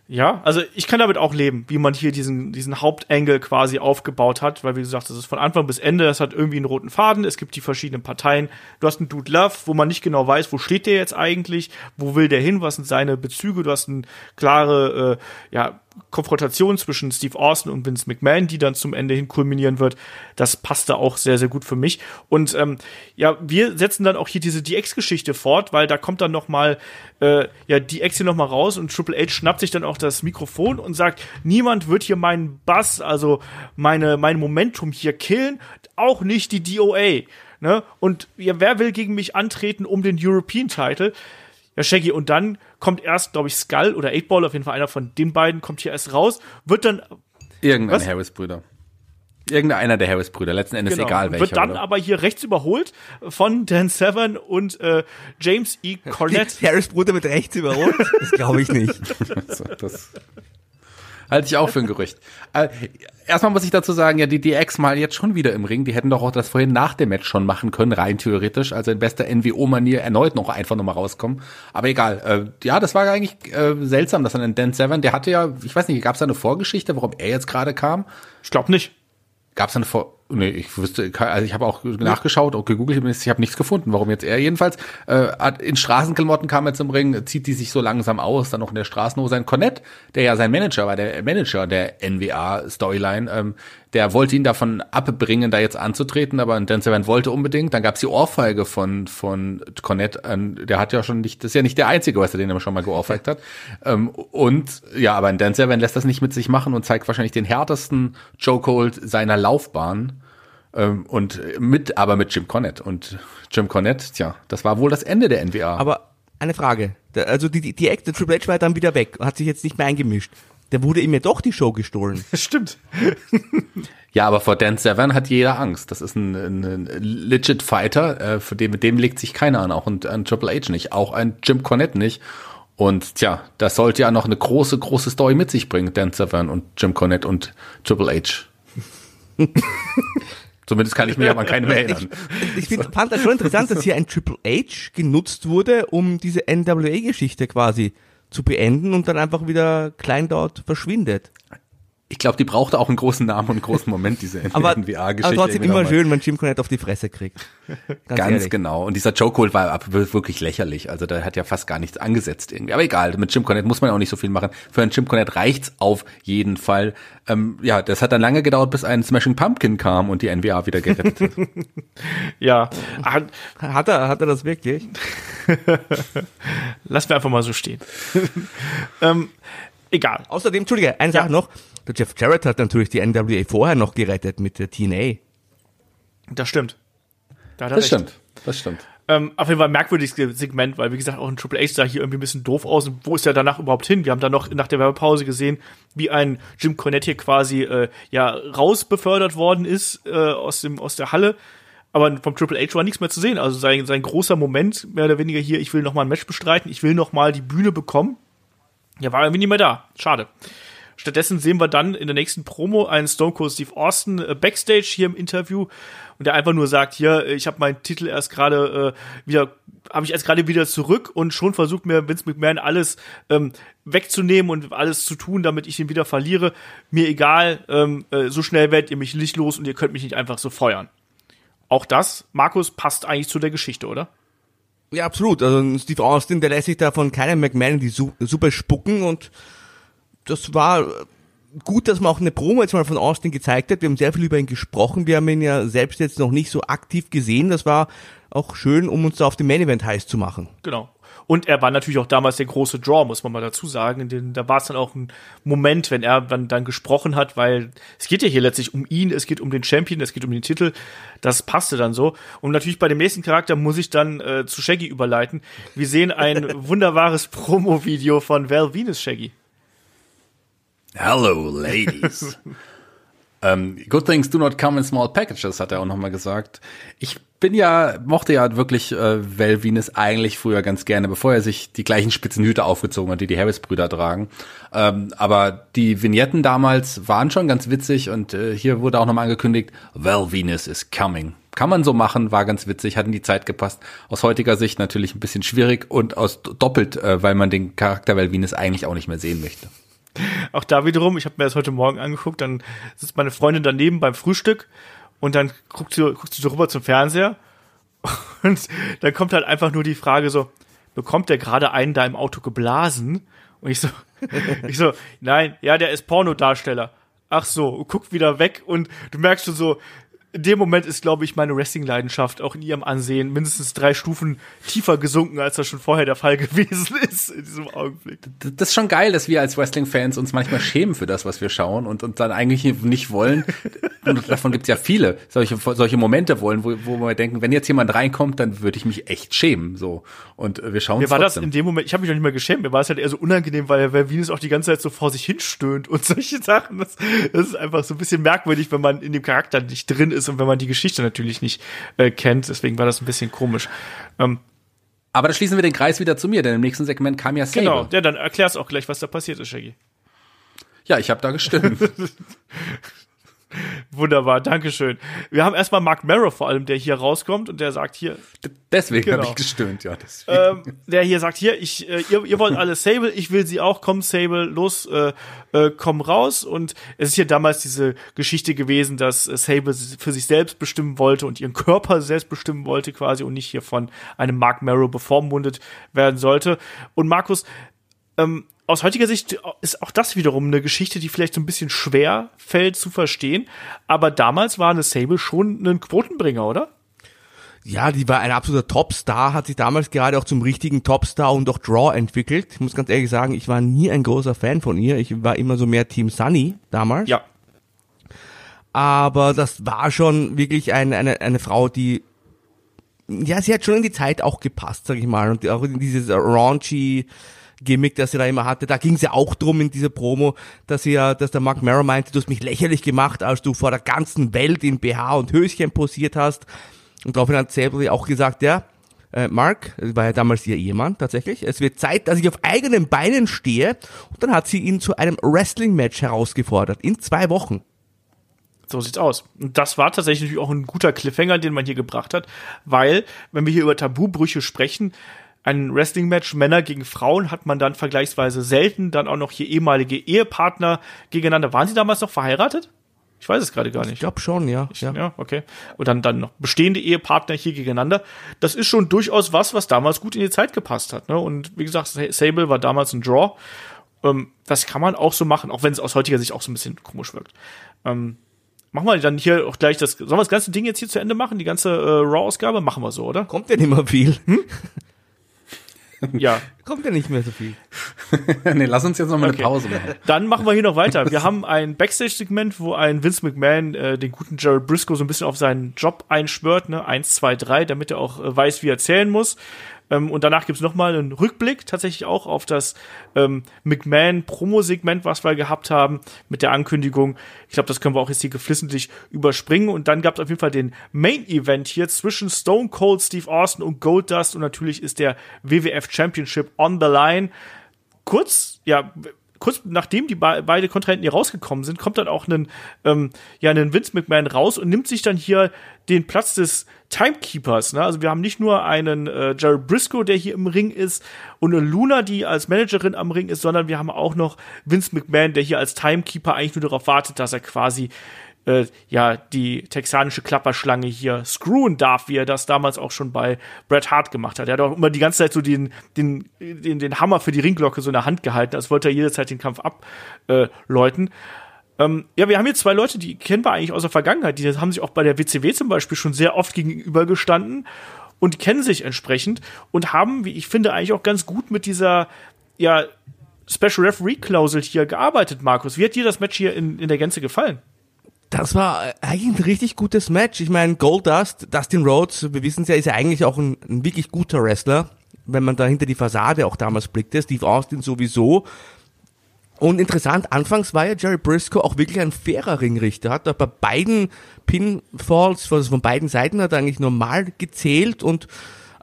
Ja, also ich kann damit auch leben, wie man hier diesen, diesen Hauptengel quasi aufgebaut hat, weil wie gesagt, das ist von Anfang bis Ende, das hat irgendwie einen roten Faden, es gibt die verschiedenen Parteien. Du hast einen Dude Love, wo man nicht genau weiß, wo steht der jetzt eigentlich, wo will der hin, was sind seine Bezüge, du hast eine klare, äh, ja, Konfrontation zwischen Steve Austin und Vince McMahon, die dann zum Ende hin kulminieren wird, das passte auch sehr, sehr gut für mich. Und ähm, ja, wir setzen dann auch hier diese DX-Geschichte fort, weil da kommt dann noch mal äh, ja DX hier noch mal raus und Triple H schnappt sich dann auch das Mikrofon und sagt, niemand wird hier meinen Bass, also meine mein Momentum hier killen, auch nicht die DOA. Ne? Und ja, wer will gegen mich antreten um den European Title? Ja, Shaggy, und dann kommt erst, glaube ich, Skull oder 8 Ball, auf jeden Fall einer von den beiden, kommt hier erst raus, wird dann. Irgendein Harris-Brüder. Irgendeiner der Harris-Brüder, letzten Endes Genau. egal welcher. Wird dann oder? aber hier rechts überholt von Dan Severn und äh, James E. Cornett. Harris Bruder mit rechts überholt? Das glaube ich nicht. So, das halte ich auch für ein Gerücht. Äh, erstmal muss ich dazu sagen, ja, die DX mal jetzt schon wieder im Ring. Die hätten doch auch das vorhin nach dem Match schon machen können, rein theoretisch. Also in bester NWO-Manier erneut noch einfach nochmal rauskommen. Aber egal. Äh, ja, das war eigentlich äh, seltsam, dass dann ein Dan Severn, der hatte ja, ich weiß nicht, gab es da eine Vorgeschichte, warum er jetzt gerade kam? Ich glaube nicht. Gab es eine Vor... Nee, ich wüsste, also ich habe auch nachgeschaut, auch gegoogelt, ich habe nichts gefunden, warum jetzt er jedenfalls. Äh, in Straßenklamotten kam er zum Ring, zieht die sich so langsam aus, dann noch in der Straßenhose. Ein Cornette, der ja sein Manager war, der Manager der NWA-Storyline, ähm, der wollte ihn davon abbringen, da jetzt anzutreten, aber Dan Severn wollte unbedingt. Dann gab's die Ohrfeige von, von Cornette, ähm, der hat ja schon nicht, das ist ja nicht der Einzige, was er den immer schon mal geohrfeigt hat. Ähm, und ja, aber ein Dan Severn lässt das nicht mit sich machen und zeigt wahrscheinlich den härtesten Chokehold seiner Laufbahn. Ähm, und mit, aber mit Jim Cornette. Und Jim Cornette, tja, das war wohl das Ende der NWA. Aber eine Frage. Also die, die, die Act, der Triple H war dann wieder weg, hat sich jetzt nicht mehr eingemischt. Der wurde ihm ja doch die Show gestohlen. Das stimmt. ja, aber vor Dan Severn hat jeder Angst. Das ist ein, ein, ein legit Fighter, äh, für den, mit dem legt sich keiner an, auch ein, ein Triple H nicht, auch ein Jim Cornette nicht. Und tja, das sollte ja noch eine große, große Story mit sich bringen, Dan Severn und Jim Cornette und Triple H. Zumindest kann ich mich aber an keine mehr erinnern. Ich find, fand das schon interessant, dass hier ein Triple H genutzt wurde, um diese NWA-Geschichte quasi zu beenden und dann einfach wieder klein dort verschwindet. Ich glaube, die brauchte auch einen großen Namen und einen großen Moment, diese Aber, aber trotzdem immer schön, wenn Jim Cornette auf die Fresse kriegt. Ganz, Ganz genau. Und dieser Chokehold war wirklich lächerlich. Also da hat ja fast gar nichts angesetzt irgendwie. Aber egal, mit Jim Cornette muss man auch nicht so viel machen. Für einen Jim Cornette reicht's auf jeden Fall. Ähm, ja, das hat dann lange gedauert, bis ein Smashing Pumpkin kam und die NWA wieder gerettet hat. Ja. Ah, Hat er, hat er das wirklich? Lass mir einfach mal so stehen. ähm, egal. Außerdem, Entschuldige, eine Sache noch. Der Jeff Jarrett hat natürlich die NWA vorher noch gerettet mit der TNA. Das stimmt. Da Das recht. stimmt. Das stimmt. Ähm, auf jeden Fall ein merkwürdiges Segment, weil wie gesagt auch ein Triple H sah hier irgendwie ein bisschen doof aus. Und wo ist er danach überhaupt hin? Wir haben dann noch nach der Werbepause gesehen, wie ein Jim Cornette hier quasi äh, ja rausbefördert worden ist äh, aus dem aus der Halle. Aber vom Triple H war nichts mehr zu sehen. Also sein, sein großer Moment, mehr oder weniger hier, ich will noch mal ein Match bestreiten, ich will noch mal die Bühne bekommen. Ja, war irgendwie nicht mehr da. Schade. Stattdessen sehen wir dann in der nächsten Promo einen Stone Cold Steve Austin äh, backstage hier im Interview und der einfach nur sagt, hier, äh, ich habe meinen Titel erst gerade äh, wieder, habe ich erst gerade wieder zurück und schon versucht mir Vince McMahon alles ähm, wegzunehmen und alles zu tun, damit ich ihn wieder verliere. Mir egal, ähm, äh, so schnell werdet ihr mich nicht los und ihr könnt mich nicht einfach so feuern. Auch das, Markus, passt eigentlich zu der Geschichte, oder? Ja, absolut. Also Steve Austin, der lässt sich da von keinem McMahon die Su Suppe spucken und das war gut, dass man auch eine Promo jetzt mal von Austin gezeigt hat. Wir haben sehr viel über ihn gesprochen. Wir haben ihn ja selbst jetzt noch nicht so aktiv gesehen. Das war auch schön, um uns da auf dem Main Event heiß zu machen. Genau. Und er war natürlich auch damals der große Draw, muss man mal dazu sagen. Denn da war es dann auch ein Moment, wenn er dann, dann gesprochen hat, weil es geht ja hier letztlich um ihn, es geht um den Champion, es geht um den Titel. Das passte dann so. Und natürlich bei dem nächsten Charakter muss ich dann äh, zu Shaggy überleiten. Wir sehen ein wunderbares Promo-Video von Val Venus Shaggy. Hello, ladies. ähm, good things do not come in small packages, hat er auch nochmal gesagt. Ich bin ja, mochte ja wirklich äh, Val Venus eigentlich früher ganz gerne, bevor er sich die gleichen spitzen Hüte aufgezogen hat, die die Harris-Brüder tragen. Ähm, aber die Vignetten damals waren schon ganz witzig und äh, hier wurde auch nochmal angekündigt, Val Venus is coming. Kann man so machen, war ganz witzig, hat in die Zeit gepasst. Aus heutiger Sicht natürlich ein bisschen schwierig und aus doppelt, äh, weil man den Charakter Val Venus eigentlich auch nicht mehr sehen möchte. Auch da wiederum, ich habe mir das heute Morgen angeguckt, dann sitzt meine Freundin daneben beim Frühstück und dann guckt sie, guckt sie so rüber zum Fernseher und dann kommt halt einfach nur die Frage so, bekommt der gerade einen da im Auto geblasen? Und ich so, ich so, nein, ja, der ist Pornodarsteller. Ach so, guckt wieder weg und du merkst schon so, in dem Moment ist, glaube ich, meine Wrestling-Leidenschaft auch in ihrem Ansehen mindestens drei Stufen tiefer gesunken, als das schon vorher der Fall gewesen ist in diesem Augenblick. Das ist schon geil, dass wir als Wrestling-Fans uns manchmal schämen für das, was wir schauen und, und dann eigentlich nicht wollen. Und davon gibt's ja viele, solche, solche Momente wollen, wo, wo wir denken, wenn jetzt jemand reinkommt, dann würde ich mich echt schämen. So. Und wir schauen Mir war trotzdem. das in dem Moment, ich habe mich noch nicht mal geschämt, mir war es halt eher so unangenehm, weil, weil Venus auch die ganze Zeit so vor sich hinstöhnt und solche Sachen. Das, das ist einfach so ein bisschen merkwürdig, wenn man in dem Charakter nicht drin ist und wenn man die Geschichte natürlich nicht äh, kennt. Deswegen war das ein bisschen komisch. Ähm, aber da schließen wir den Kreis wieder zu mir, denn im nächsten Segment kam ja Sable. Genau, ja, dann erklär's auch gleich, was da passiert ist, Shaggy. Ja, ich habe da gestimmt. Wunderbar, Dankeschön. Wir haben erstmal Mark Marrow vor allem, der hier rauskommt und der sagt hier. Deswegen genau. habe ich gestöhnt, ja. Ähm, der hier sagt hier, ich, äh, ihr, ihr wollt alle Sable, ich will sie auch, komm Sable, los, äh, äh, komm raus. Und es ist hier damals diese Geschichte gewesen, dass äh, Sable für sich selbst bestimmen wollte und ihren Körper selbst bestimmen wollte quasi und nicht hier von einem Mark Marrow bevormundet werden sollte. Und Markus, ähm, aus heutiger Sicht ist auch das wiederum eine Geschichte, die vielleicht so ein bisschen schwer fällt zu verstehen. Aber damals war eine Sable schon ein Quotenbringer, oder? Ja, die war ein absoluter Topstar, hat sich damals gerade auch zum richtigen Topstar und auch Draw entwickelt. Ich muss ganz ehrlich sagen, ich war nie ein großer Fan von ihr. Ich war immer so mehr Team Sunny damals. Ja. Aber das war schon wirklich eine, eine, eine Frau, die ja, sie hat schon in die Zeit auch gepasst, sag ich mal. Und auch in dieses raunchy, Gimmick, das sie da immer hatte. Da ging es ja auch drum in dieser Promo, dass sie ja, dass der Mark Merrow meinte, du hast mich lächerlich gemacht, als du vor der ganzen Welt in BH und Höschen posiert hast. Und daraufhin hat Sable auch gesagt, ja, äh, Mark, das war ja damals ihr Ehemann tatsächlich, es wird Zeit, dass ich auf eigenen Beinen stehe. Und dann hat sie ihn zu einem Wrestling-Match herausgefordert, in zwei Wochen. So sieht's aus. Und das war tatsächlich auch ein guter Cliffhanger, den man hier gebracht hat, weil, wenn wir hier über Tabubrüche sprechen, ein Wrestling-Match Männer gegen Frauen hat man dann vergleichsweise selten, dann auch noch hier ehemalige Ehepartner gegeneinander. Waren sie damals noch verheiratet? Ich weiß es gerade gar nicht. Ich glaube schon, ja. Ich, ja. ja, okay. Und dann, dann noch bestehende Ehepartner hier gegeneinander. Das ist schon durchaus was, was damals gut in die Zeit gepasst hat. Ne? Und wie gesagt, Sable war damals ein Draw. Ähm, das kann man auch so machen, auch wenn es aus heutiger Sicht auch so ein bisschen komisch wirkt. Ähm, machen wir dann hier auch gleich das. Sollen wir das ganze Ding jetzt hier zu Ende machen? Die ganze äh, Raw-Ausgabe? Machen wir so, oder? Kommt denn immer viel? Hm? Ja. Kommt ja nicht mehr so viel. nee, lass uns jetzt noch mal okay. eine Pause machen. Dann machen wir hier noch weiter. Wir haben ein Backstage-Segment, wo ein Vince McMahon äh, den guten Jared Briscoe so ein bisschen auf seinen Job einschwört, ne? Eins, zwei, drei, damit er auch äh, weiß, wie er zählen muss. Ähm, und danach gibt's noch mal einen Rückblick tatsächlich auch auf das ähm, McMahon-Promo-Segment, was wir gehabt haben, mit der Ankündigung. Ich glaube, das können wir auch jetzt hier geflissentlich überspringen. Und dann gab's auf jeden Fall den Main-Event hier zwischen Stone Cold Steve Austin und Goldust. Und natürlich ist der WWF Championship on the line. Kurz, ja, kurz nachdem die be beide Kontrahenten hier rausgekommen sind, kommt dann auch ein, ähm, ja, ein Vince McMahon raus und nimmt sich dann hier den Platz des Timekeepers. Ne? Also wir haben nicht nur einen äh, Jared Briscoe, der hier im Ring ist, und eine Luna, die als Managerin am Ring ist, sondern wir haben auch noch Vince McMahon, der hier als Timekeeper eigentlich nur darauf wartet, dass er quasi äh, ja die texanische Klapperschlange hier screwen darf, wie er das damals auch schon bei Bret Hart gemacht hat. Er hat auch immer die ganze Zeit so den, den, den, den Hammer für die Ringglocke so in der Hand gehalten, als wollte er jederzeit den Kampf abläuten. Äh, ähm, ja, wir haben hier zwei Leute, die kennen wir eigentlich aus der Vergangenheit. Die haben sich auch bei der WCW zum Beispiel schon sehr oft gegenübergestanden und kennen sich entsprechend und haben, wie ich finde, eigentlich auch ganz gut mit dieser, ja, Special Referee Klausel hier gearbeitet, Markus. Wie hat dir das Match hier in, in der Gänze gefallen? Das war eigentlich ein richtig gutes Match. Ich meine, Goldust, Dustin Rhodes, wir wissen es ja, ist ja eigentlich auch ein, ein, wirklich guter Wrestler, wenn man da hinter die Fassade auch damals blickte. Steve Austin sowieso. Und interessant, anfangs war ja Jerry Briscoe auch wirklich ein fairer Ringrichter. Hat bei beiden Pinfalls, also von beiden Seiten hat er eigentlich normal gezählt und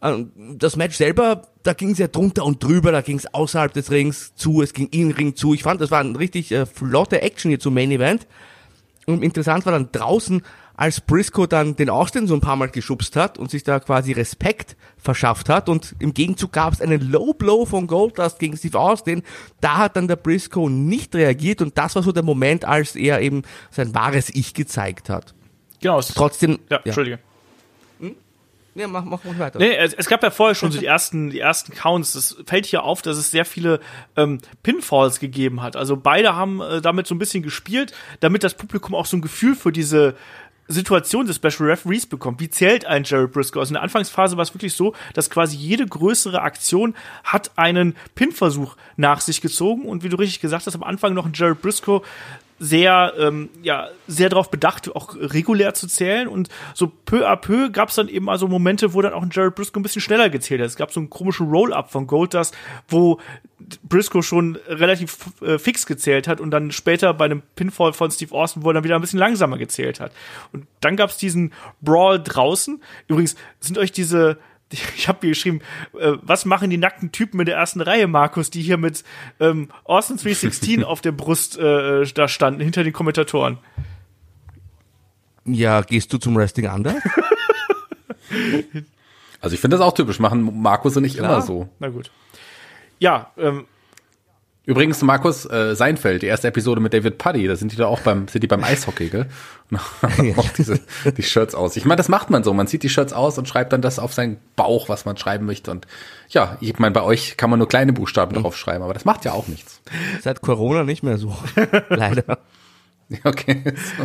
äh, das Match selber, da ging es ja drunter und drüber, da ging es außerhalb des Rings zu, es ging in den Ring zu. Ich fand, das war ein richtig äh, flotte Action hier zum Main Event. Und interessant war dann draußen, als Briscoe dann den Austin so ein paar Mal geschubst hat und sich da quasi Respekt verschafft hat und im Gegenzug gab es einen Low Blow von Goldust gegen Steve Austin. Da hat dann der Briscoe nicht reagiert und das war so der Moment, als er eben sein wahres Ich gezeigt hat. Genau. Trotzdem. Ja, ja. Entschuldige. Ja, mach, mach mal weiter. Nee, es, es gab ja vorher schon so die ersten, die ersten Counts. Es fällt hier auf, dass es sehr viele ähm, Pinfalls gegeben hat. Also beide haben äh, damit so ein bisschen gespielt, damit das Publikum auch so ein Gefühl für diese Situation des Special Referees bekommt. Wie zählt ein Jared Briscoe? Also in der Anfangsphase war es wirklich so, dass quasi jede größere Aktion hat einen Pinversuch nach sich gezogen und wie du richtig gesagt hast, am Anfang noch ein Jared Briscoe sehr, ähm, ja, sehr darauf bedacht, auch regulär zu zählen. Und so peu à peu gab es dann eben also Momente, wo dann auch ein Jared Briscoe ein bisschen schneller gezählt hat. Es gab so einen komischen Roll-Up von Goldust, wo Briscoe schon relativ äh, fix gezählt hat und dann später bei einem Pinfall von Steve Austin, wo er dann wieder ein bisschen langsamer gezählt hat. Und dann gab es diesen Brawl draußen. Übrigens, sind euch diese ich habe hier geschrieben, äh, was machen die nackten Typen in der ersten Reihe, Markus, die hier mit ähm, Austin 316 auf der Brust äh, da standen, hinter den Kommentatoren? Ja, gehst du zum Wrestling anders? Also ich finde das auch typisch, machen Markus und ich Klar. immer so. Na gut. Ja, ähm, Übrigens, Markus äh, Seinfeld, die erste Episode mit David Puddy, da sind die da auch beim, sind die beim Eishockey, gell? Und haben auch diese, die Shirts aus. Ich meine, das macht man so. Man zieht die Shirts aus und schreibt dann das auf seinen Bauch, was man schreiben möchte. Und ja, ich meine, bei euch kann man nur kleine Buchstaben drauf schreiben, aber das macht ja auch nichts. Seit Corona nicht mehr so. Leider. Okay. So.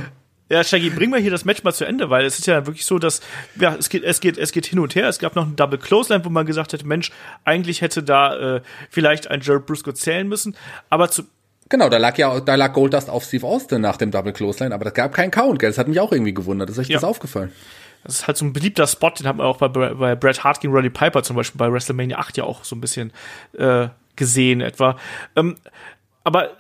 Ja, Shaggy, bring mal hier das Match mal zu Ende, weil es ist ja wirklich so, dass ja, es geht, es geht, es geht hin und her. Es gab noch einen Double Clothesline, wo man gesagt hätte, Mensch, eigentlich hätte da äh, vielleicht ein Jared Briscoe zählen müssen, aber zu Genau, da lag ja, da lag Goldust auf Steve Austin nach dem Double Clothesline, aber das gab keinen Count, gell? Das hat mich auch irgendwie gewundert. Ist euch Ja. das aufgefallen? Das ist halt so ein beliebter Spot, den hat man auch bei, bei Bret Hart gegen Roddy Piper zum Beispiel bei WrestleMania 8 ja auch so ein bisschen äh, gesehen etwa. Ähm, aber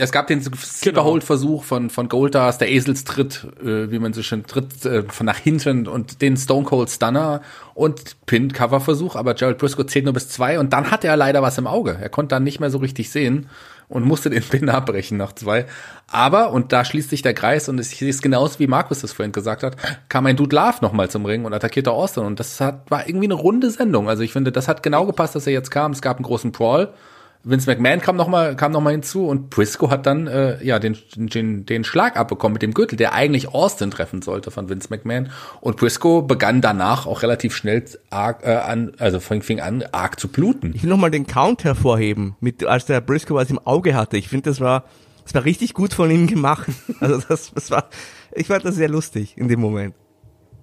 Es gab den Superhold-Versuch von, von Goldust, der Eselstritt, äh, wie man so schön tritt, äh, von nach hinten und den Stone Cold Stunner und Pin-Cover-Versuch, aber Gerald Briscoe zählt nur bis zwei und dann hatte er leider was im Auge. Er konnte dann nicht mehr so richtig sehen und musste den Pin abbrechen nach zwei. Aber, und da schließt sich der Kreis und es genauso wie Markus das vorhin gesagt hat, kam ein Dude Love nochmal zum Ring und attackierte Austin und das hat, war irgendwie eine runde Sendung. Also ich finde, das hat genau gepasst, dass er jetzt kam. Es gab einen großen Brawl. Vince McMahon kam nochmal kam noch hinzu und Briscoe hat dann äh, ja den, den, den Schlag abbekommen mit dem Gürtel, der eigentlich Austin treffen sollte von Vince McMahon. Und Briscoe begann danach auch relativ schnell arg, äh, an, also fing, fing an, arg zu bluten. Ich will nochmal den Count hervorheben, mit, als der Briscoe was im Auge hatte. Ich finde, das war, das war richtig gut von ihm gemacht. Also das, das war, ich fand das sehr lustig in dem Moment.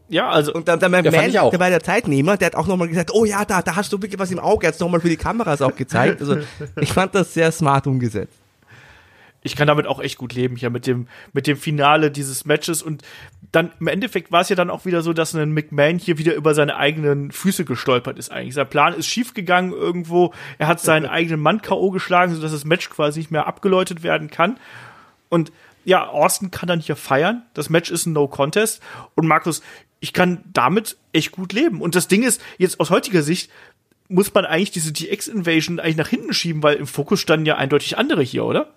Ja, also Und dann der fand McMahon, ich auch. der war der Zeitnehmer, der hat auch nochmal gesagt, oh ja, da, da hast du wirklich was im Auge, er hat es nochmal für die Kameras auch gezeigt. Also ich fand das sehr smart umgesetzt. ich kann damit auch echt gut leben hier mit dem mit dem Finale dieses Matches und dann im Endeffekt war es ja dann auch wieder so, dass ein McMahon hier wieder über seine eigenen Füße gestolpert ist eigentlich. Sein Plan ist schief gegangen irgendwo. Er hat seinen eigenen Mann KO geschlagen, sodass das Match quasi nicht mehr abgeläutet werden kann. Und ja, Austin kann dann hier feiern. Das Match ist ein No Contest und Markus, ich kann damit echt gut leben. Und das Ding ist jetzt aus heutiger Sicht muss man eigentlich diese DX Invasion eigentlich nach hinten schieben, weil im Fokus standen ja eindeutig andere hier, oder?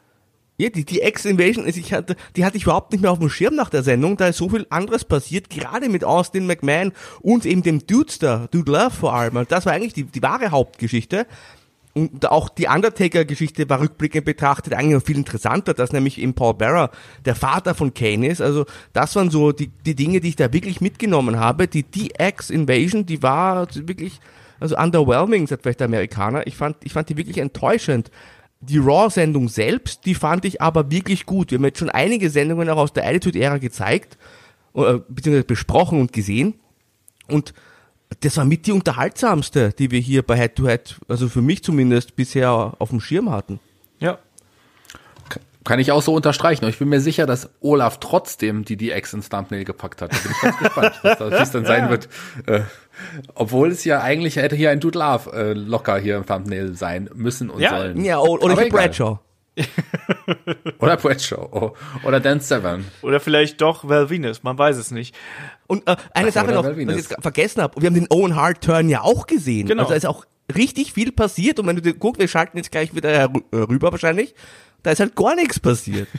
Ja, die, die X-Invasion, also hatte, die hatte ich überhaupt nicht mehr auf dem Schirm nach der Sendung, da ist so viel anderes passiert, gerade mit Austin McMahon und eben dem Dudester, Dude Love vor allem. Und das war eigentlich die, die wahre Hauptgeschichte. Und auch die Undertaker-Geschichte war rückblickend betrachtet eigentlich noch viel interessanter, dass nämlich eben Paul Bearer der Vater von Kane ist. Also das waren so die, die Dinge, die ich da wirklich mitgenommen habe. Die DX-Invasion, die war wirklich, also underwhelming, sagt vielleicht der Amerikaner. Ich fand, ich fand die wirklich enttäuschend. Die Raw-Sendung selbst, die fand ich aber wirklich gut. Wir haben jetzt schon einige Sendungen auch aus der Attitude-Ära gezeigt, oder, beziehungsweise besprochen und gesehen. Und das war mit die unterhaltsamste, die wir hier bei Head to Head, also für mich zumindest, bisher auf dem Schirm hatten. Ja. Kann ich auch so unterstreichen. Und ich bin mir sicher, dass Olaf trotzdem die DX ins Thumbnail gepackt hat. Da bin ich ganz gespannt, wie es dann sein wird. Äh, obwohl es ja eigentlich hätte hier ein Dude Love äh, locker hier im Thumbnail sein müssen und Ja, sollen. Ja, oder egal. Bradshaw. Oder Bradshaw. Oh, oder Dan Severn. Oder vielleicht doch Val Venus, man weiß es nicht. Und äh, eine Ach, Sache noch, Val Venus. was ich jetzt vergessen habe, wir haben den Owen Hart Turn ja auch gesehen. Genau. Also da ist auch richtig viel passiert und wenn du dir guckst, wir schalten jetzt gleich wieder rüber wahrscheinlich, da ist halt gar nichts passiert.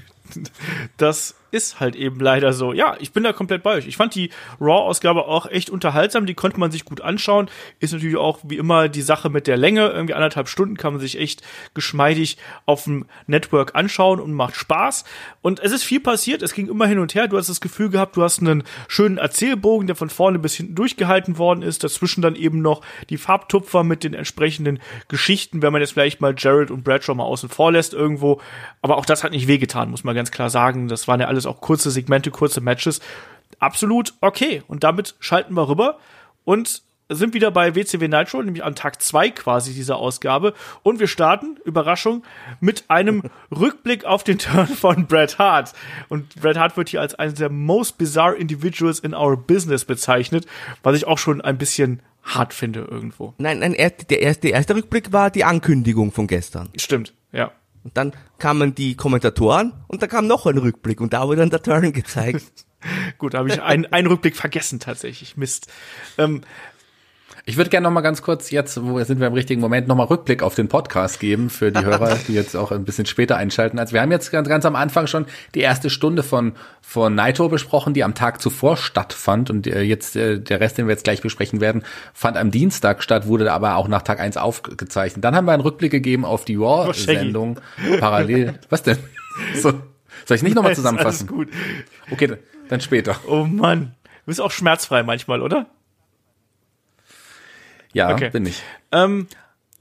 Das ist halt eben leider so. Ja, ich bin da komplett bei euch. Ich fand die Raw-Ausgabe auch echt unterhaltsam. Die konnte man sich gut anschauen. Ist natürlich auch wie immer die Sache mit der Länge. Irgendwie anderthalb Stunden kann man sich echt geschmeidig auf dem Network anschauen und macht Spaß. Und es ist viel passiert. Es ging immer hin und her. Du hast das Gefühl gehabt, du hast einen schönen Erzählbogen, der von vorne bis hinten durchgehalten worden ist. Dazwischen dann eben noch die Farbtupfer mit den entsprechenden Geschichten, wenn man jetzt vielleicht mal Jared und Bradshaw mal außen vor lässt irgendwo. Aber auch das hat nicht wehgetan, muss man ganz klar sagen. Das waren ja alles auch kurze Segmente, kurze Matches. Absolut okay. Und damit schalten wir rüber und sind wieder bei WCW Nitro, nämlich an Tag zwei quasi dieser Ausgabe. Und wir starten, Überraschung, mit einem Rückblick auf den Turn von Bret Hart. Und Bret Hart wird hier als einer der most bizarre individuals in our business bezeichnet, was ich auch schon ein bisschen hart finde irgendwo. Nein, nein, der erste, der erste Rückblick war die Ankündigung von gestern. Stimmt, ja. Und dann kamen die Kommentatoren und da kam noch ein Rückblick und da wurde dann der Turn gezeigt. Gut, da habe ich einen, einen Rückblick vergessen tatsächlich. Mist. Ähm, ich würde gerne noch mal ganz kurz jetzt, wo sind wir im richtigen Moment, noch mal Rückblick auf den Podcast geben für die Hörer, die jetzt auch ein bisschen später einschalten. Also wir haben jetzt ganz, ganz am Anfang schon die erste Stunde von von Naito besprochen, die am Tag zuvor stattfand und äh, jetzt äh, der Rest, den wir jetzt gleich besprechen werden, fand am Dienstag statt, wurde aber auch nach Tag eins aufgezeichnet. Dann haben wir einen Rückblick gegeben auf die Raw-Sendung parallel. Was denn? So, soll ich nicht noch mal zusammenfassen? Alles gut. Okay, dann später. Oh Mann. Du bist auch schmerzfrei manchmal, oder? Ja, Okay. bin ich. Ähm,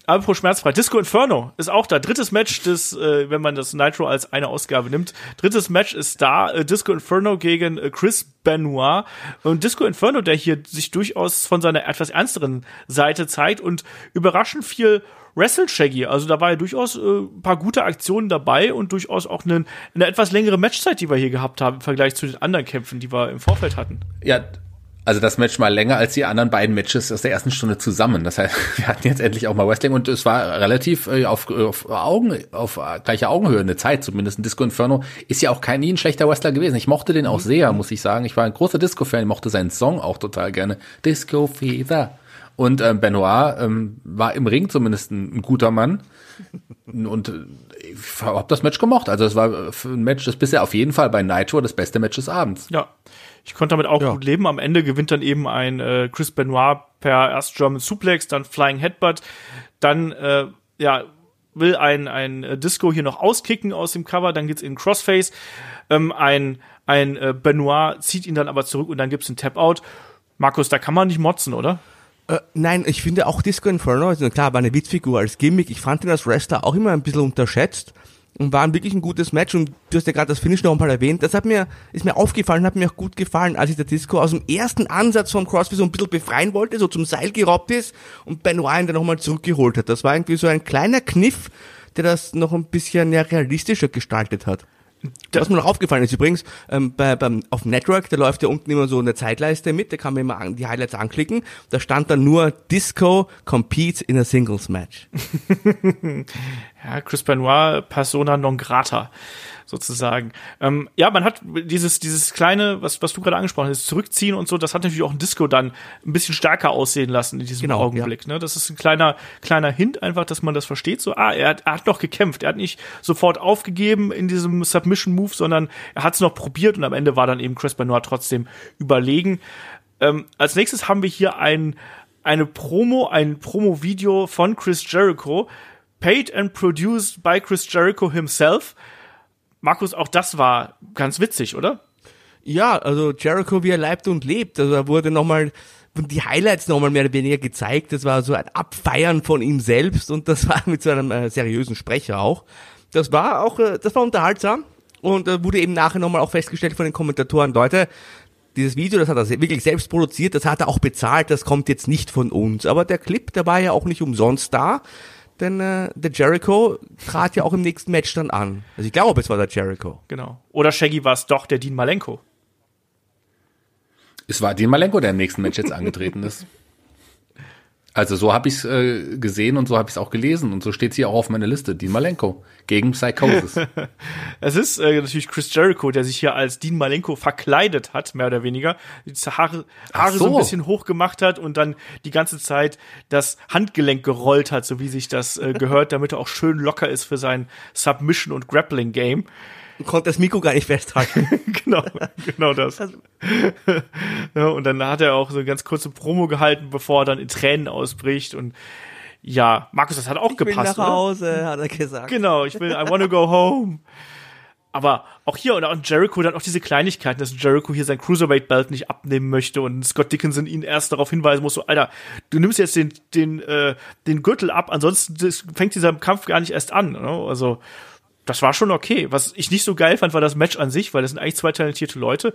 apropos schmerzfrei. Disco Inferno ist auch da. Drittes Match des, äh, wenn man das Nitro als eine Ausgabe nimmt. Drittes Match ist da. Äh, Disco Inferno gegen äh, Chris Benoit. Und Disco Inferno, der hier sich durchaus von seiner etwas ernsteren Seite zeigt und überraschend viel Wrestle Shaggy. Also da war ja durchaus äh, ein paar gute Aktionen dabei und durchaus auch eine, eine etwas längere Matchzeit, die wir hier gehabt haben im Vergleich zu den anderen Kämpfen, die wir im Vorfeld hatten. Ja, also das Match mal länger als die anderen beiden Matches aus der ersten Stunde zusammen. Das heißt, wir hatten jetzt endlich auch mal Wrestling und es war relativ äh, auf, auf Augen, auf äh, gleicher Augenhöhe eine Zeit zumindest. Ein Disco Inferno ist ja auch kein nie ein schlechter Wrestler gewesen. Ich mochte den auch sehr, muss ich sagen. Ich war ein großer Disco-Fan, mochte seinen Song auch total gerne. Disco Fever. Und ähm, Benoit ähm, war im Ring zumindest ein, ein guter Mann. Und äh, ich habe das Match gemocht. Also es war für ein Match, das bisher auf jeden Fall bei Nitro das beste Match des Abends. Ja. Ich konnte damit auch Ja. gut leben. Am Ende gewinnt dann eben ein äh, Chris Benoit per erst German Suplex, dann Flying Headbutt, dann äh, ja will ein ein äh, Disco hier noch auskicken aus dem Cover, dann geht's in Crossface, ähm, ein ein äh, Benoit zieht ihn dann aber zurück und dann gibt's einen Tap Out. Markus, da kann man nicht motzen, oder? Äh, nein, ich finde auch Disco Inferno, also klar, war eine Witzfigur als Gimmick. Ich fand ihn als Wrestler auch immer ein bisschen unterschätzt und war ein wirklich ein gutes Match. Und du hast ja gerade das Finish noch ein paar erwähnt. Das hat mir, ist mir aufgefallen, hat mir auch gut gefallen, als ich der Disco aus dem ersten Ansatz vom Crossfit so ein bisschen befreien wollte, so zum Seil gerobbt ist und Benoit ihn dann nochmal zurückgeholt hat. Das war irgendwie so ein kleiner Kniff, der das noch ein bisschen ja, realistischer gestaltet hat. Was mir noch aufgefallen ist übrigens, ähm, bei, beim, auf Network, da läuft ja unten immer so eine Zeitleiste mit, da kann man immer an, die Highlights anklicken. Da stand dann nur Disco competes in a Singles Match. Ja, Chris Benoit, Persona non grata, sozusagen. Ähm, ja, man hat dieses, dieses kleine, was, was du gerade angesprochen hast, Zurückziehen und so, das hat natürlich auch ein Disco dann ein bisschen stärker aussehen lassen in diesem Genau, Augenblick. Ne? Das ist ein kleiner, kleiner Hint einfach, dass man das versteht. So, ah, er hat, er hat noch gekämpft. Er hat nicht sofort aufgegeben in diesem Submission-Move, sondern er hat es noch probiert und am Ende war dann eben Chris Benoit trotzdem überlegen. Ähm, als nächstes haben wir hier ein, eine Promo, ein Promo-Video von Chris Jericho, paid and produced by Chris Jericho himself. Markus, auch das war ganz witzig, oder? Ja, also Jericho, wie er leibt und lebt. Also da wurde nochmal die Highlights nochmal mehr oder weniger gezeigt. Das war so ein Abfeiern von ihm selbst und das war mit so einem äh, seriösen Sprecher auch. Das war auch, äh, das war unterhaltsam und äh, wurde eben nachher nochmal auch festgestellt von den Kommentatoren, Leute, dieses Video, das hat er wirklich selbst produziert, das hat er auch bezahlt, das kommt jetzt nicht von uns. Aber der Clip, der war ja auch nicht umsonst da, denn äh, der Jericho trat ja auch im nächsten Match dann an. Also ich glaube, es war der Jericho. Genau. Oder Shaggy war es doch der Dean Malenko. Es war Dean Malenko, der im nächsten Match jetzt angetreten ist. Also so habe ich es äh, gesehen und so habe ich es auch gelesen und so steht hier auch auf meiner Liste. Dean Malenko gegen Psychosis. Es ist äh, natürlich Chris Jericho, der sich hier als Dean Malenko verkleidet hat, mehr oder weniger. Die Haare, Haare so. so. ein bisschen hoch gemacht hat und dann die ganze Zeit das Handgelenk gerollt hat, so wie sich das äh, gehört, damit er auch schön locker ist für sein Submission- und Grappling-Game. konnte das Mikro gar nicht festhalten. genau, genau das. ja, und dann hat er auch so eine ganz kurze Promo gehalten, bevor er dann in Tränen ausbricht und ja, Markus, das hat auch Ich gepasst. will nach oder? Hause, hat er gesagt. Genau, ich will, I wanna go home. Aber auch hier und auch Jericho dann auch diese Kleinigkeiten, dass Jericho hier sein Cruiserweight-Belt nicht abnehmen möchte und Scott Dickinson ihn erst darauf hinweisen muss, so, Alter, du nimmst jetzt den, den, äh, den Gürtel ab, ansonsten fängt dieser Kampf gar nicht erst an. Ne? Also, das war schon okay. Was ich nicht so geil fand, war das Match an sich, weil das sind eigentlich zwei talentierte Leute.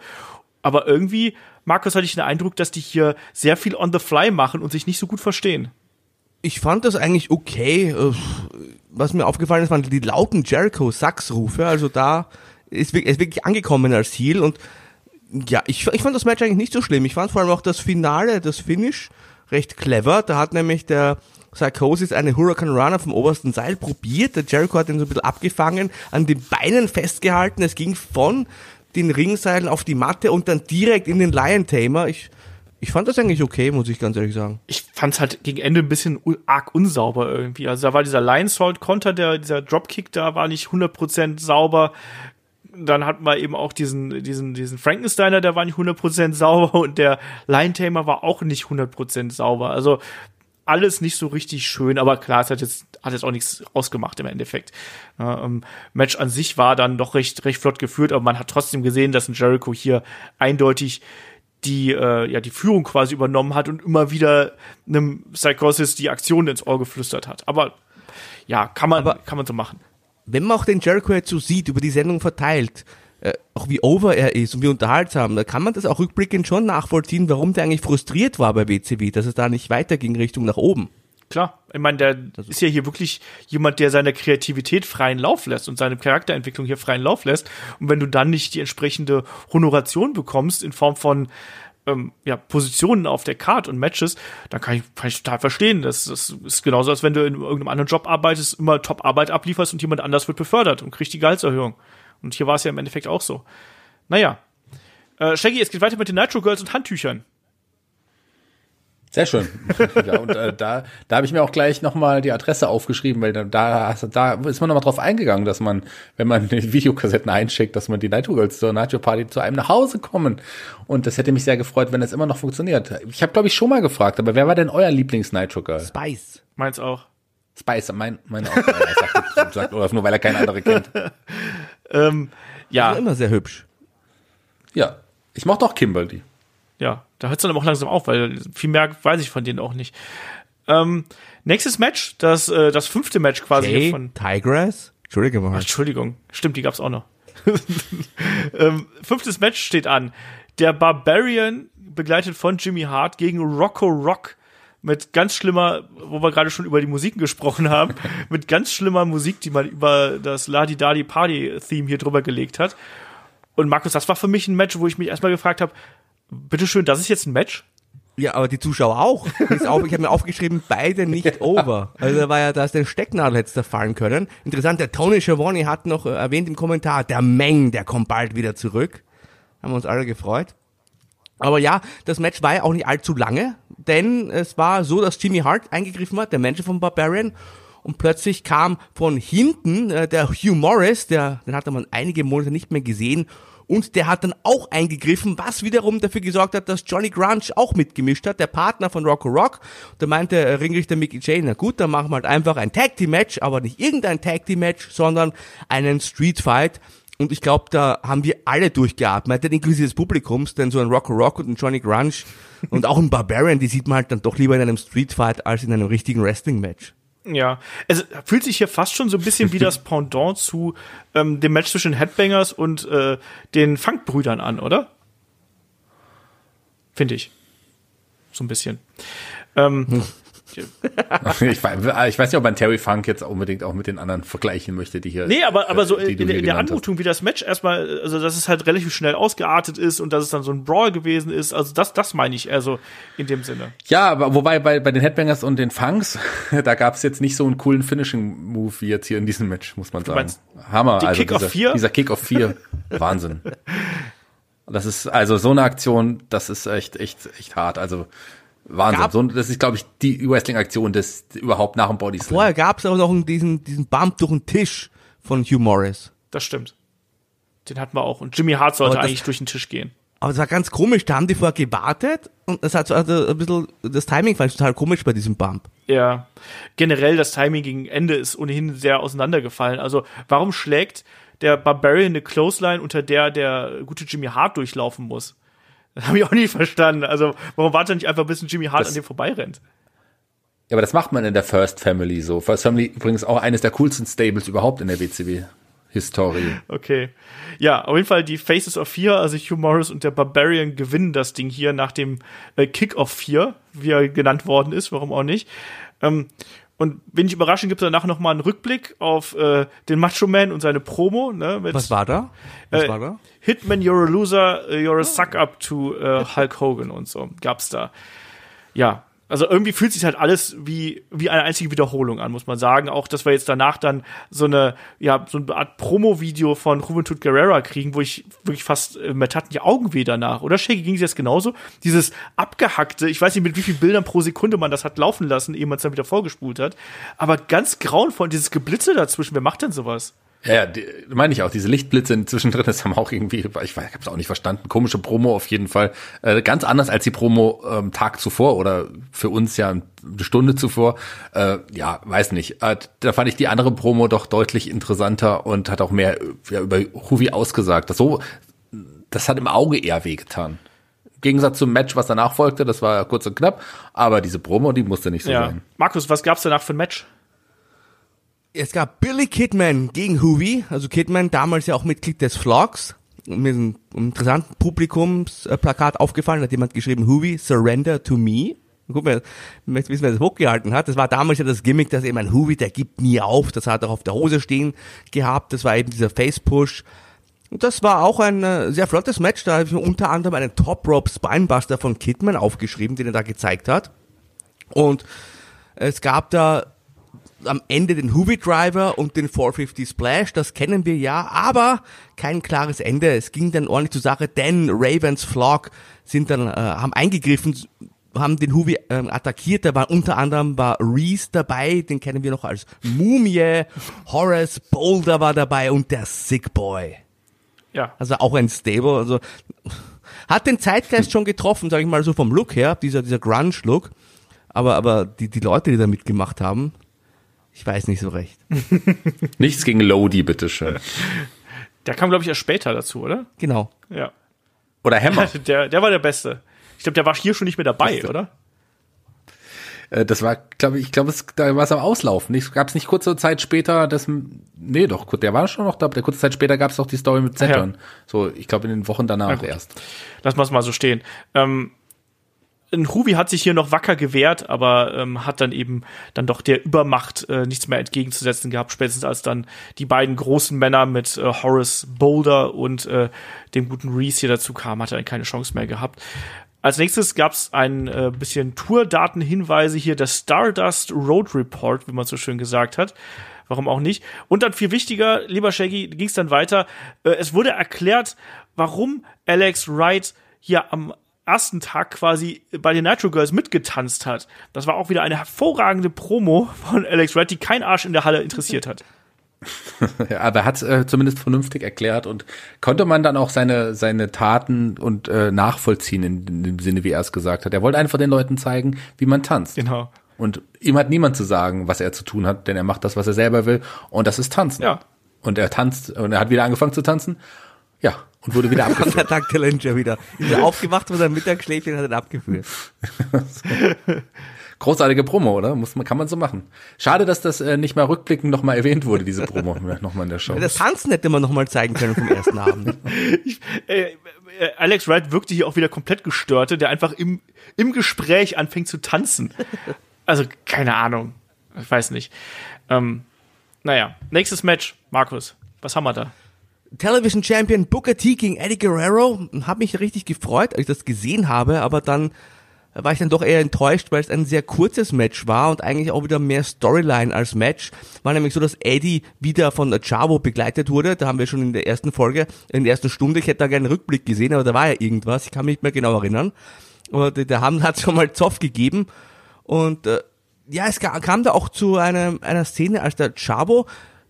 Aber irgendwie, Markus, hatte ich den Eindruck, dass die hier sehr viel on the fly machen und sich nicht so gut verstehen. Ich fand das eigentlich okay. Äh, Was mir aufgefallen ist, waren die lauten Jericho-Sax-Rufe. Also da ist wirklich, angekommen als Ziel. Und ja, ich, ich fand das Match eigentlich nicht so schlimm. Ich fand vor allem auch das Finale, das Finish, recht clever. Da hat nämlich der Psychosis eine Hurricane Runner vom obersten Seil probiert. Der Jericho hat ihn so ein bisschen abgefangen, an den Beinen festgehalten. Es ging von den Ringseilen auf die Matte und dann direkt in den Lion Tamer. Ich, ich fand das eigentlich okay, muss ich ganz ehrlich sagen. ich fand's halt gegen Ende ein bisschen arg unsauber irgendwie. Also da war dieser Lion Salt Konter, der, dieser Dropkick da war nicht 100% sauber. Dann hatten wir eben auch diesen, diesen, diesen Frankensteiner, der war nicht 100% sauber und der Lion Tamer war auch nicht 100% sauber. Also alles nicht so richtig schön, aber klar, es hat jetzt, hat jetzt auch nichts ausgemacht im Endeffekt. Ähm, Match an sich war dann doch recht, recht flott geführt, aber man hat trotzdem gesehen, dass ein Jericho hier eindeutig die äh, ja die Führung quasi übernommen hat und immer wieder einem Psychosis die Aktion ins Ohr geflüstert hat. Aber ja, kann man kann man so machen. wenn man auch den Jericho jetzt so sieht, über die Sendung verteilt, äh, auch wie over er ist und wie unterhaltsam, da kann man das auch rückblickend schon nachvollziehen, warum der eigentlich frustriert war bei WCW, dass es da nicht weiterging Richtung nach oben. Klar, ich meine, der ist ja hier wirklich jemand, der seiner Kreativität freien Lauf lässt und seine Charakterentwicklung hier freien Lauf lässt. Und wenn du dann nicht die entsprechende Honoration bekommst in Form von ähm, ja, Positionen auf der Card und Matches, dann kann ich, kann ich total verstehen. Das, das ist genauso, als wenn du in irgendeinem anderen Job arbeitest, immer Top-Arbeit ablieferst und jemand anders wird befördert und kriegt die Gehaltserhöhung. Und hier war es ja im Endeffekt auch so. Naja. Äh, Shaggy, es geht weiter mit den Nitro Girls und Handtüchern. Sehr schön. ja, und äh, da, da habe ich mir auch gleich nochmal die Adresse aufgeschrieben, weil da, da, da ist man nochmal drauf eingegangen, dass man, wenn man die Videokassetten einschickt, dass man die Nitro Girls zur Nitro Party zu einem nach Hause kommen. Und das hätte mich sehr gefreut, wenn das immer noch funktioniert. Ich habe, glaube ich, schon mal gefragt, aber wer war denn euer Lieblings-Nitro Girl? Spice. Meins auch. Spice, mein, mein auch. Er sagt, sagt Olaf nur, weil er keine andere kennt. Ähm, ja, War immer sehr hübsch. Ja, ich mochte auch Kimberly. ja, da hört es dann aber auch langsam auf, weil viel mehr weiß ich von denen auch nicht. Ähm, nächstes Match, das, äh, das fünfte Match quasi Hey, von. Tigress? Entschuldige mal. Ach, Entschuldigung, stimmt, die gab's auch noch. ähm, fünftes Match steht an. Der Barbarian, begleitet von Jimmy Hart, gegen Rocco Rock mit ganz schlimmer, wo wir gerade schon über die Musiken gesprochen haben, mit ganz schlimmer Musik, die man über das Ladi Dadi Party Theme hier drüber gelegt hat. Und Markus, das war für mich ein Match, wo ich mich erstmal gefragt habe, bitteschön, das ist jetzt ein Match? Ja, aber die Zuschauer auch. Ich habe mir aufgeschrieben, beide nicht over. Also da war ja, da ist der Stecknadel hätte da fallen können. Interessant, der Tony Schiavone hat noch äh, erwähnt im Kommentar, der Meng, der kommt bald wieder zurück. Haben wir uns alle gefreut. Aber ja, das Match war ja auch nicht allzu lange, denn es war so, dass Jimmy Hart eingegriffen hat, der Manager von Barbarian, und plötzlich kam von hinten äh, der Hugh Morris, der, den hatte man einige Monate nicht mehr gesehen, und der hat dann auch eingegriffen, was wiederum dafür gesorgt hat, dass Johnny Grunge auch mitgemischt hat, der Partner von Rocco Rock. Da meinte Ringrichter Mickey Jane, na gut, dann machen wir halt einfach ein Tag Team Match, aber nicht irgendein Tag Team Match, sondern einen Street Fight. Und ich glaube, da haben wir alle durchgeatmet, inklusive des Publikums, denn so ein Rocco Rock und ein Johnny Grunge und auch ein Barbarian, die sieht man halt dann doch lieber in einem Street Fight als in einem richtigen Wrestling Match. Ja, es fühlt sich hier fast schon so ein bisschen wie das Pendant zu ähm, dem Match zwischen Headbangers und äh, den Funkbrüdern an, oder? Finde ich. So ein bisschen. Ähm, Ich weiß, ich weiß nicht, ob man Terry Funk jetzt unbedingt auch mit den anderen vergleichen möchte, die hier. nee, aber, aber so die in, hier in der hast. Anmutung, wie das Match erstmal, also dass es halt relativ schnell ausgeartet ist und dass es dann so ein Brawl gewesen ist, also das, das meine ich, also in dem Sinne. Ja, aber wobei bei, bei den Headbangers und den Funks, da gab es jetzt nicht so einen coolen Finishing-Move wie jetzt hier in diesem Match, muss man sagen. Hammer. also Kick dieser, Fear? Dieser Kick of Fear. Wahnsinn. Das ist, also so eine Aktion, das ist echt, echt, echt hart. Also Wahnsinn. Gab- So, das ist, glaube ich, die Wrestling-Aktion des überhaupt nach dem Body Slam. Vorher gab es auch noch diesen, diesen Bump durch den Tisch von Hugh Morris. Das stimmt. Den hatten wir auch. Und Jimmy Hart sollte Aber das- eigentlich durch den Tisch gehen. Aber es war ganz komisch, da haben die vorher gewartet und das hat so also ein bisschen, das Timing fand ich total komisch bei diesem Bump. Ja, generell das Timing gegen Ende ist ohnehin sehr auseinandergefallen. Also warum schlägt der Barbarian eine Clothesline, unter der der gute Jimmy Hart durchlaufen muss? Das habe ich auch nie verstanden. Also warum wartet er nicht einfach, bis ein Jimmy Hart Das- an dem vorbeirennt? Ja, aber das macht man in der First Family so. First Family übrigens auch eines der coolsten Stables überhaupt in der WCW-Historie. Okay. Ja, auf jeden Fall die Faces of Fear, also Hugh Morris und der Barbarian gewinnen das Ding hier nach dem äh, Kick of Fear, wie er genannt worden ist, warum auch nicht. Ähm, und wenig überraschend gibt es danach noch mal einen Rückblick auf äh, den Macho Man und seine Promo. Ne, mit, Was war da? Was Äh, war da? Hitman, you're a loser, uh, you're a suck up to äh, Hulk Hogan und so gab's da. Ja, also irgendwie fühlt sich halt alles wie wie eine einzige Wiederholung an, muss man sagen. Auch, dass wir jetzt danach dann so eine ja so eine Art Promo-Video von Juventud Guerrera kriegen, wo ich wirklich fast äh, mir taten die Augen weh danach. Oder Shaggy ging es jetzt genauso? Dieses abgehackte, ich weiß nicht mit wie vielen Bildern pro Sekunde man das hat laufen lassen, ehe man es dann wieder vorgespult hat, aber ganz grauenvoll dieses Geblitze dazwischen. Wer macht denn sowas? Ja, ja, die, meine ich auch. Diese Lichtblitze zwischendrin, das haben auch irgendwie, ich, ich habe es auch nicht verstanden. Komische Promo auf jeden Fall. Äh, ganz anders als die Promo ähm, Tag zuvor oder für uns ja eine Stunde zuvor. Äh, ja, weiß nicht. Äh, da fand ich die andere Promo doch deutlich interessanter und hat auch mehr ja, über Huvi ausgesagt. Das so, das hat im Auge eher wehgetan. Im Gegensatz zum Match, was danach folgte, das war kurz und knapp, aber diese Promo, die musste nicht so Ja. sein. Markus, was gab's danach für ein Match? Es gab Billy Kidman gegen Hoovy, also Kidman damals ja auch Mitglied des Vlogs. Mir ist ein interessanten Publikumsplakat aufgefallen, da hat jemand geschrieben, Hoovy, surrender to me. Guck mal, möchte wissen, wer das hochgehalten hat. Das war damals ja das Gimmick, dass eben ein Hoovy, der gibt nie auf. Das hat er auf der Hose stehen gehabt. Das war eben dieser Face-Push. Und das war auch ein äh, sehr flottes Match. Da habe ich mir unter anderem einen Top Rope Spinebuster von Kidman aufgeschrieben, den er da gezeigt hat. Und es gab da am Ende den Hoovy Driver und den 450 Splash, das kennen wir ja, aber kein klares Ende. Es ging dann ordentlich zur Sache, denn Ravens Flock sind dann, äh, haben eingegriffen, haben den Hoovy ähm, attackiert. Da war unter anderem war Reese dabei, den kennen wir noch als Mumie, Horace Boulder war dabei und der Sick Boy. Ja. Also auch ein Stable, also hat den Zeitgeist schon getroffen, sage ich mal so vom Look her, dieser dieser Grunge Look. Aber aber die die Leute, die da mitgemacht haben, ich weiß nicht so recht. Nichts gegen Lodi, bitteschön. Der kam, glaube ich, erst später dazu, oder? Genau. Ja. Oder Hammer. Der, der war der Beste. Ich glaube, der war hier schon nicht mehr dabei, Beste. oder? Äh, Das war, glaube ich, ich glaube, da war es am Auslaufen. Gab es nicht kurze Zeit später, das, nee, doch, der war schon noch da. Der kurze Zeit später gab es doch die Story mit Saturn. So, ich glaube, in den Wochen danach erst. Lass mal es mal so stehen. Ähm, ein Hubi hat sich hier noch wacker gewehrt, aber ähm, hat dann eben dann doch der Übermacht äh, nichts mehr entgegenzusetzen gehabt, spätestens als dann die beiden großen Männer mit äh, Horace Boulder und äh, dem guten Reese hier dazu kamen, hat er dann keine Chance mehr gehabt. Als nächstes gab es ein äh, bisschen Tourdatenhinweise hier, der Stardust Road Report, wie man so schön gesagt hat. Warum auch nicht? Und dann viel wichtiger, lieber Shaggy, ging es dann weiter. Äh, es wurde erklärt, warum Alex Wright hier am ersten Tag quasi bei den Nitro Girls mitgetanzt hat. Das war auch wieder eine hervorragende Promo von Alex Wright, die kein Arsch in der Halle interessiert hat. Ja, aber er hat äh, zumindest vernünftig erklärt und konnte man dann auch seine, seine Taten und äh, nachvollziehen in, in dem Sinne, wie er es gesagt hat. Er wollte einfach den Leuten zeigen, wie man tanzt. Genau. Und ihm hat niemand zu sagen, was er zu tun hat, denn er macht das, was er selber will und das ist tanzen. Ja. Und er tanzt und er hat wieder angefangen zu tanzen. Ja, und wurde wieder Und abgeführt. der Tag Challenger wieder. Ist er aufgewacht von seinem Mittagsschläfchen und hat ihn abgeführt. Großartige Promo, oder? Muss man, kann man so machen. Schade, dass das äh, nicht mal rückblickend nochmal erwähnt wurde, diese Promo, nochmal in der Show. Das Tanzen hätte man nochmal zeigen können vom ersten Abend. Äh, äh, Alex Wright wirkte hier auch wieder komplett gestörte, der einfach im, im Gespräch anfängt zu tanzen. Also, keine Ahnung. Ich weiß nicht. Ähm, naja, nächstes Match. Markus, was haben wir da? Television Champion Booker T gegen Eddie Guerrero. Hab mich richtig gefreut, als ich das gesehen habe, aber dann war ich dann doch eher enttäuscht, weil es ein sehr kurzes Match war und eigentlich auch wieder mehr Storyline als Match. War nämlich so, dass Eddie wieder von Chavo begleitet wurde. Da haben wir schon in der ersten Folge, in der ersten Stunde, ich hätte da gerne einen Rückblick gesehen, aber da war ja irgendwas, ich kann mich nicht mehr genau erinnern. Aber der, haben hat schon mal Zoff gegeben und äh, ja, es kam da auch zu einer, einer Szene, als der Chavo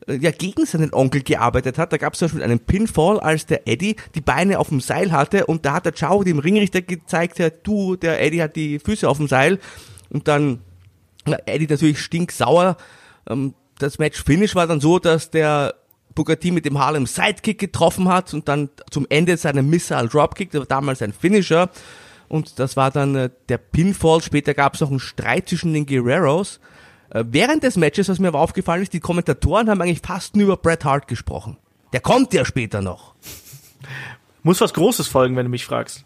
ja gegen seinen Onkel gearbeitet hat. Da gab es zum Beispiel einen Pinfall, als der Eddie die Beine auf dem Seil hatte und da hat der Ciao dem Ringrichter gezeigt, ja, du, der Eddie hat die Füße auf dem Seil und dann na, Eddie natürlich stinksauer. Ähm, das Match-Finish war dann so, dass der T mit dem Harlem Sidekick getroffen hat und dann zum Ende seinen Missile Dropkick, das war damals ein Finisher und das war dann äh, der Pinfall. Später gab es noch einen Streit zwischen den Guerreros. Äh, während des Matches, was mir aber aufgefallen ist, die Kommentatoren haben eigentlich fast nur über Bret Hart gesprochen. Der kommt ja später noch. Muss was Großes folgen, wenn du mich fragst.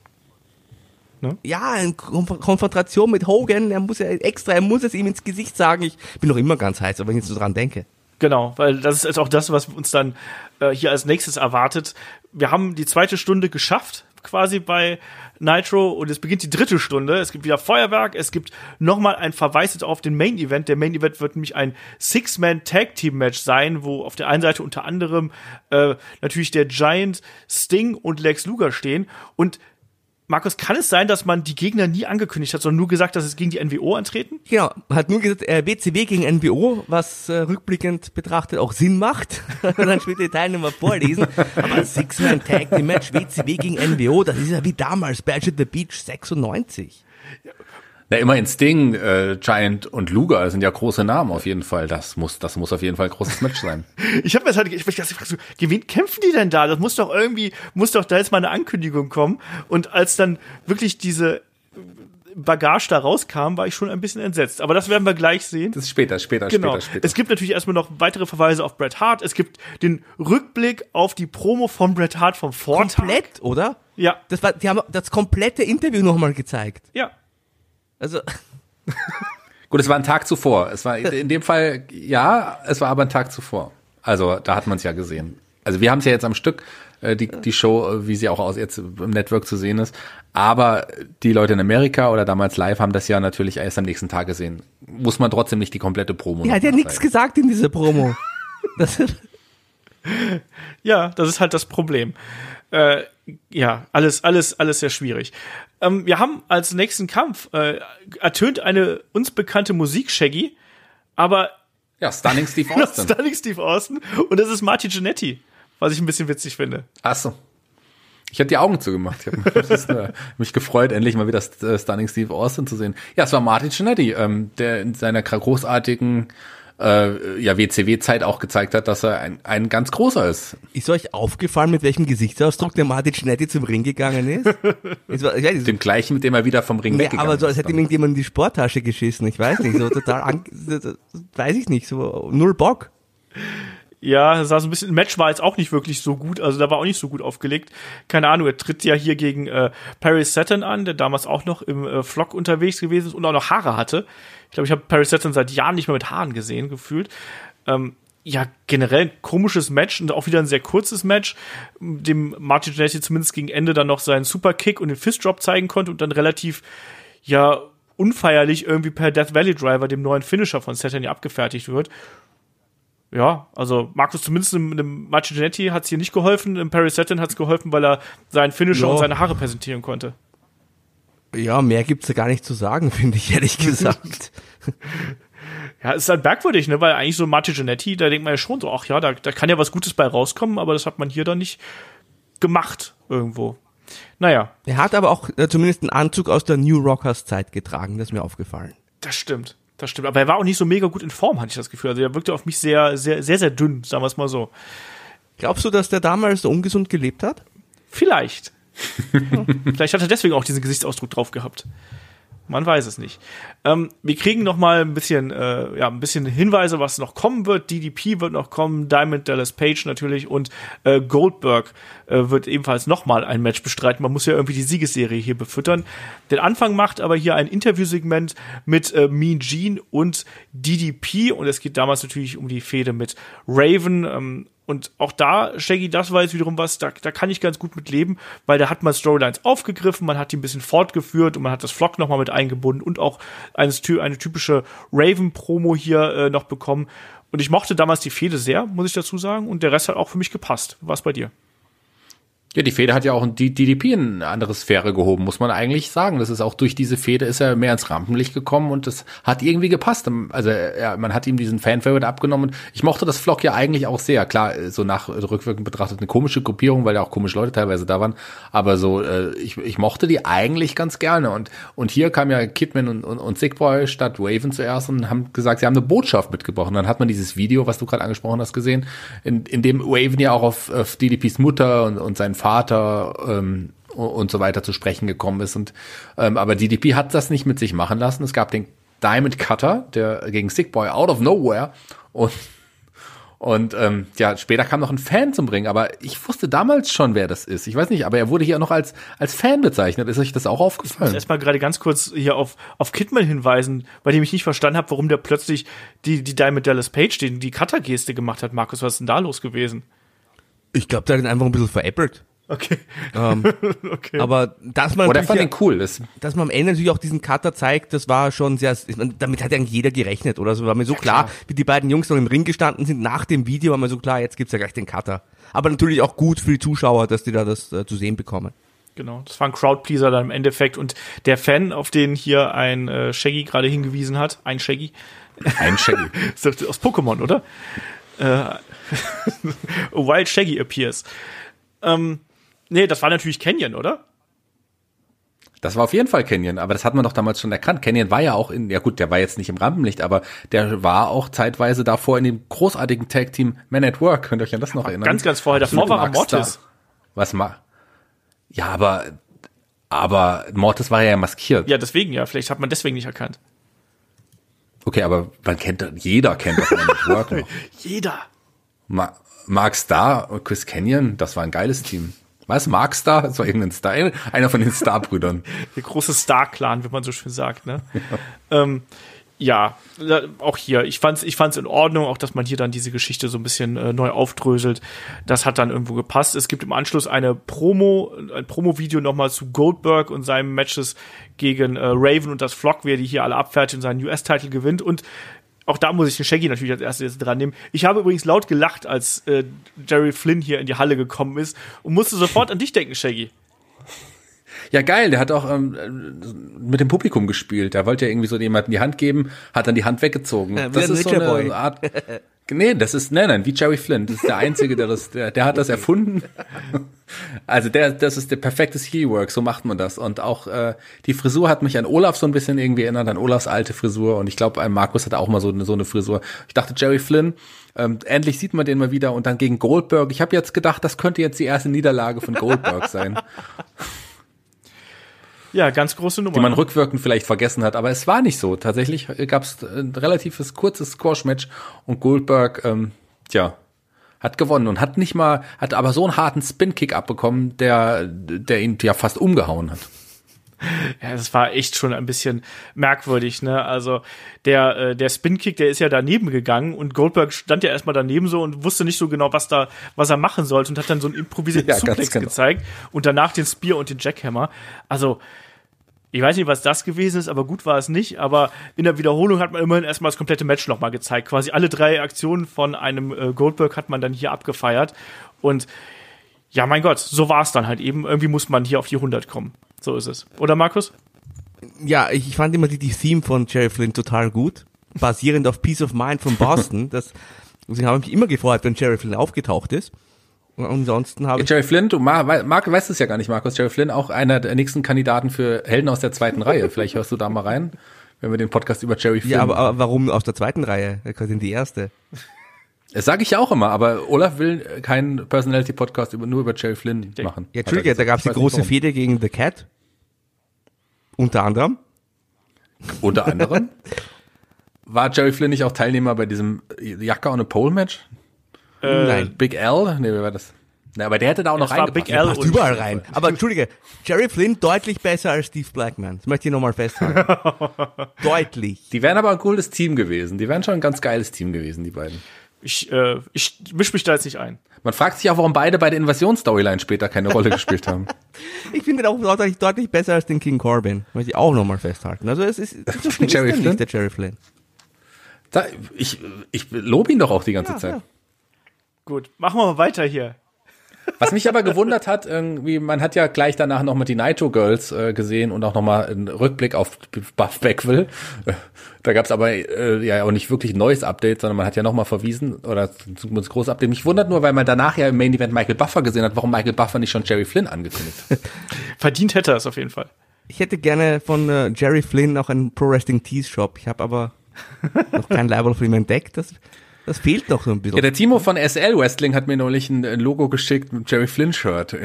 Ja, eine Konf Konfrontation mit Hogan, er muss ja extra, er muss es ihm ins Gesicht sagen. Ich bin noch immer ganz heiß, aber wenn ich jetzt so dran denke. Genau, weil das ist jetzt auch das, was uns dann äh, hier als nächstes erwartet. Wir haben die zweite Stunde geschafft, quasi bei Nitro, und es beginnt die dritte Stunde. Es gibt wieder Feuerwerk, es gibt nochmal ein Verweis auf den Main Event. Der Main Event wird nämlich ein Six-Man Tag Team Match sein, wo auf der einen Seite unter anderem äh, natürlich der Giant, Sting und Lex Luger stehen. Und Markus, kann es sein, dass man die Gegner nie angekündigt hat, sondern nur gesagt, dass es gegen die NWO antreten? Genau, hat nur gesagt, äh, WCW gegen NWO, was äh, rückblickend betrachtet auch Sinn macht. Dann später die Teilnehmer vorlesen. Aber ein Six-Man-Tag-Team-Match WCW gegen NWO, das ist ja wie damals, Badge at the Beach 96. Na, immerhin Sting, äh, Giant und Luger sind ja große Namen auf jeden Fall. Das muss, das muss auf jeden Fall ein großes Match sein. ich habe mir halt, ich, ich, ich so, gegen wen kämpfen die denn da? Das muss doch irgendwie, muss doch da jetzt mal eine Ankündigung kommen. Und als dann wirklich diese Bagage da rauskam, war ich schon ein bisschen entsetzt. Aber das werden wir gleich sehen. Das ist später, später, genau. später, später. Es gibt natürlich erstmal noch weitere Verweise auf Bret Hart. Es gibt den Rückblick auf die Promo von Bret Hart vom Vortag. Komplett, oder? Ja. Das war, die haben das komplette Interview nochmal gezeigt. Ja. Also. Gut, es war ein Tag zuvor. Es war in dem Fall, ja, es war aber ein Tag zuvor. Also da hat man es ja gesehen. Also wir haben es ja jetzt am Stück, äh, die, die Show, äh, wie sie auch aus jetzt im Network zu sehen ist. Aber die Leute in Amerika oder damals live haben das ja natürlich erst am nächsten Tag gesehen. Muss man trotzdem nicht die komplette Promo. Er hat ja nichts gesagt in dieser Promo. das ja, das ist halt das Problem. Äh, ja, alles, alles, alles sehr schwierig. Ähm, wir haben als nächsten Kampf äh, ertönt eine uns bekannte Musik, Shaggy, aber ja, Stunning Steve Austin. Stunning Steve Austin und das ist Marty Jannetty, was ich ein bisschen witzig finde. Ach so. Ich hatte die Augen zugemacht. Ich habe äh, mich gefreut, endlich mal wieder Stunning Steve Austin zu sehen. Ja, es war Martin Jannetty, ähm, der in seiner großartigen äh, ja WCW-Zeit auch gezeigt hat, dass er ein, ein ganz großer ist. Ist euch aufgefallen, mit welchem Gesichtsausdruck der Martin Schnetti zum Ring gegangen ist? war, weiß, dem gleichen, mit dem er wieder vom Ring ja, weggegangen aber so, als hätte ihm irgendjemand in die Sporttasche geschissen. Ich weiß nicht, so total, an, weiß ich nicht, so null Bock. Ja, sah so ein bisschen, Match war jetzt auch nicht wirklich so gut, also da war auch nicht so gut aufgelegt. Keine Ahnung, er tritt ja hier gegen äh, Paris Saturn an, der damals auch noch im äh, Flock unterwegs gewesen ist und auch noch Haare hatte. Ich glaube, ich habe Paris Saturn seit Jahren nicht mehr mit Haaren gesehen, gefühlt. Ähm, ja, generell ein komisches Match und auch wieder ein sehr kurzes Match, dem Martin Jannetty zumindest gegen Ende dann noch seinen Superkick und den Fistdrop zeigen konnte und dann relativ, ja, unfeierlich irgendwie per Death Valley Driver, dem neuen Finisher von Saturn, ja abgefertigt wird ja, also Markus zumindest im, im Martin Jannetty hat es hier nicht geholfen, im Perry Saturn hat es geholfen, weil er seinen Finisher ja. und seine Haare präsentieren konnte. Ja, mehr gibt's da gar nicht zu sagen, finde ich ehrlich gesagt. ja, es ist halt merkwürdig, ne, weil eigentlich so Martin Jannetty, da denkt man ja schon so, ach ja, da, da kann ja was Gutes bei rauskommen, aber das hat man hier dann nicht gemacht irgendwo. Naja. Er hat aber auch äh, zumindest einen Anzug aus der New Rockers Zeit getragen, das ist mir aufgefallen. Das stimmt. Das stimmt. Aber er war auch nicht so mega gut in Form, hatte ich das Gefühl. Also er wirkte auf mich sehr, sehr, sehr, sehr dünn, sagen wir es mal so. Glaubst du, dass der damals so ungesund gelebt hat? Vielleicht. Vielleicht hat er deswegen auch diesen Gesichtsausdruck drauf gehabt. Man weiß es nicht. Ähm, wir kriegen noch mal ein bisschen, äh, ja, ein bisschen Hinweise, was noch kommen wird. DDP wird noch kommen, Diamond Dallas Page natürlich und äh, Goldberg äh, wird ebenfalls noch mal ein Match bestreiten. Man muss ja irgendwie die Siegesserie hier befüttern. Den Anfang macht aber hier ein Interviewsegment mit äh, Mean Gene und DDP und es geht damals natürlich um die Fehde mit Raven. Ähm, und auch da, Shaggy, das war jetzt wiederum was, da, da kann ich ganz gut mit leben, weil da hat man Storylines aufgegriffen, man hat die ein bisschen fortgeführt und man hat das Vlog nochmal mit eingebunden und auch eine, eine typische Raven-Promo hier äh, noch bekommen. Und ich mochte damals die Fehde sehr, muss ich dazu sagen, und der Rest hat auch für mich gepasst. Was bei dir? Ja, die Fehde hat ja auch die DDP in eine andere Sphäre gehoben, muss man eigentlich sagen. Das ist auch durch diese Fehde ist er mehr ins Rampenlicht gekommen und das hat irgendwie gepasst. Also ja, man hat ihm diesen Fan-Favorite abgenommen. Ich mochte das Vlog ja eigentlich auch sehr. Klar, so nach rückwirkend betrachtet eine komische Gruppierung, weil ja auch komische Leute teilweise da waren. Aber so, äh, ich, ich mochte die eigentlich ganz gerne. Und, und hier kam ja Kidman und, und, und Sickboy statt Raven zuerst und haben gesagt, sie haben eine Botschaft mitgebracht. Und dann hat man dieses Video, was du gerade angesprochen hast, gesehen, in, in dem Raven ja auch auf, auf DDPs Mutter und, und seinen Vater Vater ähm, und so weiter zu sprechen gekommen ist. Und ähm, aber DDP hat das nicht mit sich machen lassen. Es gab den Diamond Cutter, der gegen Sick Boy out of nowhere und und ähm, ja, später kam noch ein Fan zum Ring, aber ich wusste damals schon, wer das ist. Ich weiß nicht, aber er wurde hier noch als als Fan bezeichnet. Ist euch das auch aufgefallen? Ich muss erstmal gerade ganz kurz hier auf auf Kidman hinweisen, bei dem ich nicht verstanden habe, warum der plötzlich die die Diamond Dallas Page den die Cutter Geste gemacht hat. Markus, was ist denn da los gewesen? Ich glaube, der hat ihn einfach ein bisschen veräppelt. Okay. Ähm, okay. Aber dass man Oder fand ihn cool. Das dass man am Ende natürlich auch diesen Cutter zeigt, das war schon sehr, damit hat eigentlich jeder gerechnet, oder? So war mir so ja, klar, klar, wie die beiden Jungs noch im Ring gestanden sind, nach dem Video war mir so klar, jetzt gibt's ja gleich den Cutter. Aber natürlich auch gut für die Zuschauer, dass die da das äh, zu sehen bekommen. Genau, das war ein Crowdpleaser dann im Endeffekt und der Fan, auf den hier ein äh, Shaggy gerade hingewiesen hat, ein Shaggy. Ein Shaggy. aus Pokémon, oder? Äh, Wild Shaggy appears. Ähm, Nee, das war natürlich Canyon, oder? Das war auf jeden Fall Canyon, aber das hat man doch damals schon erkannt. Canyon war ja auch in, ja gut, der war jetzt nicht im Rampenlicht, aber der war auch zeitweise davor in dem großartigen Tag-Team Man at Work. Könnt ihr euch an das noch erinnern? Ganz, ganz vorher. Davor war Mortis. Was ma? Ja, aber, aber Mortis war ja maskiert. Ja, deswegen ja. Vielleicht hat man deswegen nicht erkannt. Okay, aber man kennt, jeder kennt doch Man at Work noch. jeder. Ma Mark Starr und Chris Canyon, das war ein geiles Team. Was? Markstar? Das war irgendein Star, einer von den Star-Brüdern. Der große Star-Clan, wie man so schön sagt, ne? Ja. Ähm, ja, auch hier, ich fand's, ich fand's in Ordnung, auch dass man hier dann diese Geschichte so ein bisschen äh, neu aufdröselt. Das hat dann irgendwo gepasst. Es gibt im Anschluss eine Promo, ein Promo-Video nochmal zu Goldberg und seinen Matches gegen äh, Raven und das Flock, wer die hier alle abfertigt und seinen US-Titel gewinnt. Und auch da muss ich den Shaggy natürlich als erstes dran nehmen. Ich habe übrigens laut gelacht, als äh, Jerry Flynn hier in die Halle gekommen ist und musste sofort an dich denken, Shaggy. Ja, geil, der hat auch ähm, mit dem Publikum gespielt. Der wollte ja irgendwie so jemanden die Hand geben, hat dann die Hand weggezogen. Ja, das ist so eine Boy. Art. Nee, das ist, nein, nein, wie Jerry Flynn. Das ist der Einzige, der das, der, der hat das erfunden. Also der, das ist der perfekte Heelwork, so macht man das. Und auch äh, die Frisur hat mich an Olaf so ein bisschen irgendwie erinnert, an Olafs alte Frisur. Und ich glaube, Markus hat auch mal so eine, so eine Frisur. Ich dachte, Jerry Flynn, ähm, endlich sieht man den mal wieder. Und dann gegen Goldberg. Ich habe jetzt gedacht, das könnte jetzt die erste Niederlage von Goldberg sein. Ja, ganz große Nummer. Die man rückwirkend vielleicht vergessen hat, aber es war nicht so. Tatsächlich gab es ein relatives kurzes Squash-Match und Goldberg, ähm, tja, hat gewonnen und hat nicht mal, hat aber so einen harten Spin-Kick abbekommen, der, der ihn ja fast umgehauen hat. Ja, das war echt schon ein bisschen merkwürdig, ne? Also der äh, der Spin-Kick, der ist ja daneben gegangen und Goldberg stand ja erstmal daneben so und wusste nicht so genau, was da was er machen sollte und hat dann so einen improvisierten ja, Suplex genau. gezeigt und danach den Spear und den Jackhammer. Also ich weiß nicht, was das gewesen ist, aber gut war es nicht. Aber in der Wiederholung hat man immerhin erstmal das komplette Match nochmal gezeigt. Quasi alle drei Aktionen von einem äh, Goldberg hat man dann hier abgefeiert. Und ja, mein Gott, so war es dann halt eben. Irgendwie muss man hier auf die 100 kommen. So ist es. Oder Markus? Ja, ich fand immer die, die Theme von Jerry Flynn total gut. Basierend auf Peace of Mind von Boston. das, deswegen habe ich mich immer gefreut, wenn Jerry Flynn aufgetaucht ist. Ansonsten habe ich. Jerry Flynn, du Mark, Mark weißt es ja gar nicht, Markus. Jerry Flynn, auch einer der nächsten Kandidaten für Helden aus der zweiten Reihe. Vielleicht hörst du da mal rein, wenn wir den Podcast über Jerry Flynn. Ja, aber, aber warum aus der zweiten Reihe? Quasi in die erste. Das sage ich ja auch immer, aber Olaf will keinen Personality-Podcast über, nur über Jerry Flynn machen. Ja, Entschuldige, da gab es die große Fehde gegen The Cat. Unter anderem. Unter anderem. War Jerry Flynn nicht auch Teilnehmer bei diesem Jacke on a Pole Match? Äh, Nein. Big L? Nee, wer war das? Na, aber der hätte da auch noch reingepasst. Big L passt überall rein. Aber entschuldige, Jerry Flynn deutlich besser als Steve Blackman. Das möchte ich nochmal festhalten. deutlich. Die wären aber ein cooles Team gewesen. Die wären schon ein ganz geiles Team gewesen, die beiden. Ich, äh, ich misch mich da jetzt nicht ein. Man fragt sich auch, warum beide bei der Invasionsstoryline später keine Rolle gespielt haben. Ich finde ihn auch deutlich, deutlich besser als den King Corbin. Möchte ich auch nochmal festhalten. Also es ist, so schlimm Jerry ist Flynn? der Jerry Flynn. Da, ich, ich lobe ihn doch auch die ganze ja, Zeit. Ja. Gut, machen wir mal weiter hier. Was mich aber gewundert hat, irgendwie, man hat ja gleich danach noch mit die Nitro Girls äh, gesehen und auch nochmal einen Rückblick auf Buff Beckwell. Da gab's aber äh, ja auch nicht wirklich ein neues Update, sondern man hat ja nochmal verwiesen oder zumindest großes Update. Mich wundert nur, weil man danach ja im Main Event Michael Buffer gesehen hat, warum Michael Buffer nicht schon Jerry Flynn angekündigt hat. Verdient hätte er es auf jeden Fall. Ich hätte gerne von äh, Jerry Flynn auch einen Pro Wrestling Tees Shop. Ich habe aber noch kein Label von ihm entdeckt. Das, das fehlt noch so ein bisschen. Ja, der Timo von SL Wrestling hat mir neulich ein, Logo geschickt mit Jerry Flynn Shirt.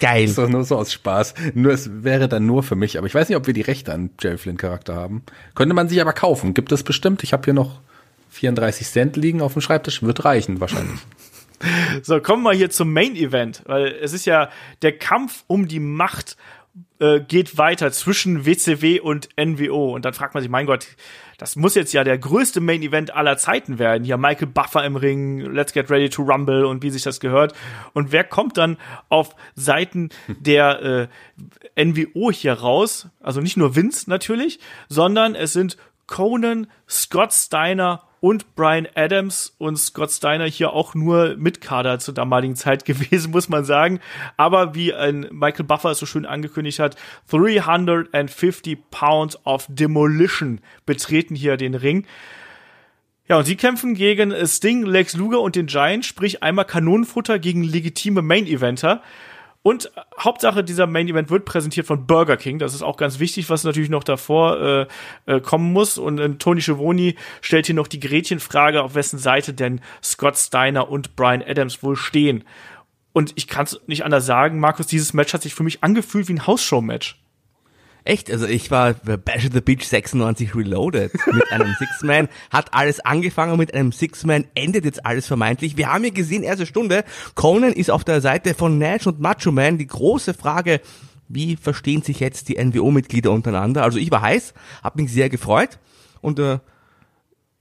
Geil. So, nur so aus Spaß. Nur es wäre dann nur für mich. Aber ich weiß nicht, ob wir die Rechte an Jerry Flynn Charakter haben. Könnte man sich aber kaufen. Gibt es bestimmt. Ich habe hier noch 34 Cent liegen auf dem Schreibtisch. Wird reichen wahrscheinlich. So, kommen wir hier zum Main Event, weil es ist ja der Kampf um die Macht äh, geht weiter zwischen WCW und NWO und dann fragt man sich, mein Gott, das muss jetzt ja der größte Main Event aller Zeiten werden. Hier Michael Buffer im Ring, Let's Get Ready to Rumble und wie sich das gehört. Und wer kommt dann auf Seiten der äh, NWO hier raus? Also nicht nur Vince natürlich, sondern es sind Conan, Scott Steiner und Brian Adams und Scott Steiner hier auch nur Mitkader zur damaligen Zeit gewesen, muss man sagen. Aber wie ein Michael Buffer es so schön angekündigt hat, 350 Pounds of Demolition betreten hier den Ring. Ja, und sie kämpfen gegen Sting, Lex Luger und den Giant, sprich einmal Kanonenfutter gegen legitime Main-Eventer. Und Hauptsache, dieser Main Event wird präsentiert von Burger King. Das ist auch ganz wichtig, was natürlich noch davor äh, äh, kommen muss. Und äh, Tony Schiavone stellt hier noch die Gretchenfrage, auf wessen Seite denn Scott Steiner und Brian Adams wohl stehen. Und ich kann es nicht anders sagen, Markus, dieses Match hat sich für mich angefühlt wie ein Hausshow-Match. Echt? Also ich war bei Bash of the Beach 96 Reloaded mit einem Six-Man. Hat alles angefangen mit einem Six-Man, endet jetzt alles vermeintlich. Wir haben ja gesehen, erste Stunde, Conan ist auf der Seite von Nash und Macho Man. Die große Frage, wie verstehen sich jetzt die NWO-Mitglieder untereinander? Also ich war heiß, hab mich sehr gefreut. Und äh,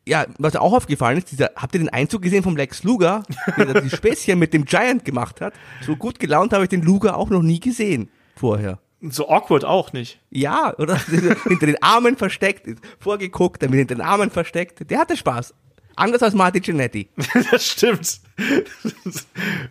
ja, was auch aufgefallen ist, dieser, habt ihr den Einzug gesehen vom Lex Luger, der die Späßchen mit dem Giant gemacht hat? So gut gelaunt habe ich den Luger auch noch nie gesehen vorher. So awkward auch nicht. Ja, oder? hinter den Armen versteckt, vorgeguckt, damit hinter den Armen versteckt. Der hatte Spaß. Anders als Marty Genetti. das stimmt.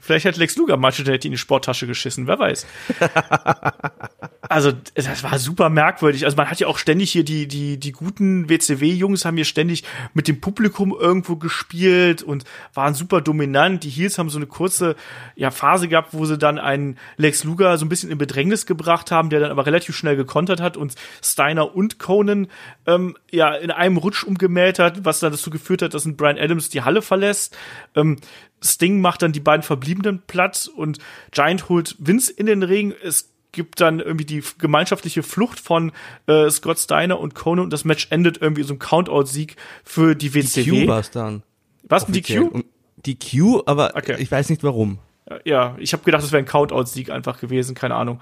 Vielleicht hat Lex Luger Marty Genetti in die Sporttasche geschissen, wer weiß. also, das war super merkwürdig. Also, man hat ja auch ständig hier die, die, die guten WCW-Jungs haben hier ständig mit dem Publikum irgendwo gespielt und waren super dominant. Die Heels haben so eine kurze, ja, Phase gehabt, wo sie dann einen Lex Luger so ein bisschen in Bedrängnis gebracht haben, der dann aber relativ schnell gekontert hat und Steiner und Conan, ähm, ja, in einem Rutsch umgemäht hat, was dann dazu geführt hat, dass ein Brian Adams die Halle verlässt. Ähm, Sting macht dann die beiden Verbliebenen platt und Giant holt Vince in den Ring. Es gibt dann irgendwie die gemeinschaftliche Flucht von äh, Scott Steiner und Conan und das Match endet irgendwie so einem Countout-Sieg für die WCW. Die Q war's dann. Was denn die Q? Und die Q, aber Okay. ich weiß nicht warum. Ja, ich habe gedacht, das wäre ein Countout-Sieg einfach gewesen, keine Ahnung.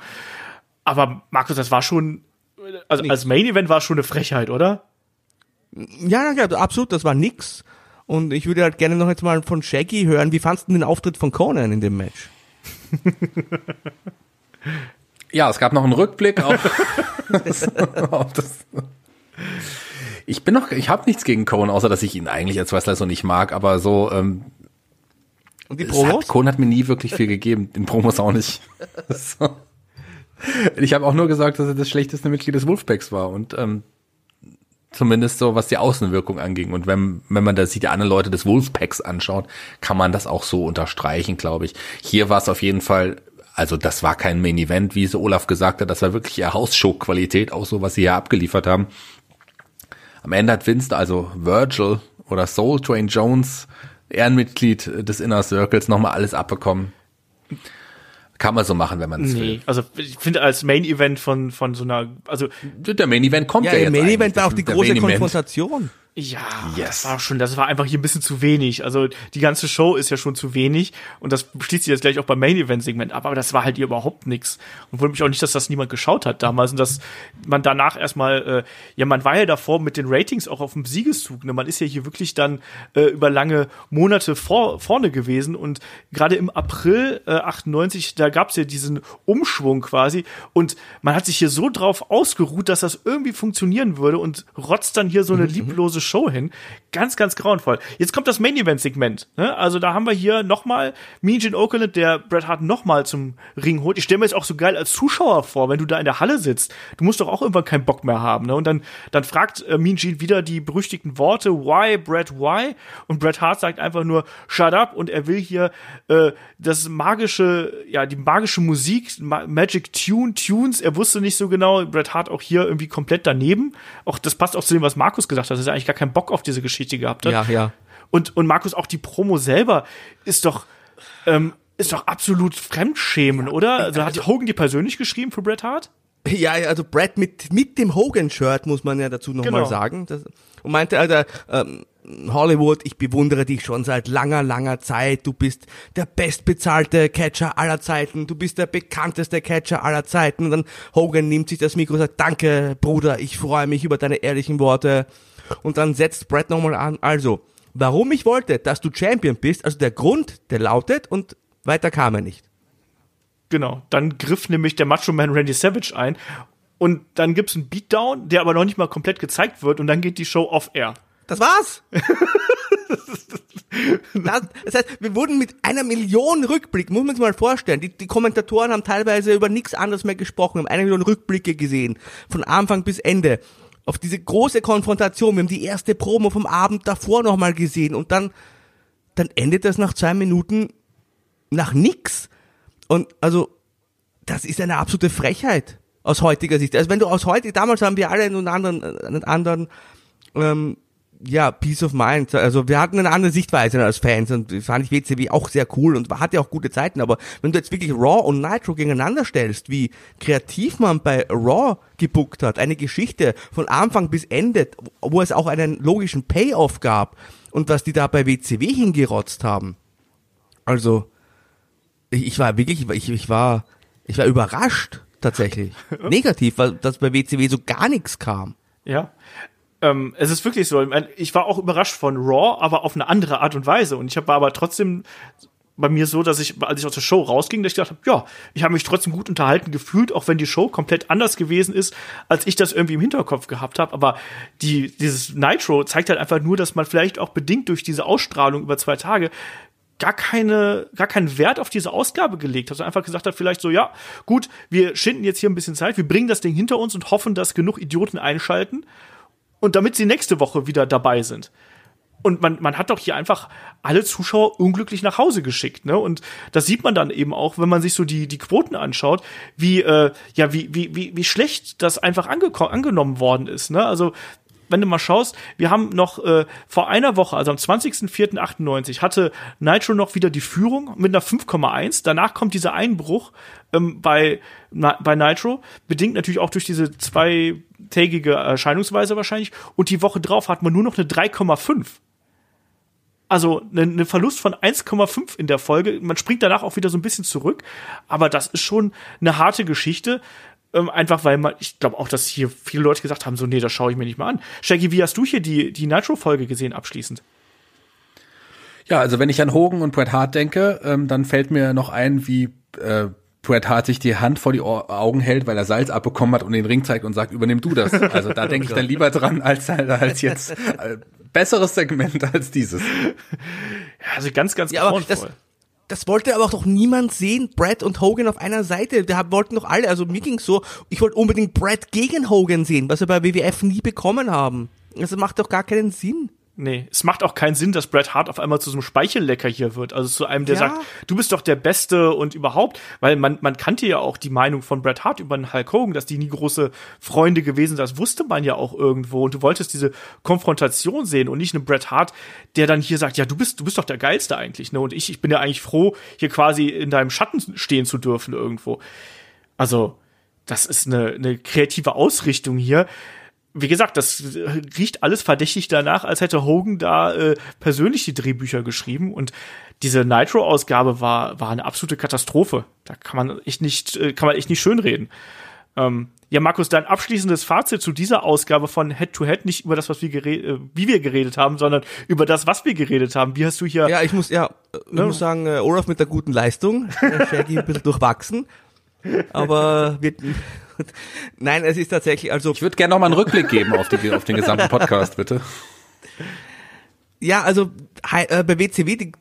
Aber Markus, das war schon, also als Main-Event war es schon eine Frechheit, oder? Ja, ja, absolut, das war nix. Und ich würde halt gerne noch jetzt mal von Shaggy hören, wie fandst du den Auftritt von Conan in dem Match? Ja, es gab noch einen Rückblick auf, auf das. Ich bin noch, ich habe nichts gegen Cohen, außer dass ich ihn eigentlich als Wrestler so nicht mag, aber so, ähm, Und die es hat, Promos? Cohen hat mir nie wirklich viel gegeben, in Promos auch nicht. so. Ich habe auch nur gesagt, dass er das schlechteste Mitglied des Wolfpacks war und ähm, zumindest so, was die Außenwirkung anging. Und wenn, wenn man da sich die anderen Leute des Wolfpacks anschaut, kann man das auch so unterstreichen, glaube ich. Hier war es auf jeden Fall, also das war kein Main Event, wie es Olaf gesagt hat, das war wirklich eher Hausshow-Qualität, auch so, was sie hier abgeliefert haben. Am Ende hat Vince, also Virgil oder Soul Train Jones, Ehrenmitglied des Inner Circles, nochmal alles abbekommen. Kann man so machen, wenn man es will. Nee. Also ich finde als Main-Event von, von so einer, also Der Main Event kommt ja, Ja, jetzt im Main Event war auch die Der große Main Event. Konfrontation. Ja, Yes. das war schon, das war einfach hier ein bisschen zu wenig. Also die ganze Show ist ja schon zu wenig und das schließt sich jetzt gleich auch beim Main Event Segment ab, aber das war halt hier überhaupt nix und wundert mich auch nicht, dass das niemand geschaut hat damals und dass man danach erstmal, äh, ja, man war ja davor mit den Ratings auch auf dem Siegeszug. Ne? Man ist ja hier wirklich dann äh, über lange Monate vor, vorne gewesen und gerade im April äh, 98, da gab's ja diesen Umschwung quasi und man hat sich hier so drauf ausgeruht, dass das irgendwie funktionieren würde und rotzt dann hier so eine lieblose Show hin. Ganz, ganz grauenvoll. Jetzt kommt das Main Event Segment. Ne? Also da haben wir hier nochmal Mean Gene Okerlund, der Bret Hart nochmal zum Ring holt. Ich stelle mir jetzt auch so geil als Zuschauer vor, wenn du da in der Halle sitzt. Du musst doch auch irgendwann keinen Bock mehr haben. Ne? Und dann, dann fragt äh, Mean Gene wieder die berüchtigten Worte, why, Bret, why? Und Bret Hart sagt einfach nur, shut up. Und er will hier äh, das magische, ja, die magische Musik, Ma Magic Tune, Tunes. Er wusste nicht so genau. Bret Hart auch hier irgendwie komplett daneben. Auch das passt auch zu dem, was Markus gesagt hat, dass er eigentlich gar keinen Bock auf diese Geschichte gehabt hat. Ja, ja. Und, und Markus, auch die Promo selber ist doch, ähm, ist doch absolut Fremdschämen, oder? Also hat Hogan die persönlich geschrieben für Bret Hart? Ja, ja, also Brad mit, mit dem Hogan-Shirt, muss man ja dazu nochmal Genau. sagen. Das, und meinte, Alter, ähm, Hollywood, ich bewundere dich schon seit langer, langer Zeit. Du bist der bestbezahlte Catcher aller Zeiten. Du bist der bekannteste Catcher aller Zeiten. Und dann Hogan nimmt sich das Mikro und sagt, danke, Bruder, ich freue mich über deine ehrlichen Worte. Und dann setzt Brad nochmal an. Also, warum ich wollte, dass du Champion bist, also der Grund, der lautet und weiter kam er nicht. Genau. Dann griff nämlich der Macho Man Randy Savage ein. Und dann gibt's einen Beatdown, der aber noch nicht mal komplett gezeigt wird. Und dann geht die Show off-air. Das war's. das, das heißt, wir wurden mit einer Million Rückblick, muss man sich mal vorstellen. Die, die Kommentatoren haben teilweise über nichts anderes mehr gesprochen, haben eine Million Rückblicke gesehen, von Anfang bis Ende. Auf diese große Konfrontation, wir haben die erste Promo vom Abend davor nochmal gesehen und dann, dann endet das nach zwei Minuten nach nix. Und also, das ist eine absolute Frechheit aus heutiger Sicht. Also wenn du aus heute, damals haben wir alle einen anderen, einen anderen ähm, ja, Peace of Mind. Also wir hatten eine andere Sichtweise als Fans und das fand ich WCW auch sehr cool und hatte auch gute Zeiten. Aber wenn du jetzt wirklich Raw und Nitro gegeneinander stellst, wie kreativ man bei Raw gebuckt hat, eine Geschichte von Anfang bis Ende, wo es auch einen logischen Payoff gab und was die da bei WCW hingerotzt haben. Also ich, ich war wirklich, ich, ich war, ich war überrascht tatsächlich. Negativ, weil dass bei WCW so gar nichts kam. Ja. Ähm, es ist wirklich so. Ich war auch überrascht von Raw, aber auf eine andere Art und Weise. Und ich war aber trotzdem bei mir so, dass ich, als ich aus der Show rausging, dass ich gedacht habe, ja, ich habe mich trotzdem gut unterhalten gefühlt, auch wenn die Show komplett anders gewesen ist, als ich das irgendwie im Hinterkopf gehabt habe. Aber die, dieses Nitro zeigt halt einfach nur, dass man vielleicht auch bedingt durch diese Ausstrahlung über zwei Tage gar keine, gar keinen Wert auf diese Ausgabe gelegt hat, sondern einfach gesagt hat, vielleicht so, ja, gut, wir schinden jetzt hier ein bisschen Zeit, wir bringen das Ding hinter uns und hoffen, dass genug Idioten einschalten und damit sie nächste Woche wieder dabei sind. Und man, man hat doch hier einfach alle Zuschauer unglücklich nach Hause geschickt, ne? Und das sieht man dann eben auch, wenn man sich so die, die Quoten anschaut, wie, äh, ja, wie, wie, wie, wie schlecht das einfach angeko- angenommen worden ist, ne? Also, wenn du mal schaust, wir haben noch äh, vor einer Woche, also am 20.04.98, hatte Nitro noch wieder die Führung mit einer 5,1. Danach kommt dieser Einbruch ähm, bei, na, bei Nitro, bedingt natürlich auch durch diese zweitägige Erscheinungsweise wahrscheinlich. Und die Woche drauf hat man nur noch eine 3,5. Also ein ne Verlust von 1,5 in der Folge. Man springt danach auch wieder so ein bisschen zurück. Aber das ist schon eine harte Geschichte. Ähm, einfach weil man, ich glaube auch, dass hier viele Leute gesagt haben, so, nee, das schaue ich mir nicht mal an. Shaggy, wie hast du hier die, die Nitro-Folge gesehen abschließend? Ja, also wenn ich an Hogan und Bret Hart denke, ähm, dann fällt mir noch ein, wie äh, Bret Hart sich die Hand vor die Ohr Augen hält, weil er Salz abbekommen hat und den Ring zeigt und sagt, übernimm du das. Also da denke ich dann lieber dran, als, als jetzt äh, besseres Segment als dieses. Ja, also ganz, ganz Ja, aber das, grauenvoll. Das wollte aber auch doch niemand sehen, Brad und Hogan auf einer Seite. Da wollten doch alle, also mir ging's so, ich wollte unbedingt Brad gegen Hogan sehen, was wir bei WWF nie bekommen haben. Das macht doch gar keinen Sinn. Nee, es macht auch keinen Sinn, dass Bret Hart auf einmal zu so einem Speichellecker hier wird. Also zu einem, der Ja. sagt, du bist doch der Beste und überhaupt. Weil man, man kannte ja auch die Meinung von Bret Hart über den Hulk Hogan, dass die nie große Freunde gewesen sind. Das wusste man ja auch irgendwo. Und du wolltest diese Konfrontation sehen und nicht einen Bret Hart, der dann hier sagt, ja, du bist, du bist doch der Geilste eigentlich. Ne? Und ich, ich bin ja eigentlich froh, hier quasi in deinem Schatten stehen zu dürfen irgendwo. Also, das ist eine, eine kreative Ausrichtung hier. Wie gesagt, das riecht alles verdächtig danach, als hätte Hogan da äh, persönlich die Drehbücher geschrieben. Und diese Nitro-Ausgabe war, war eine absolute Katastrophe. Da kann man echt nicht, äh, kann man echt nicht schönreden. Ähm, ja, Markus, dein abschließendes Fazit zu dieser Ausgabe von Head to Head, nicht über das, was wir geredet, äh, wie wir geredet haben, sondern über das, was wir geredet haben. Wie hast du hier Ja, ich muss, ja, ich muss sagen, äh, Olaf mit der guten Leistung, äh, Shaggy ein bisschen durchwachsen, aber wird, nein, es ist tatsächlich, also, Ich würde gerne noch mal einen Rückblick geben auf, die, auf den gesamten Podcast, bitte. Ja, also äh, bei WCW, die,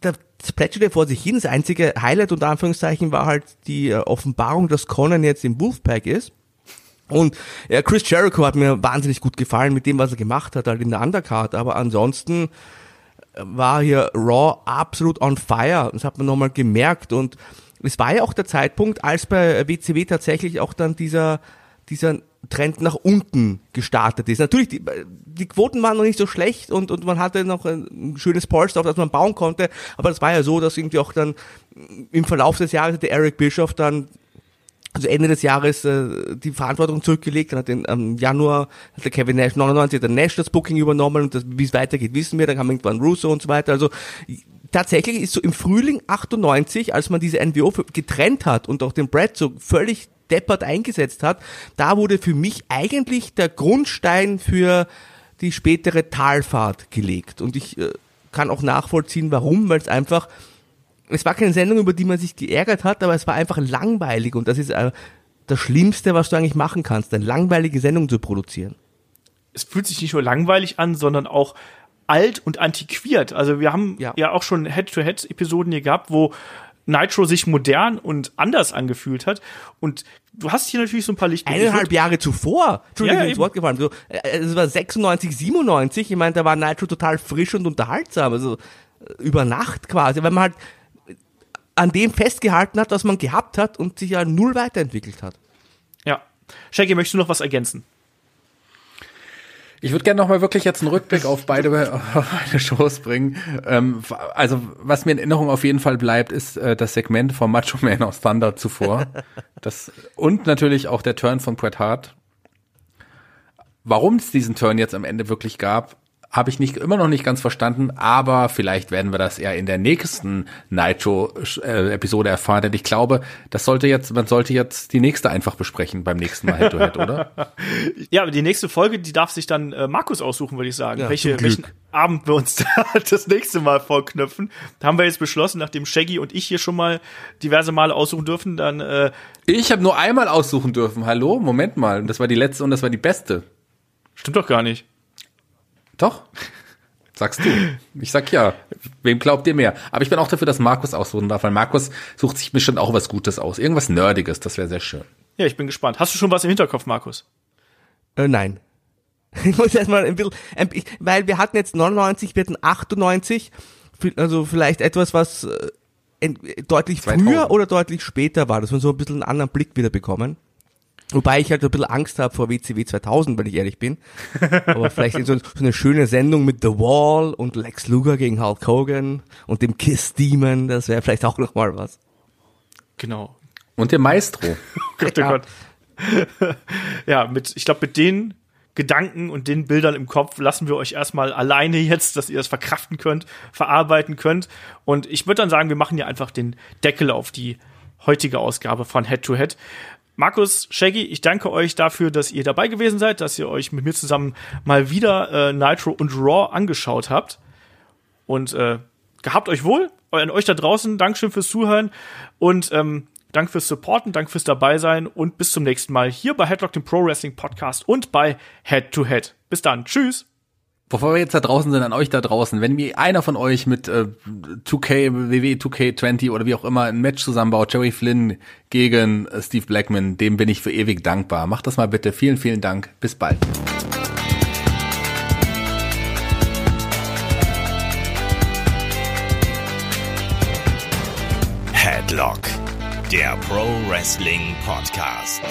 da plätscherte vor sich hin. Das einzige Highlight unter Anführungszeichen war halt die äh, Offenbarung, dass Conan jetzt im Wolfpack ist. Und ja, Chris Jericho hat mir wahnsinnig gut gefallen mit dem, was er gemacht hat, halt in der Undercard. Aber ansonsten äh, war hier Raw absolut on fire. Das hat man nochmal gemerkt. Und es war ja auch der Zeitpunkt, als bei WCW tatsächlich auch dann dieser, dieser Trend nach unten gestartet ist. Natürlich, die, die Quoten waren noch nicht so schlecht und, und man hatte noch ein schönes Polster, auf das man bauen konnte, aber es war ja so, dass irgendwie auch dann im Verlauf des Jahres der Eric Bischoff dann also Ende des Jahres äh, die Verantwortung zurückgelegt, dann hat den am Januar hat der Kevin Nash 99 hat der Nash das Booking übernommen und wie es weitergeht, wissen wir, dann kam irgendwann Russo und so weiter. Also tatsächlich ist so im Frühling 98, als man diese NWO getrennt hat und auch den Brad so völlig deppert eingesetzt hat, da wurde für mich eigentlich der Grundstein für die spätere Talfahrt gelegt. Und ich äh, kann auch nachvollziehen, warum, weil es einfach, es war keine Sendung, über die man sich geärgert hat, aber es war einfach langweilig und das ist äh, das Schlimmste, was du eigentlich machen kannst, eine langweilige Sendung zu produzieren. Es fühlt sich nicht nur langweilig an, sondern auch alt und antiquiert. Also wir haben ja, ja auch schon Head-to-Head-Episoden hier gehabt, wo Nitro sich modern und anders angefühlt hat. Und du hast hier natürlich so ein paar Lichtblicke. Eineinhalb Jahre zuvor, Entschuldigung, ja, ins Wort gefallen. So, äh, es war 96, 97. Ich meine, da war Nitro total frisch und unterhaltsam. Also äh, über Nacht quasi, weil man halt an dem festgehalten hat, was man gehabt hat und sich ja null weiterentwickelt hat. Ja. Shaggy, möchtest du noch was ergänzen? Ich würde gerne nochmal wirklich jetzt einen Rückblick auf beide, auf beide Shows bringen. Ähm, also, was mir in Erinnerung auf jeden Fall bleibt, ist äh, das Segment von Macho Man aus Thunder zuvor. Das, und natürlich auch der Turn von Bret Hart. Warum es diesen Turn jetzt am Ende wirklich gab, habe ich nicht immer noch nicht ganz verstanden, aber vielleicht werden wir das ja in der nächsten Nitro-Episode erfahren. Denn ich glaube, das sollte jetzt, man sollte jetzt die nächste einfach besprechen beim nächsten Mal Head-to-Head, oder? Ja, aber die nächste Folge, die darf sich dann äh, Markus aussuchen, würde ich sagen, ja, welche, welchen Abend wir uns da das nächste Mal vorknüpfen. Da haben wir jetzt beschlossen, nachdem Shaggy und ich hier schon mal diverse Male aussuchen dürfen, dann äh, Ich habe nur einmal aussuchen dürfen. Hallo, Moment mal, das war die letzte und das war die beste. Stimmt doch gar nicht. Doch. Sagst du. Ich sag ja. Wem glaubt ihr mehr? Aber ich bin auch dafür, dass Markus aussuchen darf, weil Markus sucht sich bestimmt auch was Gutes aus. Irgendwas Nerdiges, das wäre sehr schön. Ja, ich bin gespannt. Hast du schon was im Hinterkopf, Markus? Äh, nein. Ich muss erstmal ein bisschen, weil wir hatten jetzt 99, wir hatten 98, also vielleicht etwas, was äh, deutlich 2000. früher oder deutlich später war, dass wir so ein bisschen einen anderen Blick wieder bekommen. Wobei ich halt ein bisschen Angst habe vor WCW 2000, wenn ich ehrlich bin. Aber vielleicht so, so eine schöne Sendung mit The Wall und Lex Luger gegen Hulk Hogan und dem Kiss Demon, das wäre vielleicht auch noch mal was. Genau. Und dem Maestro. Gott, oh Gott. ja, mit, ich glaube, mit den Gedanken und den Bildern im Kopf lassen wir euch erstmal alleine jetzt, dass ihr das verkraften könnt, verarbeiten könnt. Und ich würde dann sagen, wir machen ja einfach den Deckel auf die heutige Ausgabe von Head to Head. Markus, Shaggy, ich danke euch dafür, dass ihr dabei gewesen seid, dass ihr euch mit mir zusammen mal wieder äh, Nitro und Raw angeschaut habt. Und äh, gehabt euch wohl. An euch da draußen, Dankeschön fürs Zuhören und ähm, Danke fürs Supporten, danke fürs Dabeisein und bis zum nächsten Mal hier bei Headlock, dem Pro Wrestling Podcast und bei Head to Head. Bis dann. Tschüss. Bevor wir jetzt da draußen sind, an euch da draußen, wenn mir einer von euch mit äh, 2K, WWE 2K20 oder wie auch immer ein Match zusammenbaut, Jerry Flynn gegen äh, Steve Blackman, dem bin ich für ewig dankbar. Macht das mal bitte. Vielen, vielen Dank. Bis bald. Headlock, der Pro Wrestling Podcast.